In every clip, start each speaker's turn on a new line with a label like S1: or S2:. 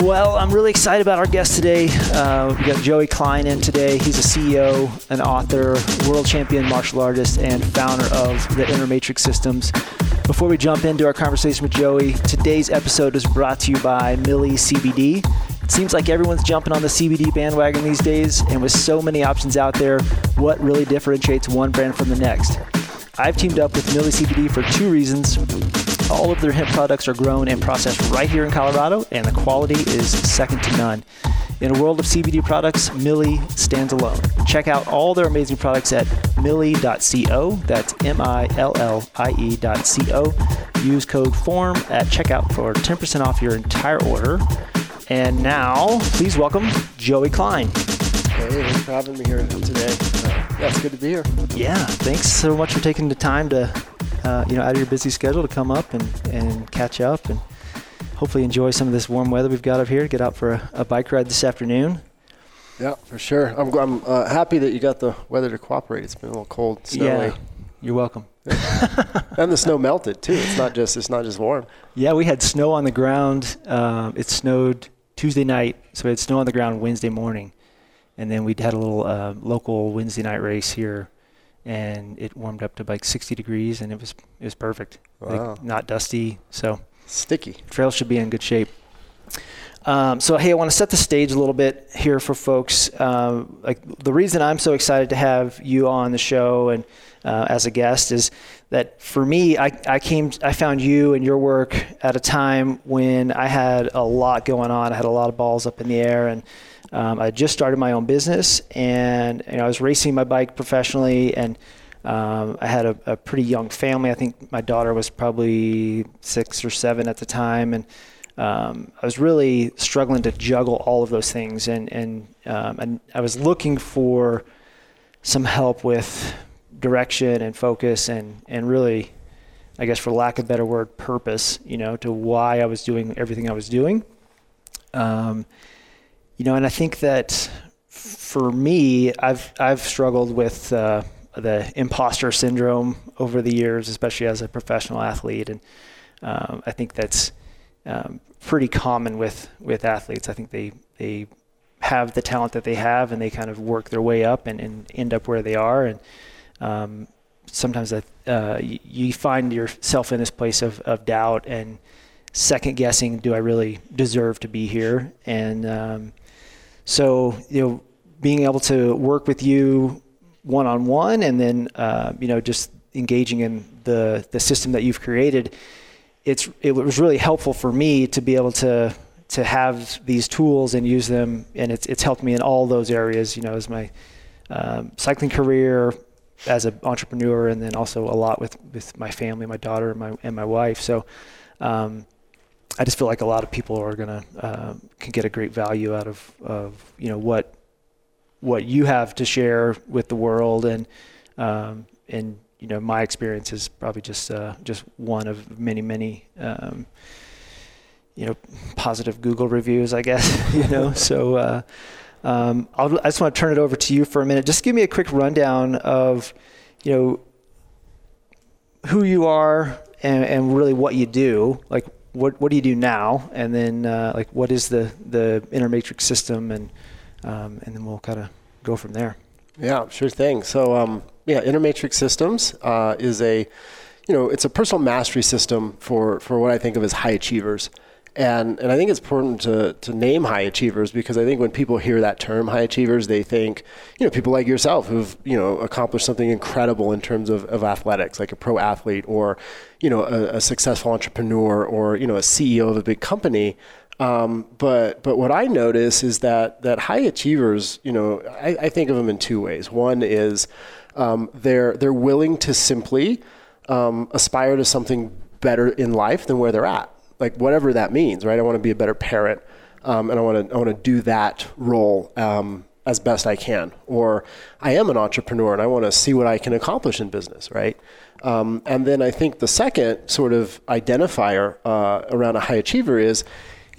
S1: Well, I'm really excited about our guest today. Uh, we got Joey Klein in today. He's a CEO, an author, world champion martial artist, and founder of the Inner Matrix Systems. Before we jump into our conversation with Joey, today's episode is brought to you by Millie CBD. It seems like everyone's jumping on the CBD bandwagon these days, and with so many options out there, what really differentiates one brand from the next? I've teamed up with Millie CBD for two reasons. All of their hemp products are grown and processed right here in Colorado, and the quality is second to none. In a world of CBD products, Millie stands alone. Check out all their amazing products at millie.co. That's M I L L I E.co. Use code FORM at checkout for 10% off your entire order. And now, please welcome Joey Klein.
S2: Hey, thanks for having me here today. Yeah, it's good to be here.
S1: Yeah, thanks so much for taking the time to, uh, you know, out of your busy schedule to come up and, and catch up and hopefully enjoy some of this warm weather we've got up here. Get out for a, a bike ride this afternoon.
S2: Yeah, for sure. I'm, I'm uh, happy that you got the weather to cooperate. It's been a little cold, snowy.
S1: Yeah, you're welcome.
S2: and the snow melted too. It's not just it's not just warm.
S1: Yeah, we had snow on the ground. Um, it snowed Tuesday night, so we had snow on the ground Wednesday morning, and then we had a little uh, local Wednesday night race here, and it warmed up to like 60 degrees, and it was it was perfect.
S2: Wow.
S1: Like, not dusty, so
S2: Sticky.
S1: trail should be in good shape. Um, so hey, I want to set the stage a little bit here for folks. Um, like the reason I'm so excited to have you on the show and uh, as a guest is that for me, I, I came, I found you and your work at a time when I had a lot going on. I had a lot of balls up in the air, and um, I just started my own business, and you know, I was racing my bike professionally, and um, I had a, a pretty young family. I think my daughter was probably six or seven at the time, and um, I was really struggling to juggle all of those things, and and um, and I was looking for some help with direction and focus, and and really, I guess for lack of a better word, purpose. You know, to why I was doing everything I was doing. Um, you know, and I think that for me, I've I've struggled with uh, the imposter syndrome over the years, especially as a professional athlete, and um, I think that's um, pretty common with with athletes. I think they they have the talent that they have, and they kind of work their way up and, and end up where they are. And um, sometimes that uh, you, you find yourself in this place of, of doubt and second guessing. Do I really deserve to be here? And um, so you know, being able to work with you one on one, and then uh, you know just engaging in the the system that you've created it's it was really helpful for me to be able to to have these tools and use them, and it's it's helped me in all those areas. You know, as my um, cycling career, as an entrepreneur, and then also a lot with with my family, my daughter, and my and my wife. So. Um, I just feel like a lot of people are gonna uh, can get a great value out of, of you know what what you have to share with the world. And um, and you know my experience is probably just uh, just one of many many um, you know positive Google reviews I guess you know. So uh, um, i just want to turn it over to you for a minute. Just give me a quick rundown of you know who you are and, and really what you do. Like what what do you do now and then uh, like what is the the inner matrix system and um, and then we'll kind of go from there
S2: Yeah, sure thing. So, um, yeah, Inner Matrix Systems uh, is a, you know, it's a personal mastery system for for what I think of as high achievers. And, and I think it's important to, to name high achievers because I think when people hear that term high achievers, they think, you know, people like yourself who've, you know, accomplished something incredible in terms of, of athletics, like a pro athlete or, you know, a, a successful entrepreneur or, you know, a CEO of a big company. Um, but but what I notice is that that high achievers, you know, I, I think of them in two ways. One is um, they're they're willing to simply um, aspire to something better in life than where they're at, like whatever that means, right? I want to be a better parent, um, and I want to I want to do that role um, as best I can. Or I am an entrepreneur and I want to see what I can accomplish in business, right? Um, and then I think the second sort of identifier uh, around a high achiever is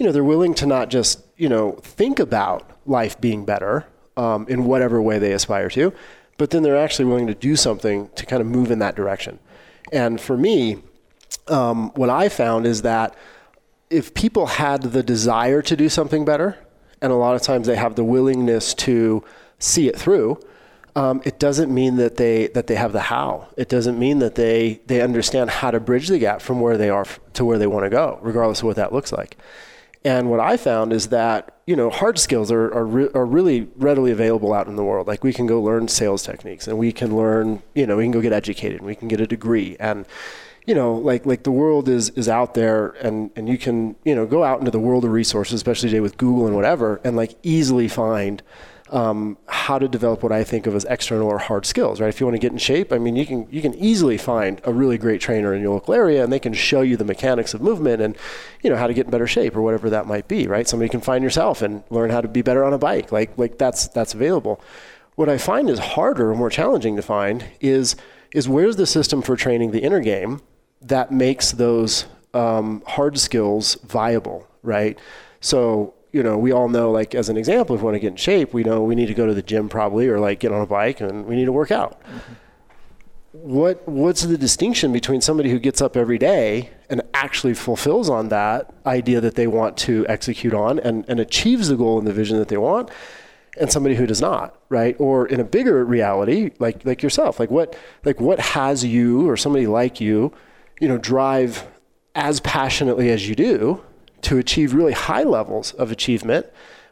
S2: you know, they're willing to not just, you know, think about life being better um, in whatever way they aspire to, but then they're actually willing to do something to kind of move in that direction. And for me, um, what I found is that if people had the desire to do something better, and a lot of times they have the willingness to see it through, um, it doesn't mean that they that they have the how. It doesn't mean that they they understand how to bridge the gap from where they are to where they want to go, regardless of what that looks like. And what I found is that you know hard skills are are, re- are really readily available out in the world. Like we can go learn sales techniques, and we can learn you know we can go get educated, and we can get a degree, and you know like like the world is is out there, and and you can you know go out into the world of resources, especially today with Google and whatever, and like easily find um, how to develop what I think of as external or hard skills, right? If you want to get in shape, I mean, you can you can easily find a really great trainer in your local area, and they can show you the mechanics of movement and you know how to get in better shape or whatever that might be, right? Somebody can find yourself and learn how to be better on a bike, like like that's that's available. What I find is harder, or more challenging to find is is where's the system for training the inner game that makes those um, hard skills viable, right? So you know, we all know, like as an example, if we want to get in shape, we know we need to go to the gym probably, or like get on a bike, and we need to work out. Mm-hmm. What what's the distinction between somebody who gets up every day and actually fulfills on that idea that they want to execute on and, and achieves the goal and the vision that they want, and somebody who does not, right? Or in a bigger reality, like like yourself, like what like what has you or somebody like you, you know, drive as passionately as you do to achieve really high levels of achievement,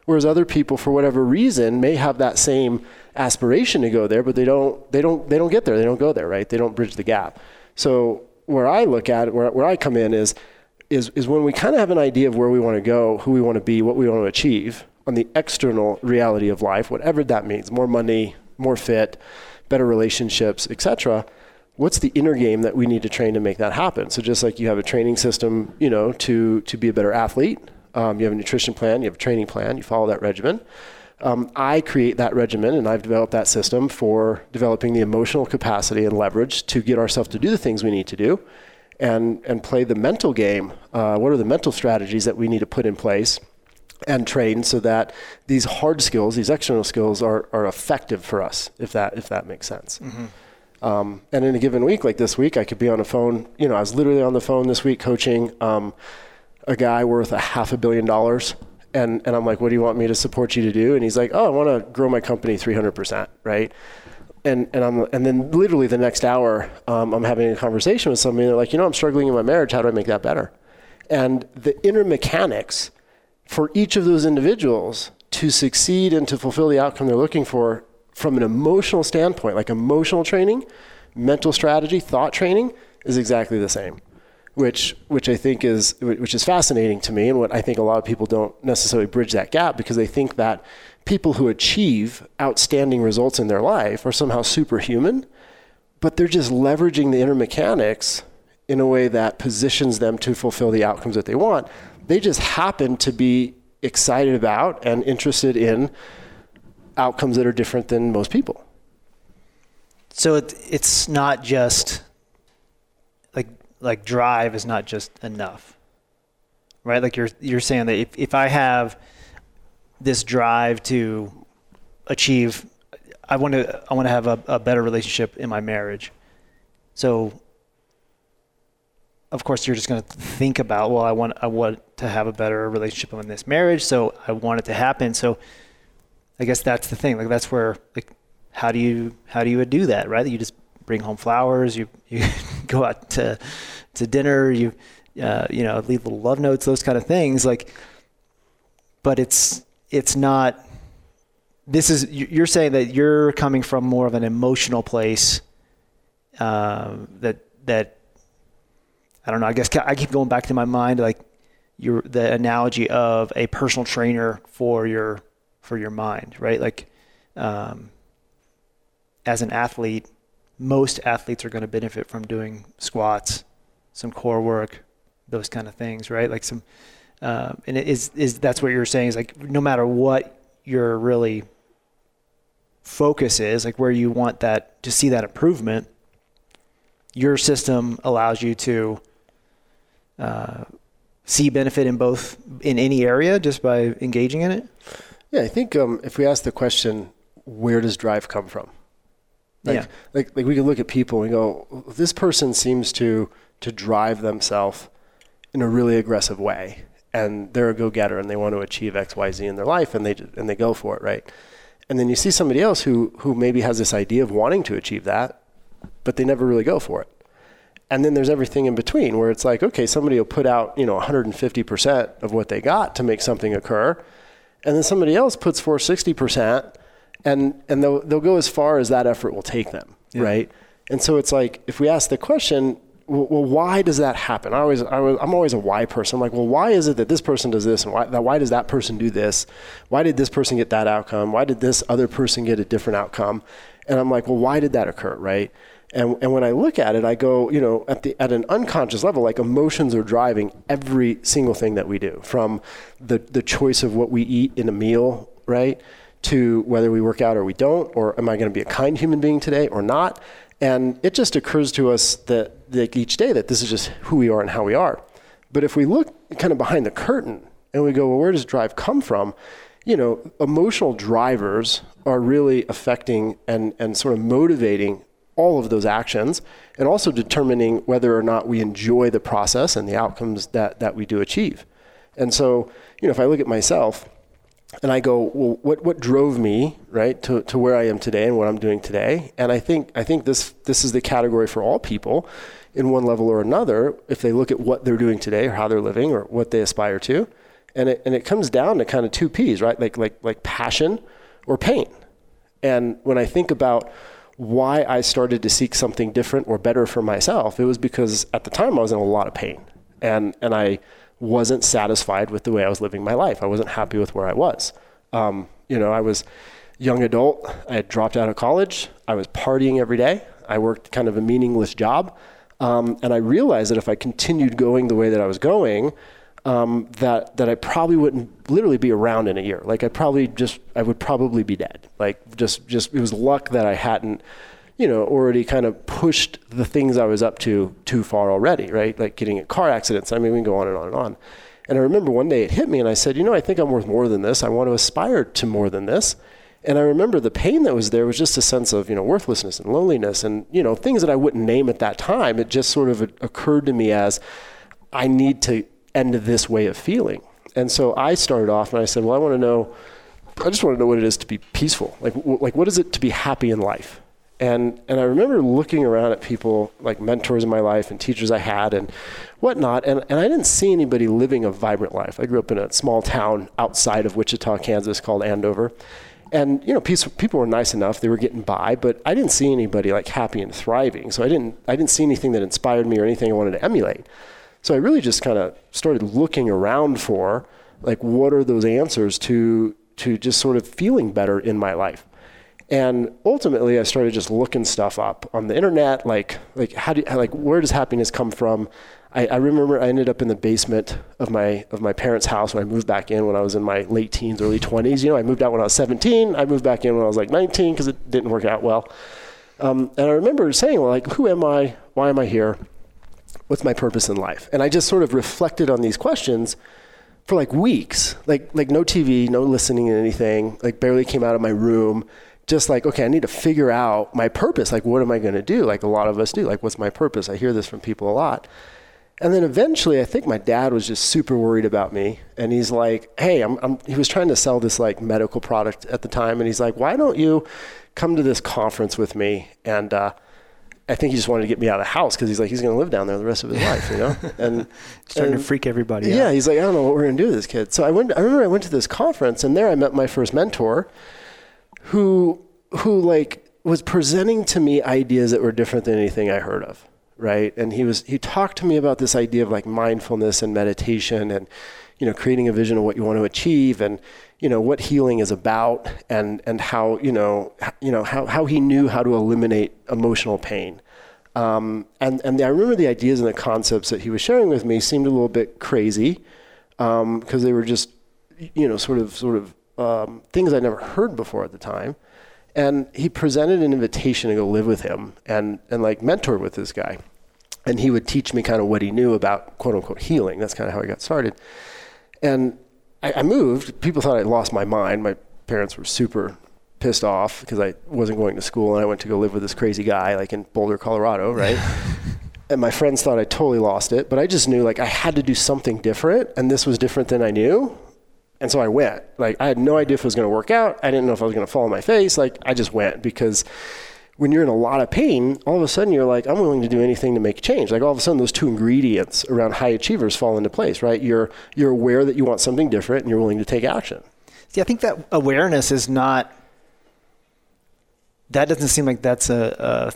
S2: whereas other people, for whatever reason, may have that same aspiration to go there, but they don't, they don't, they don't get there. They don't go there, right? They don't bridge the gap. So where I look at it, where, where I come in is, is, is when we kind of have an idea of where we want to go, who we want to be, what we want to achieve on the external reality of life, whatever that means, more money, more fit, better relationships, etc what's the inner game that we need to train to make that happen? So just like you have a training system, you know, to to be a better athlete, um, you have a nutrition plan, you have a training plan, you follow that regimen. Um, I create that regimen and I've developed that system for developing the emotional capacity and leverage to get ourselves to do the things we need to do and, and play the mental game. Uh, what are the mental strategies that we need to put in place and train so that these hard skills, these external skills are, are effective for us, if that, if that makes sense. Mm-hmm. Um, and in a given week, like this week, I could be on a phone. You know, I was literally on the phone this week coaching um, a guy worth a half a billion dollars. And, and I'm like, what do you want me to support you to do? And he's like, oh, I want to grow my company 300%, right? And, and, I'm, and then literally the next hour, um, I'm having a conversation with somebody. They're like, you know, I'm struggling in my marriage. How do I make that better? And the inner mechanics for each of those individuals to succeed and to fulfill the outcome they're looking for from an emotional standpoint, like emotional training, mental strategy, thought training is exactly the same. Which, which I think is which is fascinating to me, and what I think a lot of people don't necessarily bridge that gap because they think that people who achieve outstanding results in their life are somehow superhuman, but they're just leveraging the inner mechanics in a way that positions them to fulfill the outcomes that they want. They just happen to be excited about and interested in outcomes that are different than most people.
S1: So it, it's not just like like drive is not just enough, right? Like you're you're saying that if, if I have this drive to achieve, I want to I want to have a, a better relationship in my marriage. So of course you're just going to think about well I want I want to have a better relationship in this marriage so I want it to happen so I guess that's the thing. Like that's where like how do you how do you do that, right? You just bring home flowers, you you go out to to dinner, you uh, you know, leave little love notes, those kind of things like but it's it's not this is you're saying that you're coming from more of an emotional place uh, that that I don't know. I guess I keep going back to my mind like your the analogy of a personal trainer for your for your mind, right? Like, um, as an athlete, most athletes are going to benefit from doing squats, some core work, those kind of things, right? Like some, uh, and it is is that's what you're saying is like no matter what your really focus is, like where you want that to see that improvement, your system allows you to uh, see benefit in both in any area just by engaging in it.
S2: Yeah, I think um, if we ask the question, where does drive come from? Like, yeah. like, like we can look at people and go, this person seems to to drive themselves in a really aggressive way, and they're a go-getter and they want to achieve X, Y, Z in their life and they and they go for it, right? And then you see somebody else who who maybe has this idea of wanting to achieve that, but they never really go for it. And then there's everything in between where it's like, okay, somebody will put out, you know, 150% of what they got to make something occur. And then somebody else puts forth 60% and, and they'll, they'll go as far as that effort will take them. Yeah. Right. And so it's like, if we ask the question, well, why does that happen? I always, I am always a why person. I'm like, well, why is it that this person does this, and why, why does that person do this? Why did this person get that outcome? Why did this other person get a different outcome? And I'm like, well, why did that occur, right? And, and when I look at it, I go, you know, at the at an unconscious level, like emotions are driving every single thing that we do, from the the choice of what we eat in a meal, right, to whether we work out or we don't, or am I going to be a kind human being today or not? And it just occurs to us that like each day that this is just who we are and how we are. But if we look kind of behind the curtain and we go, well, where does drive come from? You know, emotional drivers are really affecting and, and sort of motivating all of those actions and also determining whether or not we enjoy the process and the outcomes that, that we do achieve. And so, you know, if I look at myself and I go, well, what, what drove me, right, to, to where I am today and what I'm doing today? And I think, I think this, this is the category for all people in one level or another if they look at what they're doing today or how they're living or what they aspire to. And it, and it comes down to kind of two P's, right? Like, like, like passion or pain. And when I think about why I started to seek something different or better for myself, it was because at the time I was in a lot of pain and, and I wasn't satisfied with the way I was living my life. I wasn't happy with where I was. Um, you know, I was young adult. I had dropped out of college. I was partying every day. I worked kind of a meaningless job. Um, and I realized that if I continued going the way that I was going, um, that that I probably wouldn't literally be around in a year. Like I probably just I would probably be dead. Like just just it was luck that I hadn't you know already kind of pushed the things I was up to too far already. Right, like getting in car accidents. I mean, we can go on and on and on. And I remember one day it hit me, and I said, you know, I think I'm worth more than this. I want to aspire to more than this. And I remember the pain that was there was just a sense of, you know, worthlessness and loneliness and, you know, things that I wouldn't name at that time. It just sort of occurred to me as I need to end this way of feeling. And so I started off and I said, well, I want to know, I just want to know what it is to be peaceful. Like, like what is it to be happy in life? And, and I remember looking around at people like mentors in my life and teachers I had and whatnot, and, and I didn't see anybody living a vibrant life. I grew up in a small town outside of Wichita, Kansas called Andover. And, you know, people were nice enough, they were getting by, but I didn't see anybody like happy and thriving. So I didn't, I didn't see anything that inspired me or anything I wanted to emulate. So I really just kind of started looking around for like what are those answers to to just sort of feeling better in my life. And ultimately, I started just looking stuff up on the internet, like like how do like where does happiness come from? I, I, remember I ended up in the basement of my of my parents' house when I moved back in when I was in my late teens, early twenties. You know, I moved out when I was 17. I moved back in when I was like 19 because it didn't work out well. Um, and I remember saying, well, like, who am I? Why am I here? What's my purpose in life? And I just sort of reflected on these questions for like weeks, like like no TV, no listening to anything, like barely came out of my room. Just like, okay, I need to figure out my purpose. Like, what am I going to do? Like a lot of us do. Like, what's my purpose? I hear this from people a lot. And then eventually, I think my dad was just super worried about me. And he's like, hey, I'm, I'm, he was trying to sell this like medical product at the time. And he's like, why don't you come to this conference with me? And, uh, I think he just wanted to get me out of the house because he's like he's going to live down there the rest of his life, you know. And
S1: starting and, to freak everybody. Out.
S2: Yeah,
S1: out.
S2: he's like, I don't know what we're going to do with this kid. So I went. I remember I went to this conference, and there I met my first mentor, who who like was presenting to me ideas that were different than anything I heard of, right? And he was he talked to me about this idea of like mindfulness and meditation and you know creating a vision of what you want to achieve and you know what healing is about and and how you know you know how how he knew how to eliminate emotional pain. Um, and and I remember the ideas and the concepts that he was sharing with me seemed a little bit crazy because um, they were just you know sort of sort of um, things I'd never heard before at the time. And he presented an invitation to go live with him and and like mentor with this guy. And he would teach me kind of what he knew about quote unquote healing. That's kind of how I got started. And I, I moved. People thought I'd lost my mind. My parents were super pissed off because I wasn't going to school and I went to go live with this crazy guy like in Boulder, Colorado, right? and my friends thought I totally lost it, but I just knew like I had to do something different, and this was different than I knew. And so I went. Like I had no idea if it was going to work out. I didn't know if I was going to fall on my face. Like I just went because when you're in a lot of pain, all of a sudden you're like, I'm willing to do anything to make change. Like all of a sudden those two ingredients around high achievers fall into place, right? You're you're aware that you want something different and you're willing to take action.
S1: See, I think that awareness is not. That doesn't seem like that's a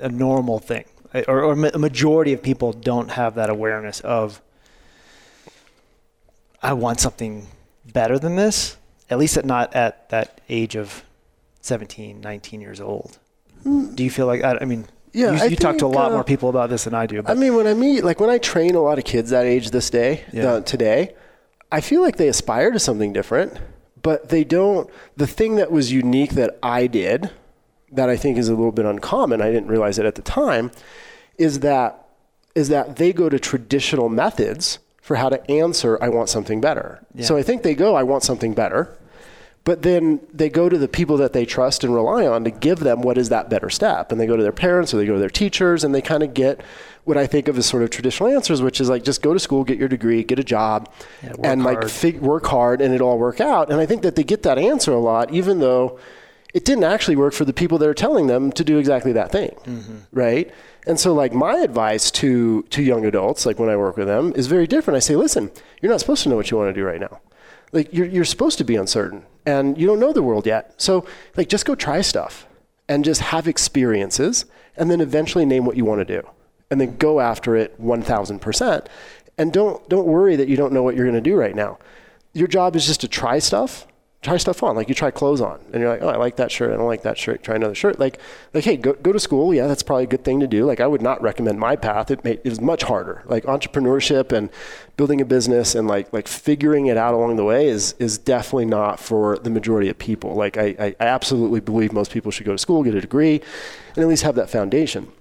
S1: a, a normal thing, or, or a majority of people don't have that awareness of. I want something better than this. At least at not at that age of 17, 19 years old. Do you feel like I, I mean?
S2: Yeah,
S1: you, you talk to a lot
S2: uh,
S1: more people about this than I do.
S2: I mean, when I meet, like when I train a lot of kids that age this day,
S1: Yeah.
S2: uh, today, I feel like they aspire to something different, but they don't. The thing that was unique that I did, that I think is a little bit uncommon, I didn't realize it at the time, is that is that they go to traditional methods for how to answer I want something better.
S1: Yeah.
S2: So I think they go I want something better. But then they go to the people that they trust and rely on to give them what is that better step. And they go to their parents or they go to their teachers and they kind of get what I think of as sort of traditional answers, which is like just go to school, get your degree, get a job,
S1: Yeah,
S2: and like fig- work hard and it'll all work out. And I think that they get that answer a lot, even though it didn't actually work for the people that are telling them to do exactly that thing. Mm-hmm. Right. And so like my advice to, to young adults, like when I work with them is very different. I say, listen, you're not supposed to know what you want to do right now like you're, you're supposed to be uncertain and you don't know the world yet. So like just go try stuff and just have experiences and then eventually name what you want to do and then go after it 1000% and don't don't worry that you don't know what you're going to do right now. Your job is just to try stuff try stuff on like you try clothes on and you're like oh i like that shirt i don't like that shirt try another shirt. Like like hey go, go to school yeah that's probably a good thing to do. Like i would not recommend my path it, made, it was much harder. Like entrepreneurship and building a business and like like figuring it out along the way is is definitely not for the majority of people. Like i i, absolutely believe most people should go to school get a degree and at least have that foundation.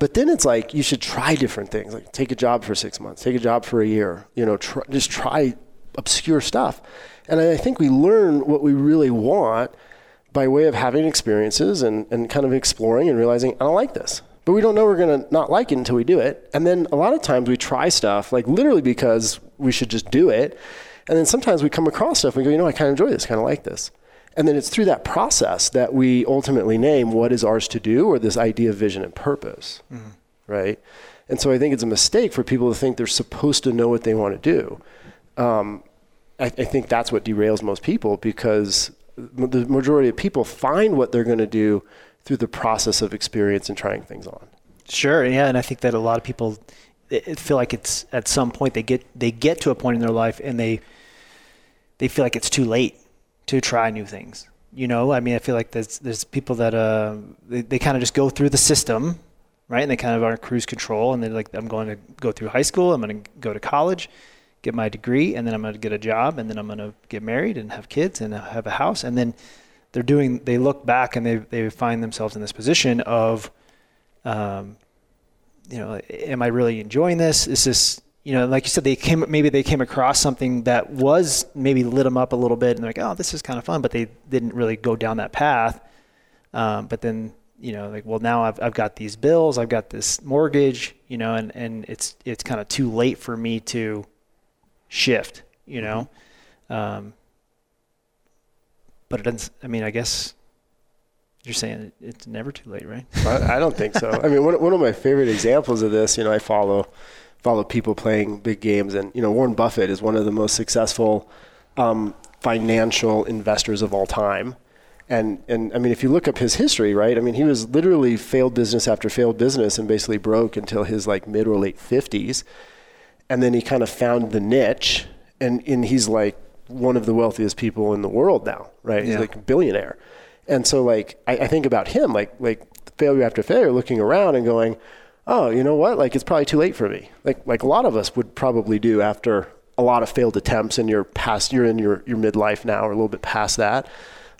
S2: But then it's like you should try different things like take a job for six months take a job for a year you know try, just try obscure stuff and i think we learn what we really want by way of having experiences and, and kind of exploring and realizing i don't like this but we don't know we're going to not like it until we do it and then a lot of times we try stuff like literally because we should just do it and then sometimes we come across stuff and we go you know i kind of enjoy this kind of like this and then it's through that process that we ultimately name what is ours to do or this idea of vision and purpose. Right. And so I think it's a mistake for people to think they're supposed to know what they want to do. Um, I, I think that's what derails most people because the majority of people find what they're going to do through the process of experience and trying things on.
S1: Sure, yeah, and I think that a lot of people feel like it's at some point they get they get to a point in their life and they they feel like it's too late to try new things. You know, I mean, I feel like there's there's people that uh they, they kind of just go through the system, right? And they kind of are cruise control, and they're like, I'm going to go through high school, I'm going to go to college, get my degree, and then I'm going to get a job, and then I'm going to get married and have kids and have a house, and then they're doing. They look back and they they find themselves in this position of um, you know, am I really enjoying this? Is this, you know, like you said, they came, maybe they came across something that was maybe lit them up a little bit and they're like, oh, this is kind of fun, but they didn't really go down that path. Um, but then, you know, like, well, now I've, I've got these bills, I've got this mortgage, you know, and, and it's, it's kind of too late for me to shift, you know? Um, but it doesn't, I mean, I guess you're saying it- it's never too late, right?
S2: I, I don't think so. I mean, one, one of my favorite examples of this, you know, I follow follow people playing big games, and you know, Warren Buffett is one of the most successful um, financial investors of all time. And and I mean, if you look up his history, right? I mean, he was literally failed business after failed business, and basically broke until his like mid or late fifties, and then he kind of found the niche, and and he's like one of the wealthiest people in the world now, right? He's like a billionaire. And so like I, I think about him like like failure after failure, looking around and going, Oh, you know what? Like it's probably too late for me. Like like a lot of us would probably do after a lot of failed attempts and you're past you're in your, your midlife now or a little bit past that.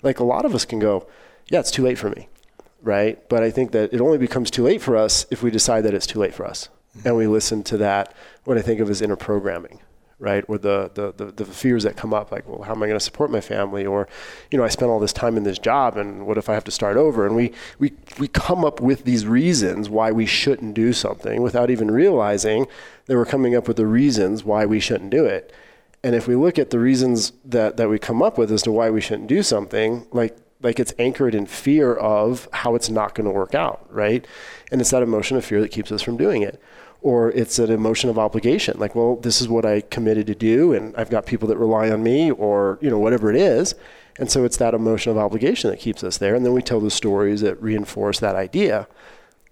S2: Like a lot of us can go, Yeah, it's too late for me. Right? But I think that it only becomes too late for us if we decide that it's too late for us. And we listen to that what I think of as inner programming. right? Or the, the, the, the fears that come up, like, well, how am I going to support my family? Or, you know, I spent all this time in this job, and what if I have to start over? And we, we, we come up with these reasons why we shouldn't do something without even realizing that we're coming up with the reasons why we shouldn't do it. And if we look at the reasons that, that we come up with as to why we shouldn't do something, like like it's anchored in fear of how it's not going to work out, right? And it's that emotion of fear that keeps us from doing it. Or it's an emotion of obligation like well this is what i committed to do and i've got people that rely on me or you know whatever it is. And so it's that emotion of obligation that keeps us there. And then we tell the stories that reinforce that idea.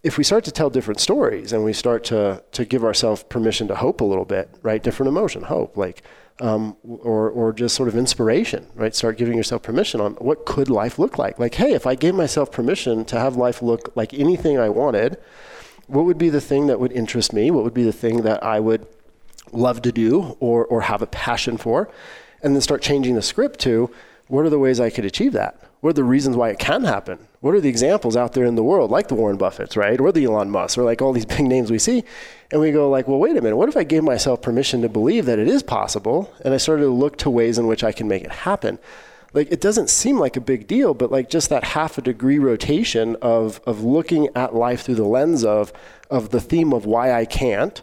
S2: If we start to tell different stories and we start to to give ourselves permission to hope a little bit right? Different emotion hope like um, or or just sort of inspiration right start giving yourself permission on what could life look like like hey if i gave myself permission to have life look like anything i wanted what would be the thing that would interest me? What would be the thing that I would love to do or, or have a passion for? And then start changing the script to what are the ways I could achieve that? What are the reasons why it can happen? What are the examples out there in the world, like the Warren Buffetts, right? Or the Elon Musk, or like all these big names we see. And we go like, well, wait a minute. What if I gave myself permission to believe that it is possible? And I started to look to ways in which I can make it happen like it doesn't seem like a big deal, but like just that half a degree rotation of of looking at life through the lens of of the theme of why I can't,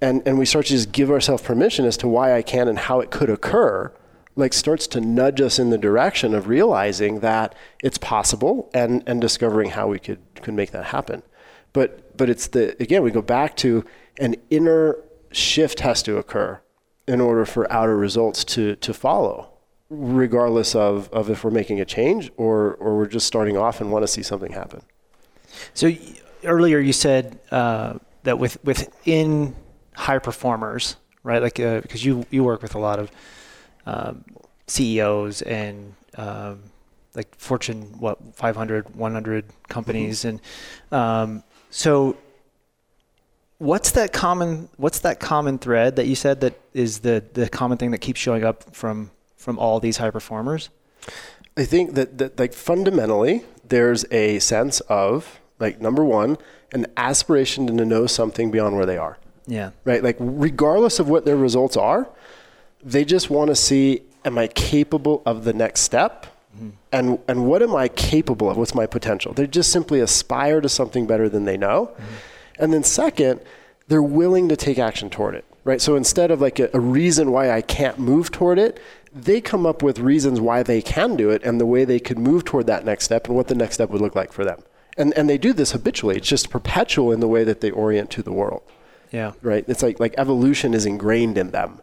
S2: and and we start to just give ourselves permission as to why I can and how it could occur, like starts to nudge us in the direction of realizing that it's possible and and discovering how we could could make that happen. But but it's the again we go back to an inner shift has to occur in order for outer results to to follow regardless of, of if we're making a change or, or we're just starting off and want to see something happen.
S1: So earlier you said uh, that with within high performers, right? Like uh, because you you work with a lot of um, CEOs and um, like Fortune what 500, 100 companies, mm-hmm. and um, so what's that common what's that common thread that you said that is the the common thing that keeps showing up from from all these high performers?
S2: I think that, that like fundamentally there's a sense of like number one, an aspiration to know something beyond where they are.
S1: Yeah.
S2: Right? Like regardless of what their results are, they just want to see am I capable of the next step? Mm-hmm. And and what am I capable of? What's my potential? They just simply aspire to something better than they know. Mm-hmm. And then second, they're willing to take action toward it. Right? So instead of like a, a reason why I can't move toward it, they come up with reasons why they can do it and the way they could move toward that next step and what the next step would look like for them. And and they do this habitually. It's just perpetual in the way that they orient to the world.
S1: Yeah.
S2: Right? It's like like evolution is ingrained in them.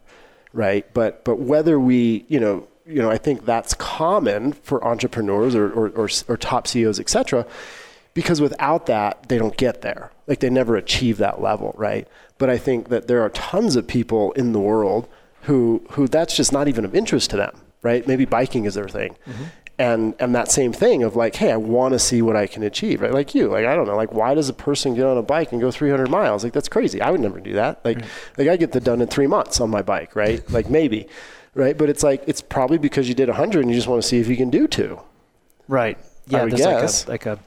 S2: Right? But but whether we, you know, you know, I think that's common for entrepreneurs or, or, or, or top CEOs, et cetera, because without that, they don't get there. Like they never achieve that level, right? But I think that there are tons of people in the world who who that's just not even of interest to them, right? Maybe biking is their thing. Mm-hmm. And and that same thing of like, hey, I want to see what I can achieve, right? Like you, like I don't know, like why does a person get on a bike and go 300 miles? Like that's crazy. I would never do that. Like right. like I get that done in three months on my bike, right? like maybe, right? But it's like it's probably because you did 100 and you just want to see if you can do two.
S1: Right. Yeah. There's guess. like a like a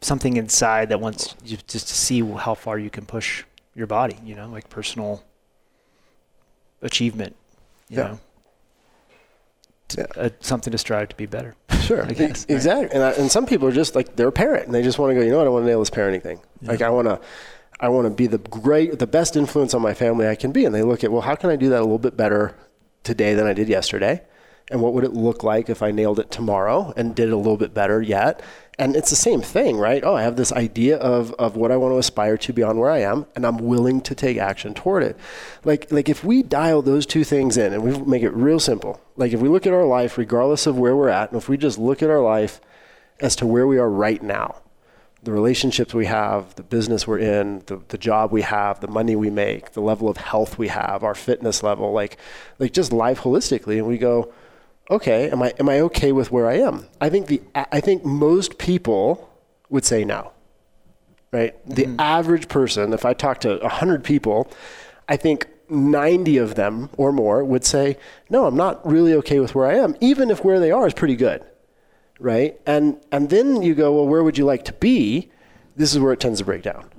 S1: something inside that wants you just to see how far you can push your body. You know, like personal achievement. You yeah. know, to, uh, something to strive to be better.
S2: Sure, I guess, exactly. Right? And I, and some people are just like they're a parent and they just want to go. You know what? I want to nail this parenting thing. Yeah. Like I want to. I want to be the great, the best influence on my family I can be. And they look at, well, how can I do that a little bit better today than I did yesterday? And what would it look like if I nailed it tomorrow and did it a little bit better yet? And it's the same thing, right? Oh, I have this idea of, of what I want to aspire to beyond where I am, and I'm willing to take action toward it. Like, like if we dial those two things in and we make it real simple, like if we look at our life, regardless of where we're at, and if we just look at our life as to where we are right now, the relationships we have, the business we're in, the, the job we have, the money we make, the level of health we have, our fitness level, like, like just life holistically, and we go, okay, am I am I okay with where I am? I think the I think most people would say no. Right? The mm-hmm. average person, if I talk to 100 people, I think 90 of them or more would say, "No, I'm not really okay with where I am, even if where they are is pretty good." Right? And and then you go, "Well, where would you like to be?" This is where it tends to break down.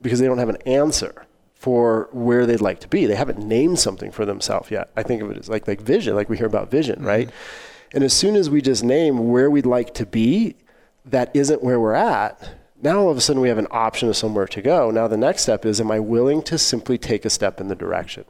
S2: Because they don't have an answer for where they'd like to be. They haven't named something for themselves yet. I think of it as like like vision, like we hear about vision, mm-hmm. right? And as soon as we just name where we'd like to be, that isn't where we're at. Now all of a sudden we have an option of somewhere to go. Now the next step is am I willing to simply take a step in the direction?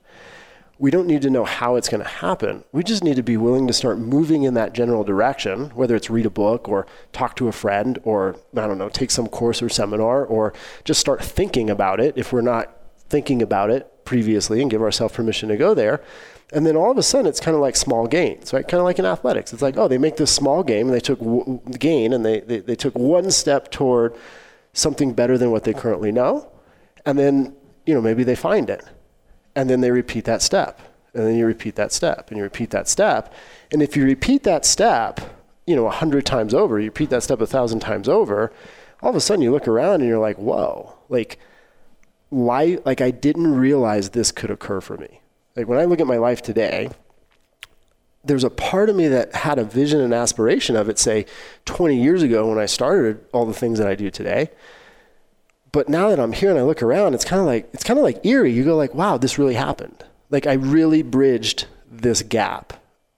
S2: we don't need to know how it's going to happen. We just need to be willing to start moving in that general direction, whether it's read a book or talk to a friend or, I don't know, take some course or seminar or just start thinking about it if we're not thinking about it previously and give ourselves permission to go there. And then all of a sudden, it's kind of like small gains, right? Kind of like in athletics. It's like, oh, they make this small game and they took w- gain and they, they, they took one step toward something better than what they currently know. And then, you know, maybe they find it and then they repeat that step and then you repeat that step and you repeat that step and if you repeat that step you know a hundred times over you repeat that step a thousand times over all of a sudden you look around and you're like whoa like why like i didn't realize this could occur for me like when i look at my life today there's a part of me that had a vision and aspiration of it say 20 years ago when i started all the things that i do today but now that I'm here and I look around, it's kind of like it's kind of like eerie. You go like, wow, this really happened. Like I really bridged this gap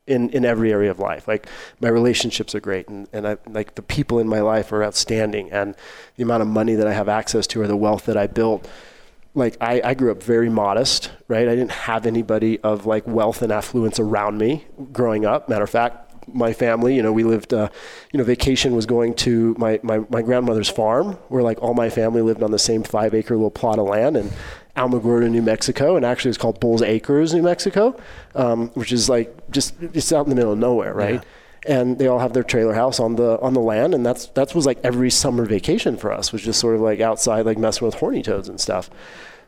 S2: in, in every area of life. Like my relationships are great and, and I like the people in my life are outstanding and the amount of money that I have access to or the wealth that I built. Like I, I grew up very modest, right? I didn't have anybody of like wealth and affluence around me growing up. Matter of fact, my family, you know, we lived, uh, you know, vacation was going to my, my, my grandmother's farm where like all my family lived on the same five acre little plot of land in Alamogordo, New Mexico. And actually it's called Boles Acres, New Mexico, um, which is like just, it's out in the middle of nowhere, right? Yeah. And they all have their trailer house on the on the land, and that's that was like every summer vacation for us was just sort of like outside, like messing with horny toads and stuff.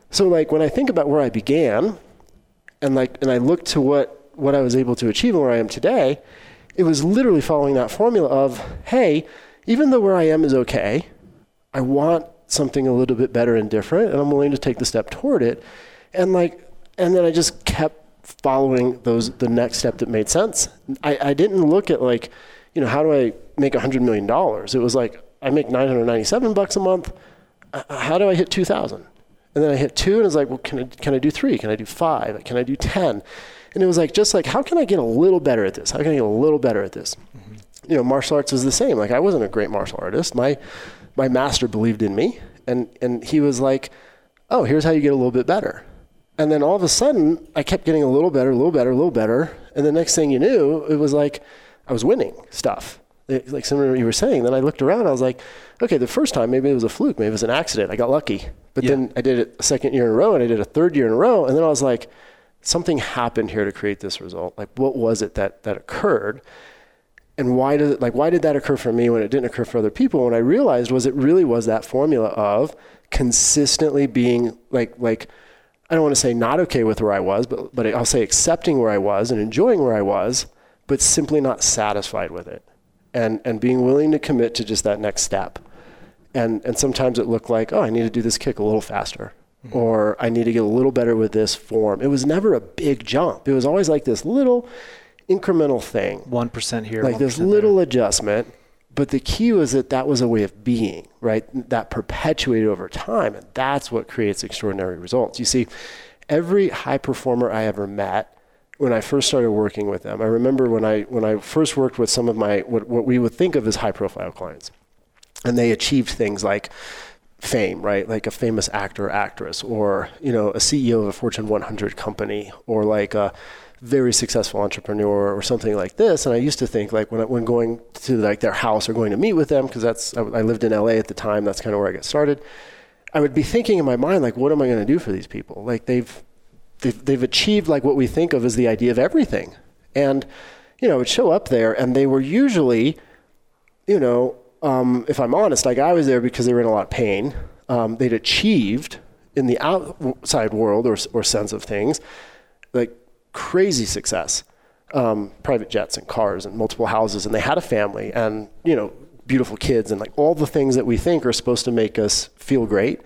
S2: So like when I think about where I began, and like and I look to what what I was able to achieve and where I am today, it was literally following that formula of, hey, even though where I am is okay, I want something a little bit better and different, and I'm willing to take the step toward it. And like, and then I just kept following those the next step that made sense. I, I didn't look at like, you know, how do I make a hundred million dollars? It was like I make 997 bucks a month. Uh, how do I hit 2,000? And then I hit two, and it's like, well, can I can I do three? Can I do five? Can I do ten? And it was like, just like, how can I get a little better at this? How can I get a little better at this? Mm-hmm. You know, martial arts was the same. Like, I wasn't a great martial artist. My, my master believed in me, and, and he was like, oh, here's how you get a little bit better. And then all of a sudden, I kept getting a little better, a little better, a little better. And the next thing you knew, it was like I was winning stuff. Like similar to what you were saying. Then I looked around, I was like, okay, the first time, maybe it was a fluke, maybe it was an accident. I got lucky. But yeah. then I did it a second year in a row, and I did a third year in a row. And then I was like, something happened here to create this result. Like, what was it that, that occurred? And why did it, like why did that occur for me when it didn't occur for other people? What I realized was it really was that formula of consistently being like like I don't want to say not okay with where I was, but but I'll say accepting where I was and enjoying where I was, but simply not satisfied with it, and and being willing to commit to just that next step. And and sometimes it looked like oh I need to do this kick a little faster, mm-hmm. or I need to get a little better with this form. It was never a big jump. It was always like this little incremental thing.
S1: 1% here,
S2: like
S1: 1%
S2: this little there. adjustment. But the key was that that was a way of being, right? That perpetuated over time. And that's what creates extraordinary results. You see, every high performer I ever met, when I first started working with them, I remember when I, when I first worked with some of my, what, what we would think of as high profile clients. And they achieved things like fame, right? Like a famous actor actress, or you know, a CEO of a Fortune 100 company, or like a very successful entrepreneur, or something like this. And I used to think like when when going to like their house or going to meet with them, because that's I, I lived in LA at the time. That's kind of where I got started. I would be thinking in my mind like, what am I going to do for these people? Like they've they've, they've achieved like what we think of as the idea of everything, and you know, it would show up there, and they were usually, you know, um, if I'm honest, like I was there because they were in a lot of pain. Um, they'd achieved in the outside world or, or sense of things, like crazy success, um, private jets and cars and multiple houses, and they had a family and you know beautiful kids and like all the things that we think are supposed to make us feel great.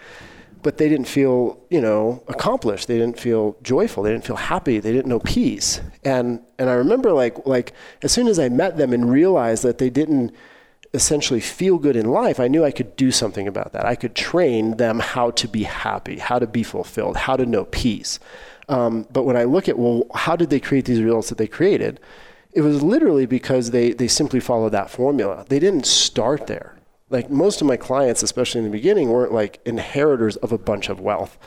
S2: But they didn't feel, you know, accomplished. They didn't feel joyful. They didn't feel happy. They didn't know peace. And and I remember like like as soon as I met them and realized that they didn't essentially feel good in life, I knew I could do something about that. I could train them how to be happy, how to be fulfilled, how to know peace. Um, but when I look at, well, how did they create these results that they created? It was literally because they, they simply followed that formula. They didn't start there. Like most of my clients, especially in the beginning, weren't like inheritors of a bunch of wealth.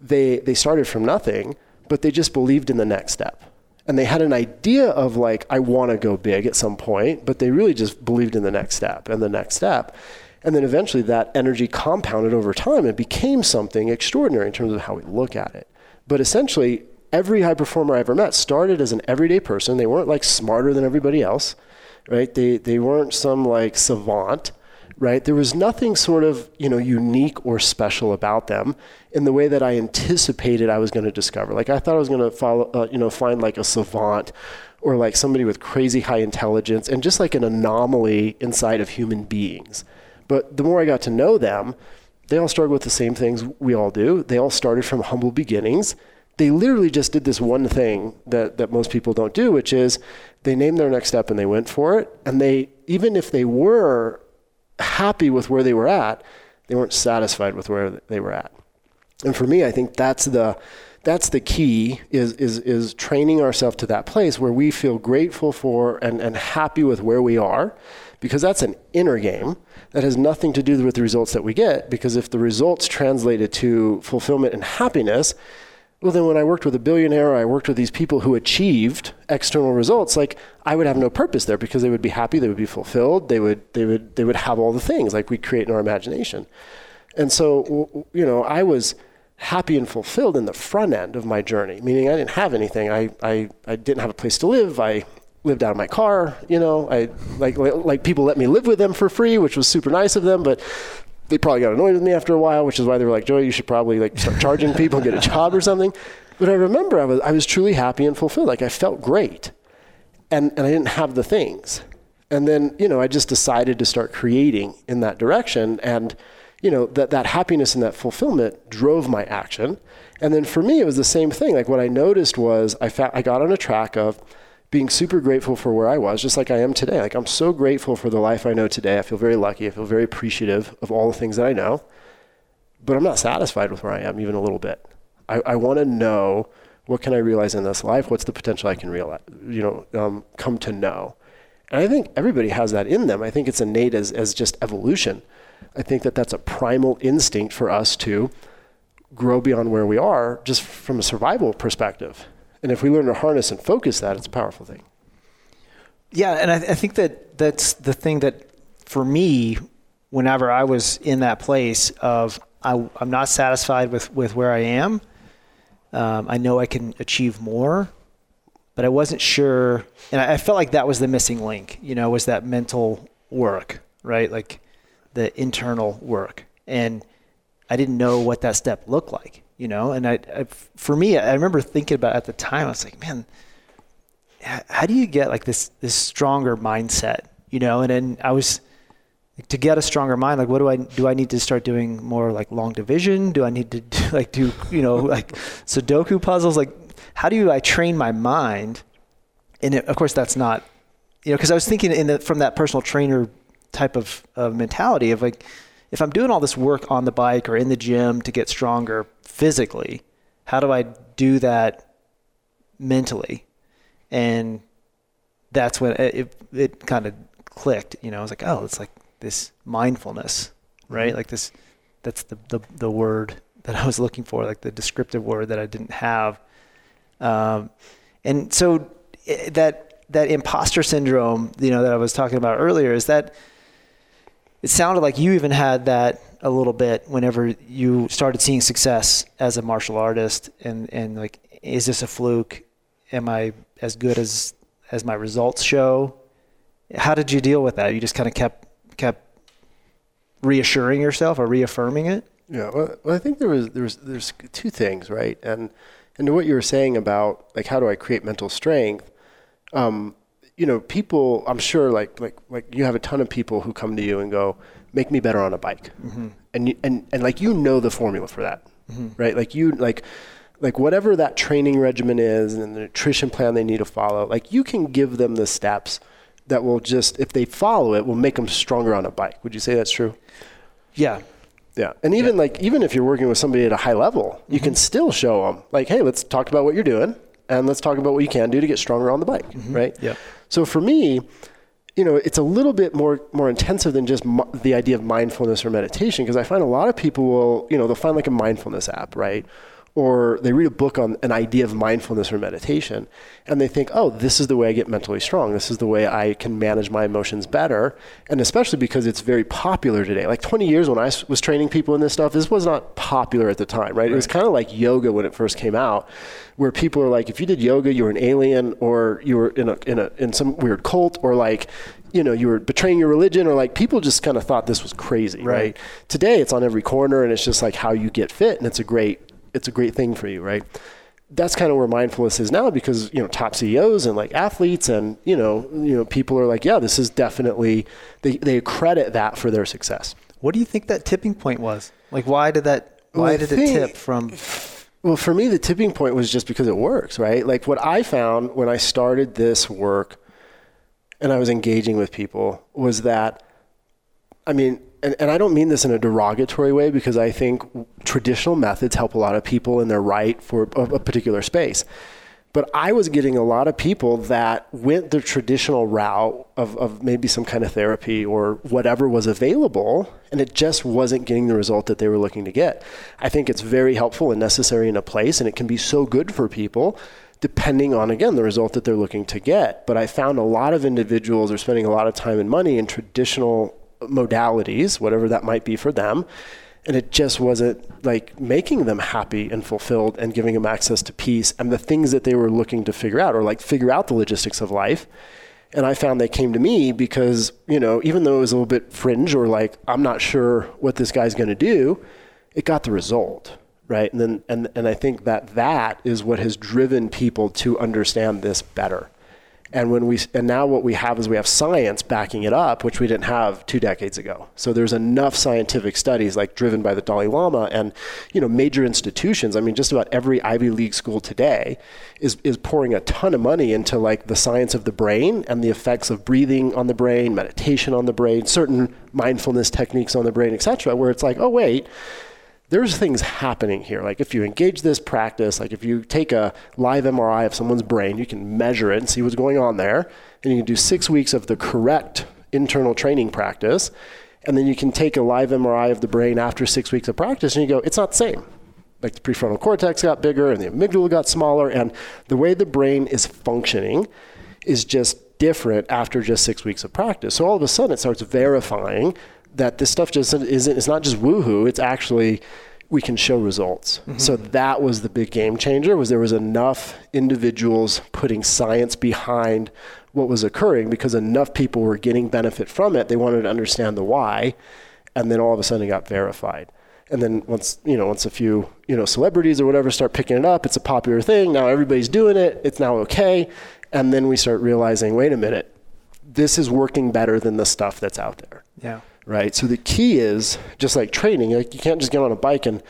S2: They, they started from nothing, but they just believed in the next step and they had an idea of like i want to go big at some point but they really just believed in the next step and the next step. And then eventually that energy compounded over time and became something extraordinary in terms of how we look at it. But essentially every high performer i ever met started as an everyday person. They weren't like smarter than everybody else right? They, they weren't some like savant right? There was nothing sort of, you know, unique or special about them in the way that I anticipated I was going to discover. Like I thought I was going to follow, uh, you know, find like a savant or like somebody with crazy high intelligence and just like an anomaly inside of human beings. But the more I got to know them, they all struggle with the same things we all do. They all started from humble beginnings. They literally just did this one thing that, that most people don't do, which is they named their next step and they went for it. And they, even if they were happy with where they were at, they weren't satisfied with where they were at. And for me, I think that's the that's the key is is is training ourselves to that place where we feel grateful for and, and happy with where we are because that's an inner game that has nothing to do with the results that we get because if the results translated to fulfillment and happiness well, then when I worked with a billionaire, I worked with these people who achieved external results, like I would have no purpose there because they would be happy, they would be fulfilled, they would, they would, they would have all the things like we create in our imagination. And so, you know, I was happy and fulfilled in the front end of my journey, meaning I didn't have anything. I, I, I didn't have a place to live. I lived out of my car, you know, I like, like people let me live with them for free, which was super nice of them, but they probably got annoyed with me after a while, which is why they were like, Joey, you should probably like start charging people get a job or something. But I remember I was, I was truly happy and fulfilled. Like I felt great. And, and I didn't have the things. And then, you know, I just decided to start creating in that direction. And, you know, that, that happiness and that fulfillment drove my action. And then for me, it was the same thing. Like what I noticed was I, fa- I got on a track of, being super grateful for where I was, just like I am today. Like I'm so grateful for the life I know today. I feel very lucky. I feel very appreciative of all the things that I know. But I'm not satisfied with where I am even a little bit. I, I want to know what can I realize in this life? What's the potential I can realize, you know, um, come to know? And I think everybody has that in them. I think it's innate as, as just evolution. I think that that's a primal instinct for us to grow beyond where we are just from a survival perspective. And if we learn to harness and focus that, it's a powerful thing.
S1: Yeah, and I, I think that that's the thing that for me, whenever I was in that place of I, am not satisfied with, with where I am, um, I know I can achieve more, but I wasn't sure, and I, I felt like that was the missing link. You know, was that mental work, right? Like the internal work, and I didn't know what that step looked like you know. And I, I, for me, I remember thinking about at the time. I was like, man, how do you get like this this stronger mindset, you know? And then I was to get a stronger mind. Like, what do I do? I need to start doing more like long division? Do I need to do, like do you know like Sudoku puzzles? Like, how do I train my mind? And it, of course, that's not you know because I was thinking in the, from that personal trainer type of, of mentality of like if I'm doing all this work on the bike or in the gym to get stronger physically, how do I do that mentally? And that's when it, it, it kind of clicked. You know, I was like, oh, it's like this mindfulness, right? Mm-hmm. Like this, that's the, the, the word that I was looking for, like the descriptive word that I didn't have. Um, and so that, that imposter syndrome, you know, that I was talking about earlier is that it sounded like you even had that a little bit whenever you started seeing success as a martial artist. And, and like is this a fluke? Am i as good as as my results show? How did you deal with that? You just kind of kept kept reassuring yourself or reaffirming it?
S2: Yeah well, well i think there was there was there's two things right? And and to what you were saying about like how do i create mental strength um, you know, people, I'm sure like, like, like you have a ton of people who come to you and go, make me better on a bike. Mm-hmm. And, you, and, and like, you know, the formula for that, mm-hmm. right? Like you, like, like whatever that training regimen is and the nutrition plan they need to follow, like you can give them the steps that will just, if they follow it, will make them stronger on a bike. Would you say that's true?
S1: Yeah.
S2: Yeah. And even yeah. like, even if you're working with somebody at a high level, mm-hmm. you can still show them, like, hey, let's talk about what you're doing and let's talk about what you can do to get stronger on the bike, mm-hmm. right?
S1: Yeah.
S2: So for me, you know, it's a little bit more more intensive than just the idea of mindfulness or meditation because I find a lot of people will, you know, they'll find like a mindfulness app, right? Or they read a book on an idea of mindfulness or meditation and they think, oh, this is the way I get mentally strong. This is the way I can manage my emotions better. And especially because it's very popular today. Like 20 years when I was training people in this stuff, this was not popular at the time, right? right. It was kind of like yoga when it first came out, where people are like, if you did yoga, you were an alien or you were in, a, in, a, in some weird cult or like, you know, you were betraying your religion or like people just kind of thought this was crazy, right. right? Today it's on every corner and it's just like how you get fit and it's a great it's a great thing for you, right? That's kind of where mindfulness is now because you know top CEOs and like athletes and you know you know people are like yeah this is definitely they they credit that for their success.
S1: What do you think that tipping point was? Like why did that why well, did think, it tip from
S2: well, for me, the tipping point was just because it works, right? Like what I found when I started this work and I was engaging with people was that, I mean, and, and I don't mean this in a derogatory way because I think traditional methods help a lot of people in their right for a, a particular space. But I was getting a lot of people that went the traditional route of, of maybe some kind of therapy or whatever was available, and it just wasn't getting the result that they were looking to get. I think it's very helpful and necessary in a place, and it can be so good for people depending on again the result that they're looking to get but i found a lot of individuals are spending a lot of time and money in traditional modalities, whatever that might be for them. And it just wasn't like making them happy and fulfilled and giving them access to peace and the things that they were looking to figure out or like figure out the logistics of life. And I found they came to me because, you know, even though it was a little bit fringe or like, I'm not sure what this guy's going to do, it got the result. Right. And then, and, and I think that that is what has driven people to understand this better. And when we and now what we have is we have science backing it up, which we didn't have two decades ago. So there's enough scientific studies, like driven by the Dalai Lama and you know major institutions. I mean, just about every Ivy League school today is is pouring a ton of money into like the science of the brain and the effects of breathing on the brain, meditation on the brain, certain mindfulness techniques on the brain, etc. Where it's like, oh wait there's things happening here. Like if you engage this practice, like if you take a live MRI of someone's brain, you can measure it and see what's going on there. And you can do six weeks of the correct internal training practice. And then you can take a live MRI of the brain after six weeks of practice and you go, it's not the same. Like the prefrontal cortex got bigger and the amygdala got smaller. And the way the brain is functioning is just different after just six weeks of practice. So all of a sudden it starts verifying that this stuff just isn't it's not just woohoo it's actually we can show results. Mm-hmm. so that was the big game changer was there was enough individuals putting science behind what was occurring because enough people were getting benefit from it they wanted to understand the why and then all of a sudden it got verified. And then once you know once a few you know celebrities or whatever start picking it up it's a popular thing now everybody's doing it it's now okay and then we start realizing wait a minute this is working better than the stuff that's out there.
S1: Yeah
S2: right? So the key is just like training, like you can't just get on a bike and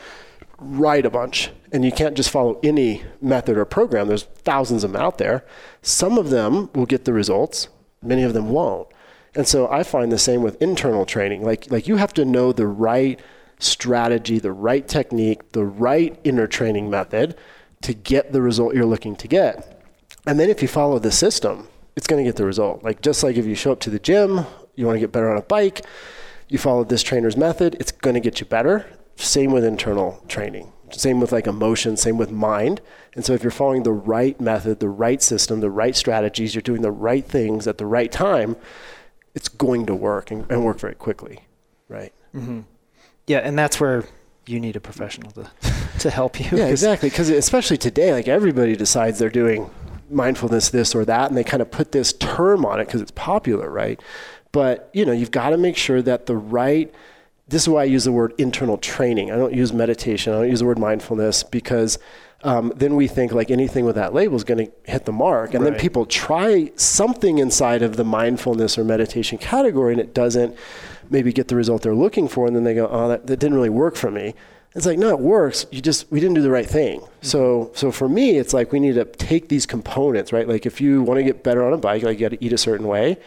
S2: ride a bunch and you can't just follow any method or program. There's thousands of them out there. Some of them will get the results, many of them won't. And so I find the same with internal training. Like like you have to know the right strategy, the right technique, the right inner training method to get the result you're looking to get. And then if you follow the system, it's going to get the result. Like just like if you show up to the gym, you want to get better on a bike, you follow this trainer's method, it's going to get you better. Same with internal training. Same with like emotion, same with mind. And so if you're following the right method, the right system, the right strategies, you're doing the right things at the right time, it's going to work and, and work very quickly. Right.
S1: Mm-hmm. Yeah. And that's where you need a professional to, to help you.
S2: Yeah, exactly. Because especially today, like everybody decides they're doing mindfulness this or that and they kind of put this term on it because it's popular right but you know, you've got to make sure that the right this is why I use the word internal training. I don't use meditation. I don't use the word mindfulness because um, then we think like anything with that label is going to hit the mark. And right. then people try something inside of the mindfulness or meditation category and it doesn't maybe get the result they're looking for. And then they go, oh, that, that didn't really work for me. It's like, no, it works. You just, we didn't do the right thing. So, so for me, it's like we need to take these components, right? Like if you want to get better on a bike, like you got to eat a certain way,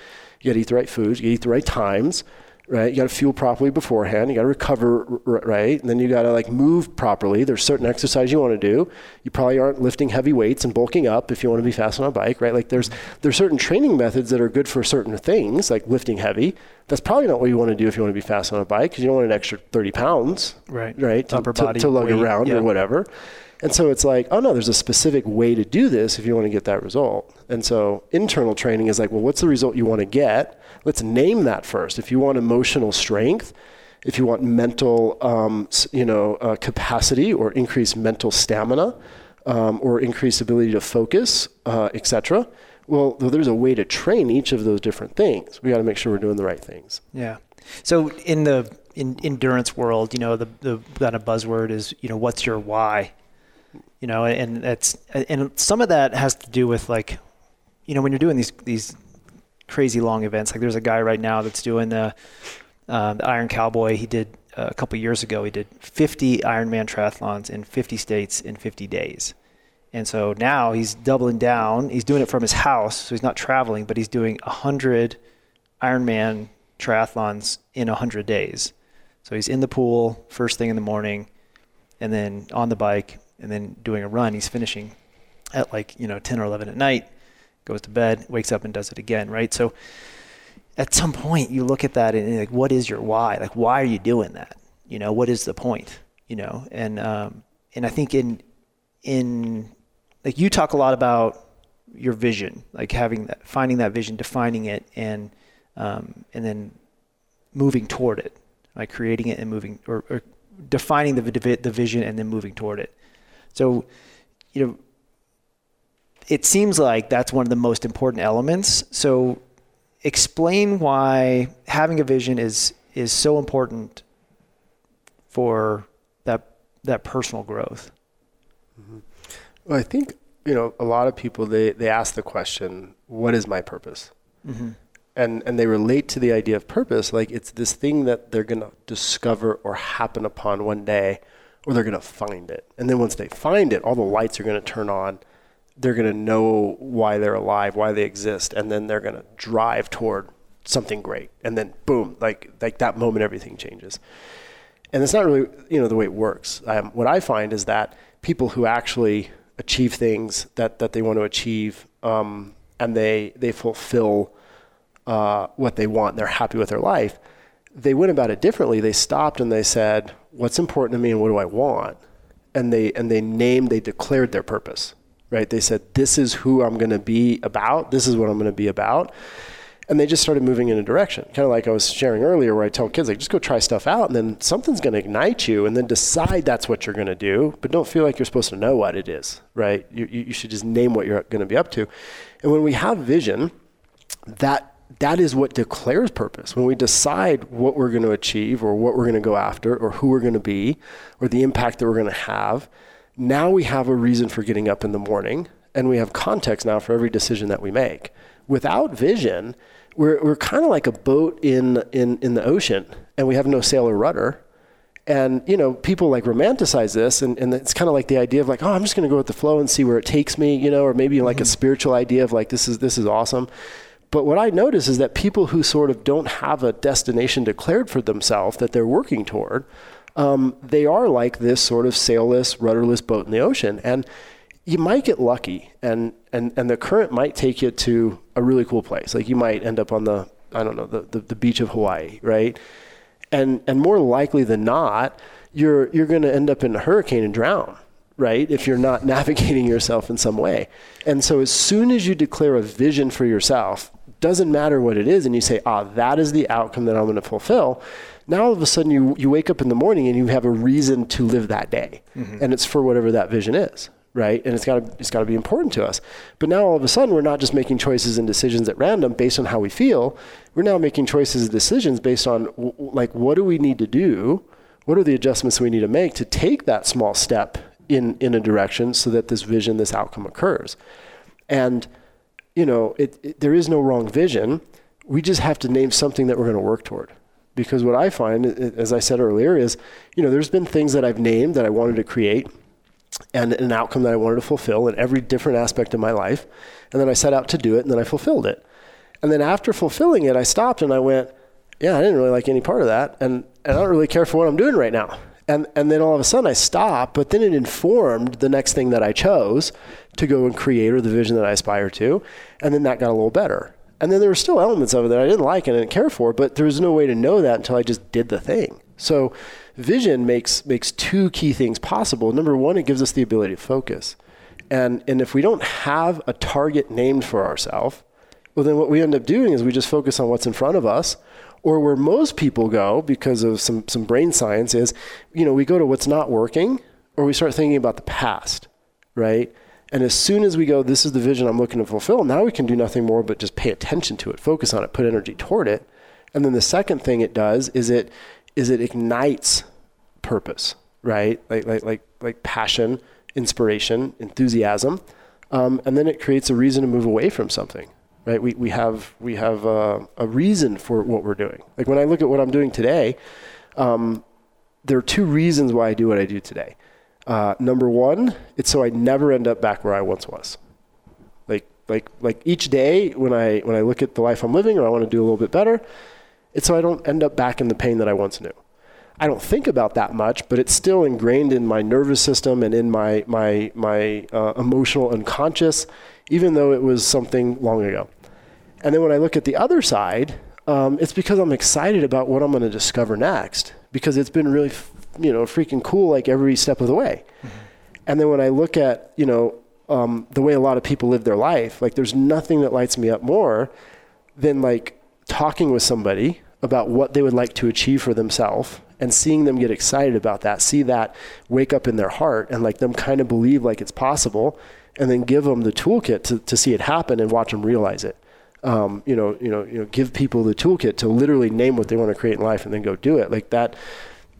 S2: you got to eat the right foods, you got to eat the right times, right? You got to fuel properly beforehand. You got to recover, right? And then you got to like move properly. There's certain exercise you want to do. You probably aren't lifting heavy weights and bulking up if you want to be fast on a bike, right? Like there's there's certain training methods that are good for certain things, like lifting heavy. That's probably not what you want to do if you want to be fast on a bike because you don't want an extra 30 pounds,
S1: Right.
S2: Right? To,
S1: Upper
S2: to-
S1: body
S2: to lug
S1: weight,
S2: around
S1: yeah.
S2: or whatever. And so it's like, oh no, there's a specific way to do this if you want to get that result. And so internal training is like, well, what's the result you want to get? Let's name that first. If you want emotional strength, if you want mental, um, you know, uh, capacity or increased mental stamina, um, or increased ability to focus, uh, etc. Well, there's a way to train each of those different things. We got to make sure we're doing the right things.
S1: Yeah. So in the in endurance world, you know, the the kind of buzzword is, you know, what's your why? You know, and that's and some of that has to do with like, you know, when you're doing these these crazy long events. Like there's a guy right now that's doing the, uh, the Iron Cowboy. He did uh, a couple years ago. He did 50 Ironman triathlons in 50 states in 50 days. And so now he's doubling down. He's doing it from his house, so he's not traveling, but he's doing 100 Ironman triathlons in 100 days. So he's in the pool first thing in the morning and then on the bike and then doing a run. He's finishing at like, you know, 10 or 11 at night, goes to bed, wakes up and does it again, right? So at some point you look at that and like, what is your why? Like, why are you doing that? You know, what is the point? You know, and, um, and I think in, in, like you talk a lot about your vision, like having that, finding that vision, defining it, and um, and then moving toward it, like creating it and moving, or, or defining the the vision and then moving toward it. So, you know, it seems like that's one of the most important elements. So, explain why having a vision is is so important for that that personal growth.
S2: Well, I think you know a lot of people they they ask the question, "What is my purpose?"
S1: Mm-hmm.
S2: and and they relate to the idea of purpose like it's this thing that they're going to discover or happen upon one day or they're going to find it and then once they find it all the lights are going to turn on they're going to know why they're alive why they exist and then they're going to drive toward something great and then boom like like that moment everything changes and it's not really you know the way it works um, what i find is that people who actually achieve things that that they want to achieve um, and they they fulfill uh, what they want, they're happy with their life. They went about it differently. They stopped and they said, "What's important to me, and what do I want?" And they and they named, they declared their purpose. Right? They said, "This is who I'm going to be about. This is what I'm going to be about." And they just started moving in a direction, kind of like I was sharing earlier, where I tell kids, like, just go try stuff out, and then something's going to ignite you, and then decide that's what you're going to do, but don't feel like you're supposed to know what it is, right? You, you you should just name what you're going to be up to. And when we have vision, that that is what declares purpose. When we decide what we're going to achieve or what we're going to go after or who we're going to be or the impact that we're going to have, now we have a reason for getting up in the morning and we have context now for every decision that we make. Without vision, we're, we're kind of like a boat in, in, in the ocean and we have no sail or rudder. And, you know, people like romanticize this and, and it's kind of like the idea of like, oh, I'm just going to go with the flow and see where it takes me, you know, or maybe like a mm-hmm. spiritual idea of like, this is, this is awesome. But what I notice is that people who sort of don't have a destination declared for themselves that they're working toward, um, they are like this sort of sailless, rudderless boat in the ocean. And you might get lucky and, and, and the current might take you to a really cool place. Like you might end up on the, I don't know, the, the, the beach of Hawaii, right? And, and more likely than not, you're, you're going to end up in a hurricane and drown right? If you're not navigating yourself in some way. And so as soon as you declare a vision for yourself, doesn't matter what it is, and you say, ah, that is the outcome that I'm going to fulfill. Now all of a sudden you, you wake up in the morning and you have a reason to live that day. And it's for whatever that vision is. Right. And it's got to, it's got to be important to us. But now all of a sudden we're not just making choices and decisions at random based on how we feel. We're now making choices and decisions based on w- like, what do we need to do? What are the adjustments we need to make to take that small step in in a direction so that this vision, this outcome occurs. And you know, it, it, there is no wrong vision. We just have to name something that we're going to work toward. Because what I find, as I said earlier, is, you know, there's been things that I've named that I wanted to create and an outcome that I wanted to fulfill in every different aspect of my life. And then I set out to do it and then I fulfilled it. And then after fulfilling it, I stopped and I went, yeah, I didn't really like any part of that. And, and I don't really care for what I'm doing right now. And, and then all of a sudden I stopped, but then it informed the next thing that I chose to go and create or the vision that I aspire to. And then that got a little better. And then there were still elements of it that I didn't like and I didn't care for, but there was no way to know that until I just did the thing. So vision makes makes two key things possible. Number one, it gives us the ability to focus. And and if we don't have a target named for ourselves, well then what we end up doing is we just focus on what's in front of us or where most people go because of some, some brain science is, you know, we go to what's not working or we start thinking about the past, right? And as soon as we go, this is the vision I'm looking to fulfill, now we can do nothing more but just pay attention to it, focus on it, put energy toward it. And then the second thing it does is it is it ignites purpose, right? Like like like like passion, inspiration, enthusiasm, um, and then it creates a reason to move away from something, right? We, we have, we have a, a reason for what we're doing. Like when I look at what I'm doing today, um, there are two reasons why I do what I do today. Uh, number one, it's so I never end up back where I once was. Like, like, like each day when I, when I look at the life I'm living or I want to do a little bit better, it's so I don't end up back in the pain that I once knew. I don't think about that much, but it's still ingrained in my nervous system and in my, my, my uh, emotional unconscious, even though it was something long ago. And then when I look at the other side, um, it's because I'm excited about what I'm going to discover next because it's been really, you know, freaking cool like every step of the way. Mm-hmm. And then when I look at, you know, um, the way a lot of people live their life, like there's nothing that lights me up more than like talking with somebody about what they would like to achieve for themselves and seeing them get excited about that, see that wake up in their heart and like them kind of believe like it's possible and then give them the toolkit to, to see it happen and watch them realize it um, you know, you know, you know, give people the toolkit to literally name what they want to create in life and then go do it. Like that,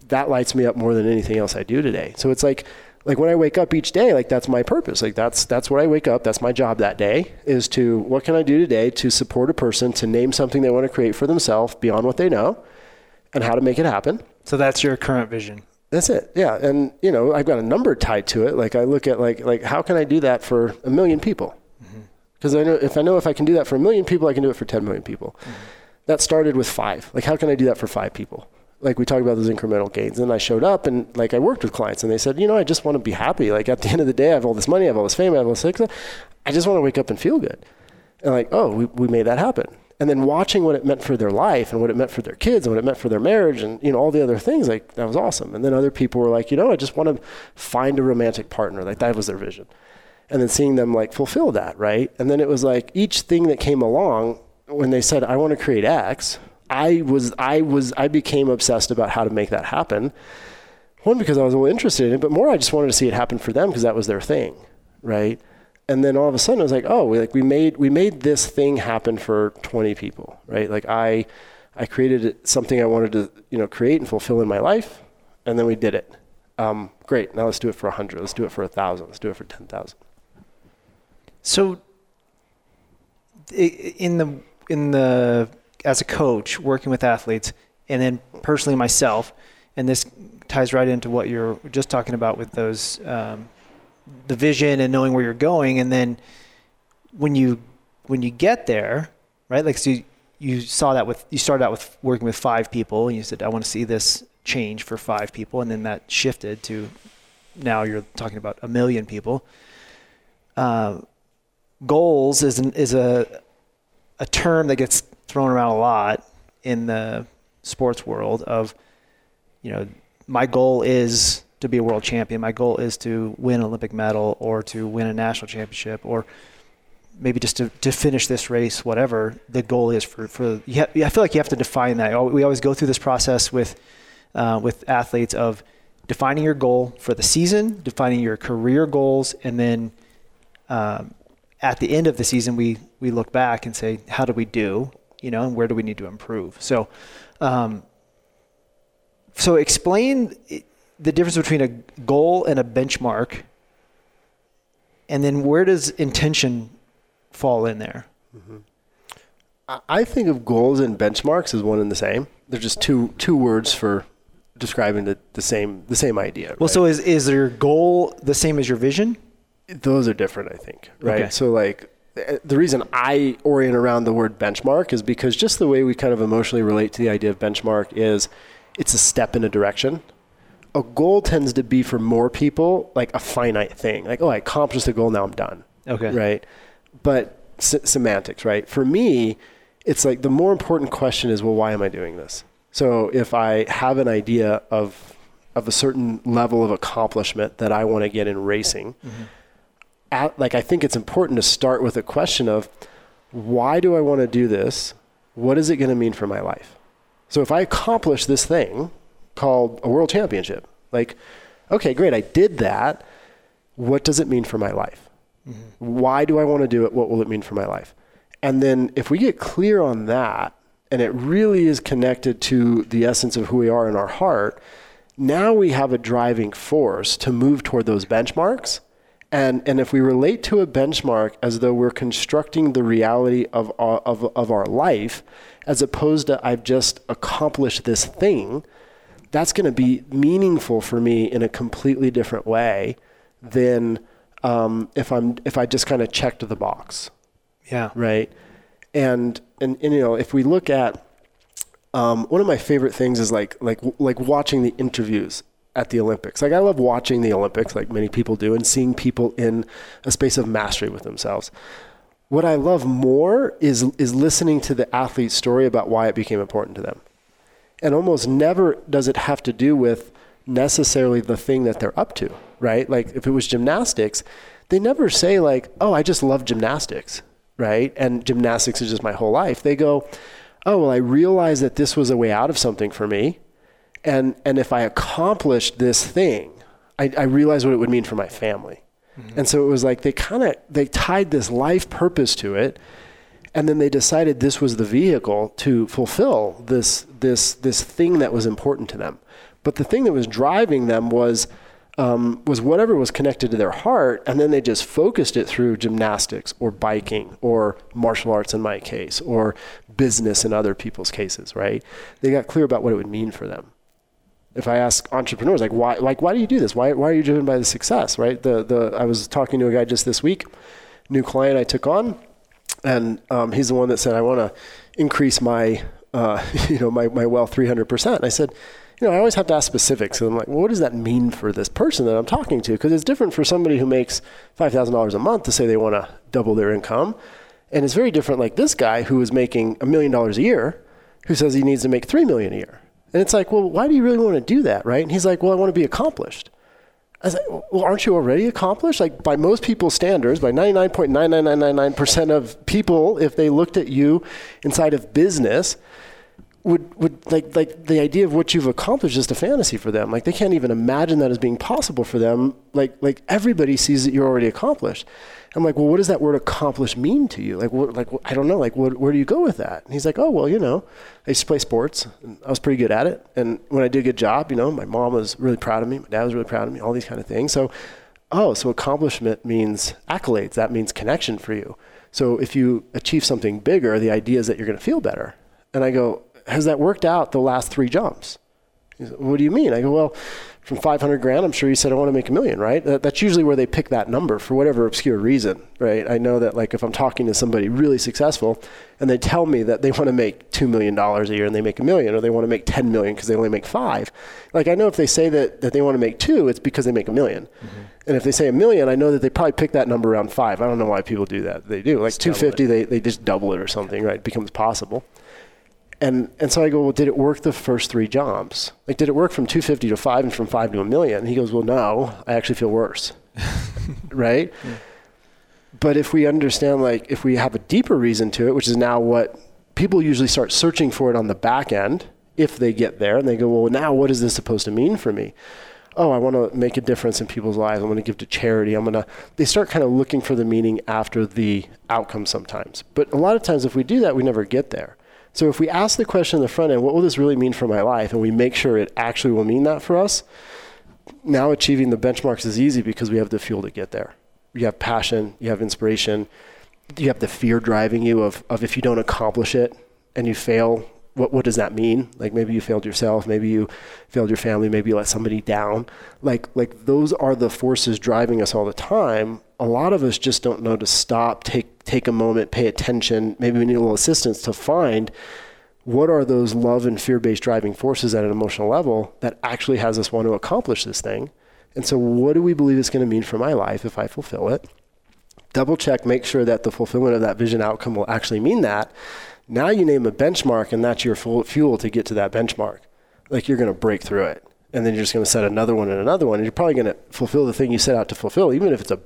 S2: that lights me up more than anything else I do today. So it's like, like when I wake up each day, like that's my purpose. Like that's that's where I wake up. That's my job that day is to what can I do today to support a person to name something they want to create for themselves beyond what they know, and how to make it happen.
S1: So that's your current vision.
S2: That's it. Yeah, and you know I've got a number tied to it. Like I look at like like how can I do that for a million people? Because I know if I know if I can do that for a million people, I can do it for 10 million people. Mm-hmm. That started with five. Like, how can I do that for five people? Like we talked about those incremental gains. And I showed up and like I worked with clients and they said, you know, I just want to be happy. Like at the end of the day, I have all this money, I have all this fame, I have all this success. I just want to wake up and feel good. And like, oh, we, we made that happen. And then watching what it meant for their life and what it meant for their kids and what it meant for their marriage and you know all the other things, like that was awesome. And then other people were like, you know, I just want to find a romantic partner. Like that was their vision and then seeing them like fulfill that, right? And then it was like each thing that came along when they said, I want to create X, I was, I was, I became obsessed about how to make that happen. One, because I was a little interested in it, but more, I just wanted to see it happen for them because that was their thing, right? And then all of a sudden, it was like, oh, we, like we made we made this thing happen for 20 people, right? Like I, I created something I wanted to, you know, create and fulfill in my life, and then we did it. Um, great. Now let's do it for 100. Let's do it for 1,000. Let's do it for 10,000.
S1: So, in the in the as a coach working with athletes, and then personally myself, and this ties right into what you're just talking about with those um, the vision and knowing where you're going, and then when you when you get there, right? Like so you, you saw that with you started out with working with five people, and you said I want to see this change for five people, and then that shifted to now you're talking about a million people. Uh, goals is an, is a a term that gets thrown around a lot in the sports world of you know my goal is to be a world champion my goal is to win an olympic medal or to win a national championship or maybe just to, to finish this race whatever the goal is for for ha- I feel like you have to define that we always go through this process with uh, with athletes of defining your goal for the season defining your career goals and then um, at the end of the season, we we look back and say, how did we do? You know, and where do we need to improve? So, um, so explain the difference between a goal and a benchmark, and then where does intention fall in there?
S2: Mm-hmm. I think of goals and benchmarks as one and the same. They're just two two words for describing the, the same the same idea.
S1: Well,
S2: right?
S1: so is is your goal the same as your vision?
S2: those are different, I think. Right.
S1: Okay.
S2: So like the reason I orient around the word benchmark is because just the way we kind of emotionally relate to the idea of benchmark is it's a step in a direction. A goal tends to be for more people like a finite thing. Like, oh, I accomplished the goal, now I'm done.
S1: Okay.
S2: Right. But se- semantics, right? For me, it's like the more important question is, well, why am I doing this? So if I have an idea of of a certain level of accomplishment that I want to get in racing, mm-hmm. At, like I think it's important to start with a question of why do I want to do this? What is it going to mean for my life? So if I accomplish this thing called a world championship, like, okay, great, I did that. What does it mean for my life? Mm-hmm. Why do I want to do it? What will it mean for my life? And then if we get clear on that, and it really is connected to the essence of who we are in our heart, now we have a driving force to move toward those benchmarks. And, and if we relate to a benchmark as though we're constructing the reality of our, of, of our life, as opposed to I've just accomplished this thing, that's going to be meaningful for me in a completely different way than um, if I'm if I just kind of checked the box
S1: Yeah.
S2: right? And, and and you know, if we look at um, one of my favorite things is like like like watching the interviews at the Olympics. Like I love watching the Olympics, like many people do, and seeing people in a space of mastery with themselves. What I love more is is listening to the athlete's story about why it became important to them. And almost never does it have to do with necessarily the thing that they're up to, right? Like if it was gymnastics, they never say like, "Oh, I just love gymnastics." Right? And gymnastics is just my whole life. They go, "Oh, well, I realized that this was a way out of something for me." And and if I accomplished this thing, I, I realized what it would mean for my family. And so it was like they kind of they tied this life purpose to it, and then they decided this was the vehicle to fulfill this this this thing that was important to them. But the thing that was driving them was um, was whatever was connected to their heart, and then they just focused it through gymnastics or biking or martial arts in my case or business in other people's cases. Right? They got clear about what it would mean for them if I ask entrepreneurs like why like why do you do this? Why why are you driven by the success? Right? The the I was talking to a guy just this week, new client I took on, and um, he's the one that said I want to increase my uh, you know my my wealth three hundred percent. I said. You know, I always have to ask specifics. And I'm like, well, what does that mean for this person that I'm talking to? Because it's different for somebody who makes $5,000 a month to say they want to double their income. And it's very different like this guy who is making a million dollars a year who says he needs to make 3 million a year. And it's like, well, why do you really want to do that, right? And he's like, well, I want to be accomplished. I was like, well, aren't you already accomplished? Like by most people's standards, by 99.99999% of people, if they looked at you inside of business, would would like like the idea of what you've accomplished is a fantasy for them. Like they can't even imagine that as being possible for them. Like like everybody sees that you're already accomplished. I'm like, well, what does that word accomplish mean to you? Like, what, like I don't know. Like, what, where do you go with that? And he's like, oh, well, you know, I used to play sports, I was pretty good at it. And when I did a good job, you know, my mom was really proud of me, my dad was really proud of me, all these kind of things. So, oh, so accomplishment means accolades. That means connection for you. So if you achieve something bigger, the idea is that you're going to feel better. And I go, has that worked out the last three jumps? Said, what do you mean? I go, well, from 500 grand, I'm sure you said I want to make a million, right? That, that's usually where they pick that number for whatever obscure reason, right? I know that like if I'm talking to somebody really successful and they tell me that they want to make $2 million a year and they make a million or they want to make 10 million because they only make five, like I know if they say that, that they want to make two, it's because they make a 1000000
S1: Mm-hmm.
S2: And if they say a million, I know that they probably pick that number around five. I don't know why people do that. They do. Like
S1: Just
S2: 250, they, they just double it or something, right? It becomes possible. And and so I go, well, did it work the first three jumps? Like, did it work from 250 to five and from five to a million? And he goes, well, no, I actually feel worse, right? But if we understand, like, if we have a deeper reason to it, which is now what people usually start searching for it on the back end, if they get there, and they go, well, now what is this supposed to mean for me? Oh, I want to make a difference in people's lives. I'm going to give to charity. I'm going to. They start kind of looking for the meaning after the outcome sometimes. But a lot of times, if we do that, we never get there. So if we ask the question in the front end, what will this really mean for my life? And we make sure it actually will mean that for us, now achieving the benchmarks is easy because we have the fuel to get there. You have passion, you have inspiration, you have the fear driving you of, of if you don't accomplish it and you fail, what, what does that mean? Like maybe you failed yourself, maybe you failed your family, maybe you let somebody down. Like, like those are the forces driving us all the time. A lot of us just don't know to stop, take, take a moment, pay attention. Maybe we need a little assistance to find what are those love and fear based driving forces at an emotional level that actually has us want to accomplish this thing. And so, what do we believe it's going to mean for my life if I fulfill it? Double check, make sure that the fulfillment of that vision outcome will actually mean that. Now you name a benchmark, and that's your fuel to get to that benchmark. Like you're going to break through it. And then you're just going to set another one and another one. And you're probably going to fulfill the thing you set out to fulfill, even if it's a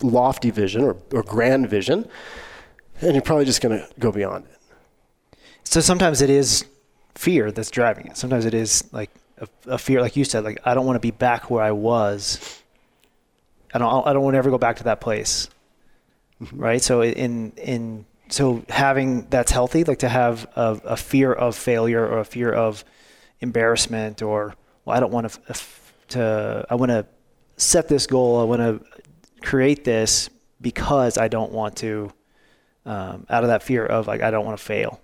S2: lofty vision or, or grand vision. And you're probably just going to go beyond it.
S1: So sometimes it is fear that's driving it. Sometimes it is like a, a fear, like you said, like I don't want to be back where I was. I don't. I don't want to ever go back to that place. Mm-hmm. Right. So in in so having that's healthy, like to have a, a, fear of failure or a fear of embarrassment or well, I don't want to to I want to set this goal. I want to create this because I don't want to um, out of that fear of like I don't want to fail.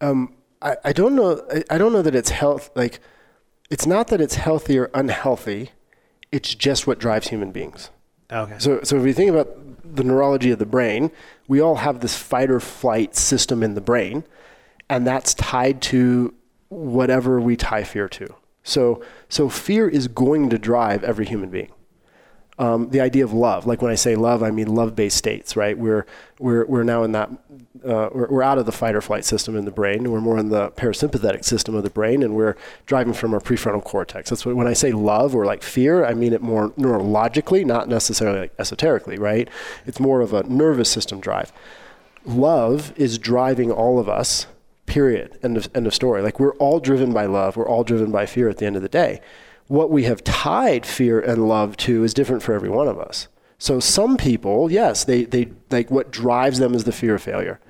S2: Um, I, I don't know. I, I don't know that it's health. Like, it's not that it's healthy or unhealthy. It's just what drives human beings.
S1: Okay.
S2: So, so if you think about the neurology of the brain, we all have this fight or flight system in the brain, and that's tied to whatever we tie fear to. So, so fear is going to drive every human being um, the idea of love. Like when I say love, I mean love-based states, right? We're we're we're now in that uh, we're, we're out of the fight or flight system in the brain. We're more in the parasympathetic system of the brain, and we're driving from our prefrontal cortex. That's what when I say love or like fear, I mean it more neurologically, not necessarily like esoterically, right? It's more of a nervous system drive. Love is driving all of us. Period. End of end of story. Like we're all driven by love. We're all driven by fear at the end of the day what we have tied fear and love to is different for every one of us. So some people, yes, they, they like what drives them is the fear of failure.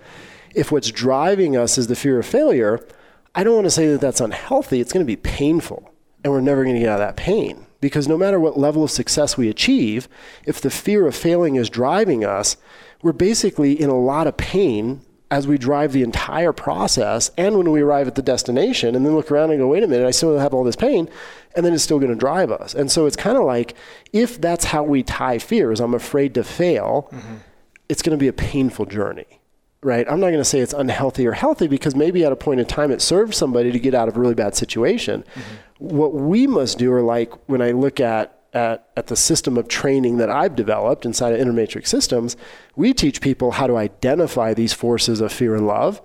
S2: If what's driving us is the fear of failure, I don't want to say that that's unhealthy. It's going to be painful, and we're never going to get out of that pain. Because no matter what level of success we achieve, if the fear of failing is driving us, we're basically in a lot of pain as we drive the entire process and when we arrive at the destination and then look around and go, wait a minute, I still have all this pain, and then it's still going to drive us. And so it's kind of like if that's how we tie fears, I'm afraid to fail, mm-hmm. it's going to be a painful journey. Right? I'm not going to say it's unhealthy or healthy because maybe at a point in time it served somebody to get out of a really bad situation. Mm-hmm. What we must do, or like when I look at at, at the system of training that I've developed inside of Inner Matrix Systems, we teach people how to identify these forces of fear and love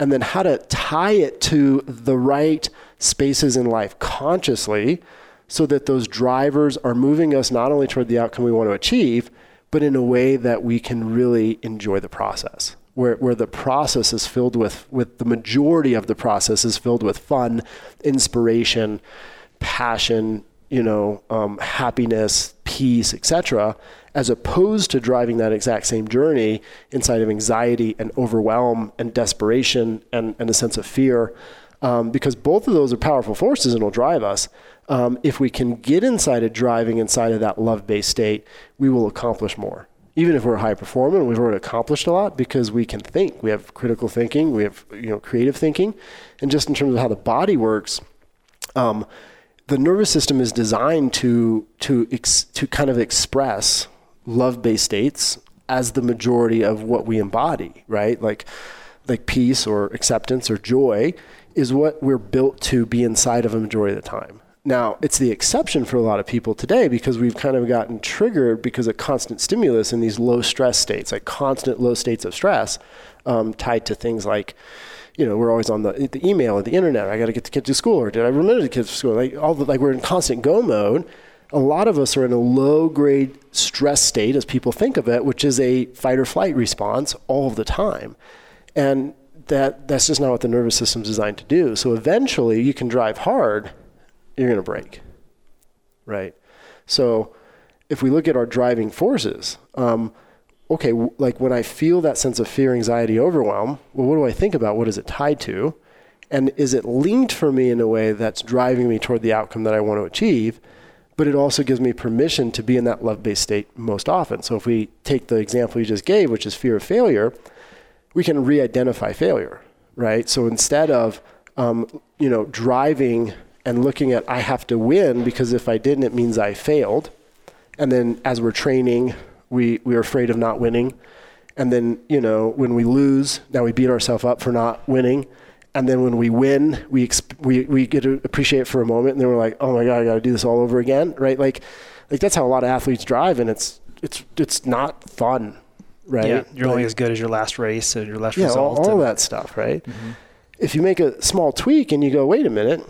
S2: and then how to tie it to the right spaces in life consciously so that those drivers are moving us not only toward the outcome we want to achieve, but in a way that we can really enjoy the process. Where, where the process is filled with, with the majority of the process is filled with fun, inspiration, passion, you know, um, happiness, peace, etc., as opposed to driving that exact same journey inside of anxiety and overwhelm and desperation and, and a sense of fear. Um, because both of those are powerful forces and will drive us. Um, if we can get inside of driving inside of that love based state, we will accomplish more. Even if we're a high performer and we've already accomplished a lot because we can think, we have critical thinking, we have you know creative thinking, and just in terms of how the body works, um, the nervous system is designed to to ex, to kind of express love-based states as the majority of what we embody, right? Like like peace or acceptance or joy is what we're built to be inside of a majority of the time. Now, it's the exception for a lot of people today because we've kind of gotten triggered because of constant stimulus in these low stress states, like constant low states of stress, um, tied to things like you know, we're always on the, the email or the internet. I got to get the kids to school, or did I remember the kids to school? Like all the, like we're in constant go mode. A lot of us are in a low grade stress state, as people think of it, which is a fight or flight response all the time, and that that's just not what the nervous system is designed to do. So eventually, you can drive hard, you're going to break, right? So if we look at our driving forces. Um, okay, like when I feel that sense of fear, anxiety, overwhelm, well, what do I think about? What is it tied to? And is it linked for me in a way that's driving me toward the outcome that I want to achieve? but it also gives me permission to be in that love based state most often. So if we take the example you just gave, which is fear of failure, we can re identify failure, right? So instead of, um, you know, driving and looking at, I have to win because if I didn't, it means I failed. And then as we're training, we, we're afraid of not winning. And then, you know, when we lose, now we beat ourselves up for not winning and then when we win, we exp- we we get to appreciate it for a moment, and then we're like, oh my god, I got to do this all over again, right? Like, like that's how a lot of athletes drive, and it's it's it's not fun, right?
S1: Yeah, you're
S2: like,
S1: only as good as your last race and your last
S2: yeah,
S1: result.
S2: all, all
S1: and-
S2: that stuff, right? Mm-hmm. If you make a small tweak and you go, wait a minute,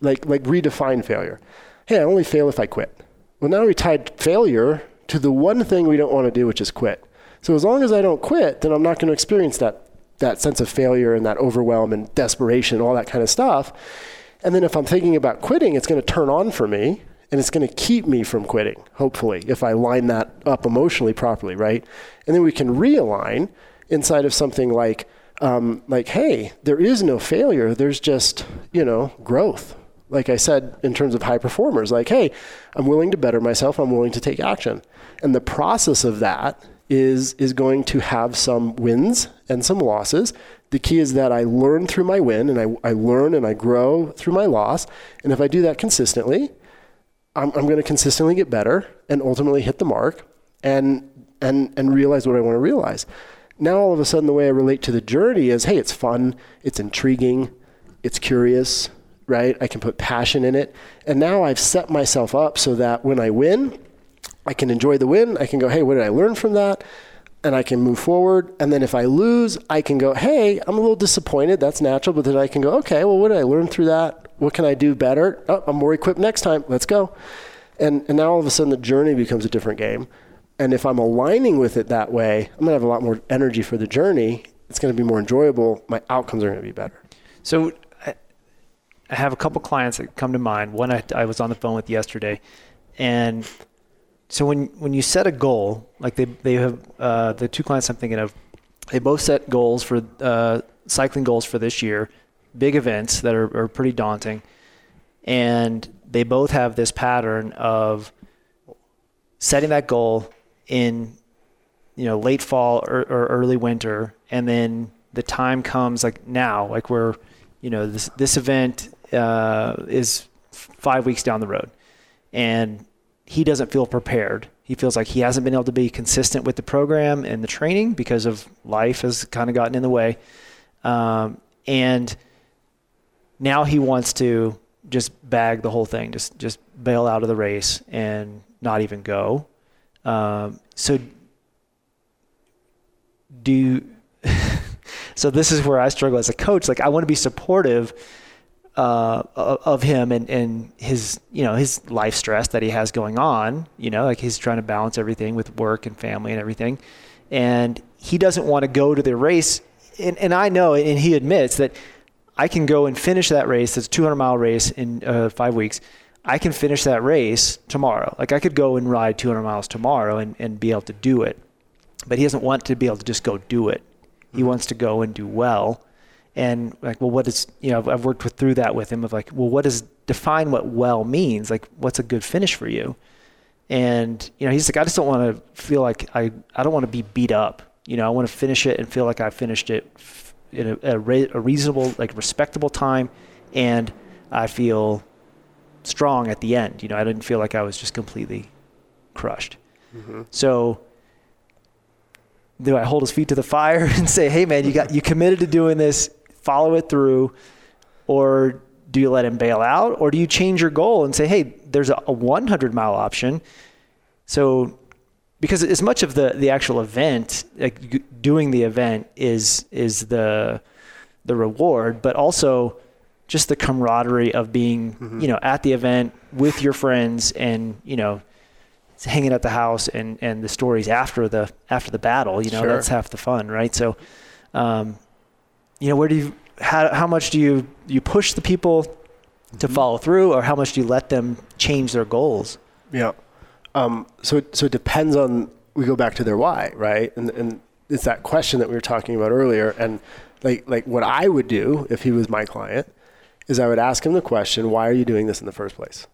S2: like like redefine failure. Hey, I only fail if I quit. Well, now we tied failure to the one thing we don't want to do, which is quit. So as long as I don't quit, then I'm not going to experience that that sense of failure and that overwhelm and desperation, all that kind of stuff. And then if I'm thinking about quitting, it's going to turn on for me and it's going to keep me from quitting, hopefully, if I line that up emotionally properly, right? And then we can realign inside of something like, um, like, hey, there is no failure. There's just, you know, growth. Like I said, in terms of high performers, like, hey, I'm willing to better myself. I'm willing to take action. And the process of that is is going to have some wins and some losses. The key is that I learn through my win and I, I learn and I grow through my loss. And if I do that consistently, I'm, I'm going to consistently get better and ultimately hit the mark and and and realize what I want to realize. Now all of a sudden the way I relate to the journey is hey, it's fun, it's intriguing, it's curious, right? I can put passion in it. And now I've set myself up so that when I win, I can enjoy the win. I can go, hey, what did I learn from that? And I can move forward. And then if I lose, I can go, hey, I'm a little disappointed. That's natural. But then I can go, okay, well, what did I learn through that? What can I do better? Oh, I'm more equipped next time. Let's go. And, and now all of a sudden the journey becomes a different game. And if I'm aligning with it that way, I'm going to have a lot more energy for the journey. It's going to be more enjoyable. My outcomes are going to be better.
S1: So I, have a couple clients that come to mind. One I, I was on the phone with yesterday, and so when when you set a goal, like they they have uh, the two clients I'm thinking of, they both set goals for uh, cycling goals for this year, big events that are, are pretty daunting, and they both have this pattern of setting that goal in you know late fall or, or early winter, and then the time comes like now, like we're you know this this event uh, is five weeks down the road, and he doesn't feel prepared. He feels like he hasn't been able to be consistent with the program and the training because of life has kind of gotten in the way. Um, and now he wants to just bag the whole thing, just just bail out of the race and not even go. Um, so do so this is where I struggle as a coach. Like I want to be supportive uh, of him and, and his you know his life stress that he has going on. You know, like he's trying to balance everything with work and family and everything, and he doesn't want to go to the race. And, and I know, and he admits that I can go and finish that race. It's a 200 mile race in uh, five weeks. I can finish that race tomorrow. Like I could go and ride 200 miles tomorrow and, and be able to do it. But he doesn't want to be able to just go do it. He wants to go and do well and like well what is you know i've worked with through that with him of like well what does define what well means? Like what's a good finish for you? And you know he's like i just don't want to feel like i i don't want to be beat up. You know i want to finish it and feel like i finished it in a, a, re- a reasonable like respectable time. And i feel strong at the end. You know i didn't feel like i was just completely crushed. Mm-hmm. so do I hold his feet to the fire and say, "Hey, man, you got you committed to doing this follow it through, or do you let him bail out, or do you change your goal and say, hey, there's a, a 100 mile option? So, because as much of the the actual event, like doing the event, is is the the reward, but also just the camaraderie of being, mm-hmm. you know, at the event with your friends and you know hanging at the house and and the stories after the after the battle you know sure. that's half the fun right so um, you know, where do you, how, how much do you, you push the people to mm-hmm. follow through or how much do you let them change their goals?
S2: Yeah. Um, so, so it depends on, we go back to their why, right? And, and it's that question that we were talking about earlier. And like, like what I would do if he was my client is I would ask him the question, why are you doing this in the first place?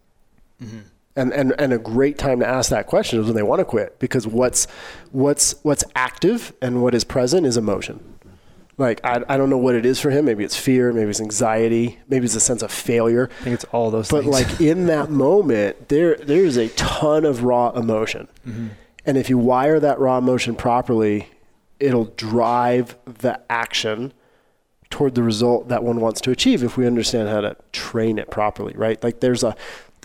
S2: Mm-hmm. And, and, and a great time to ask that question is when they want to quit because what's, what's, what's active and what is present is emotion. Like, I, I don't know what it is for him. Maybe it's fear, maybe it's anxiety, maybe it's a sense of failure.
S1: I think it's all those things.
S2: But
S1: things.
S2: like in that moment, there there's a ton of raw emotion.
S1: Mm-hmm.
S2: And if you wire that raw emotion properly, it'll drive the action toward the result that one wants to achieve if we understand how to train it properly, right? Like there's a,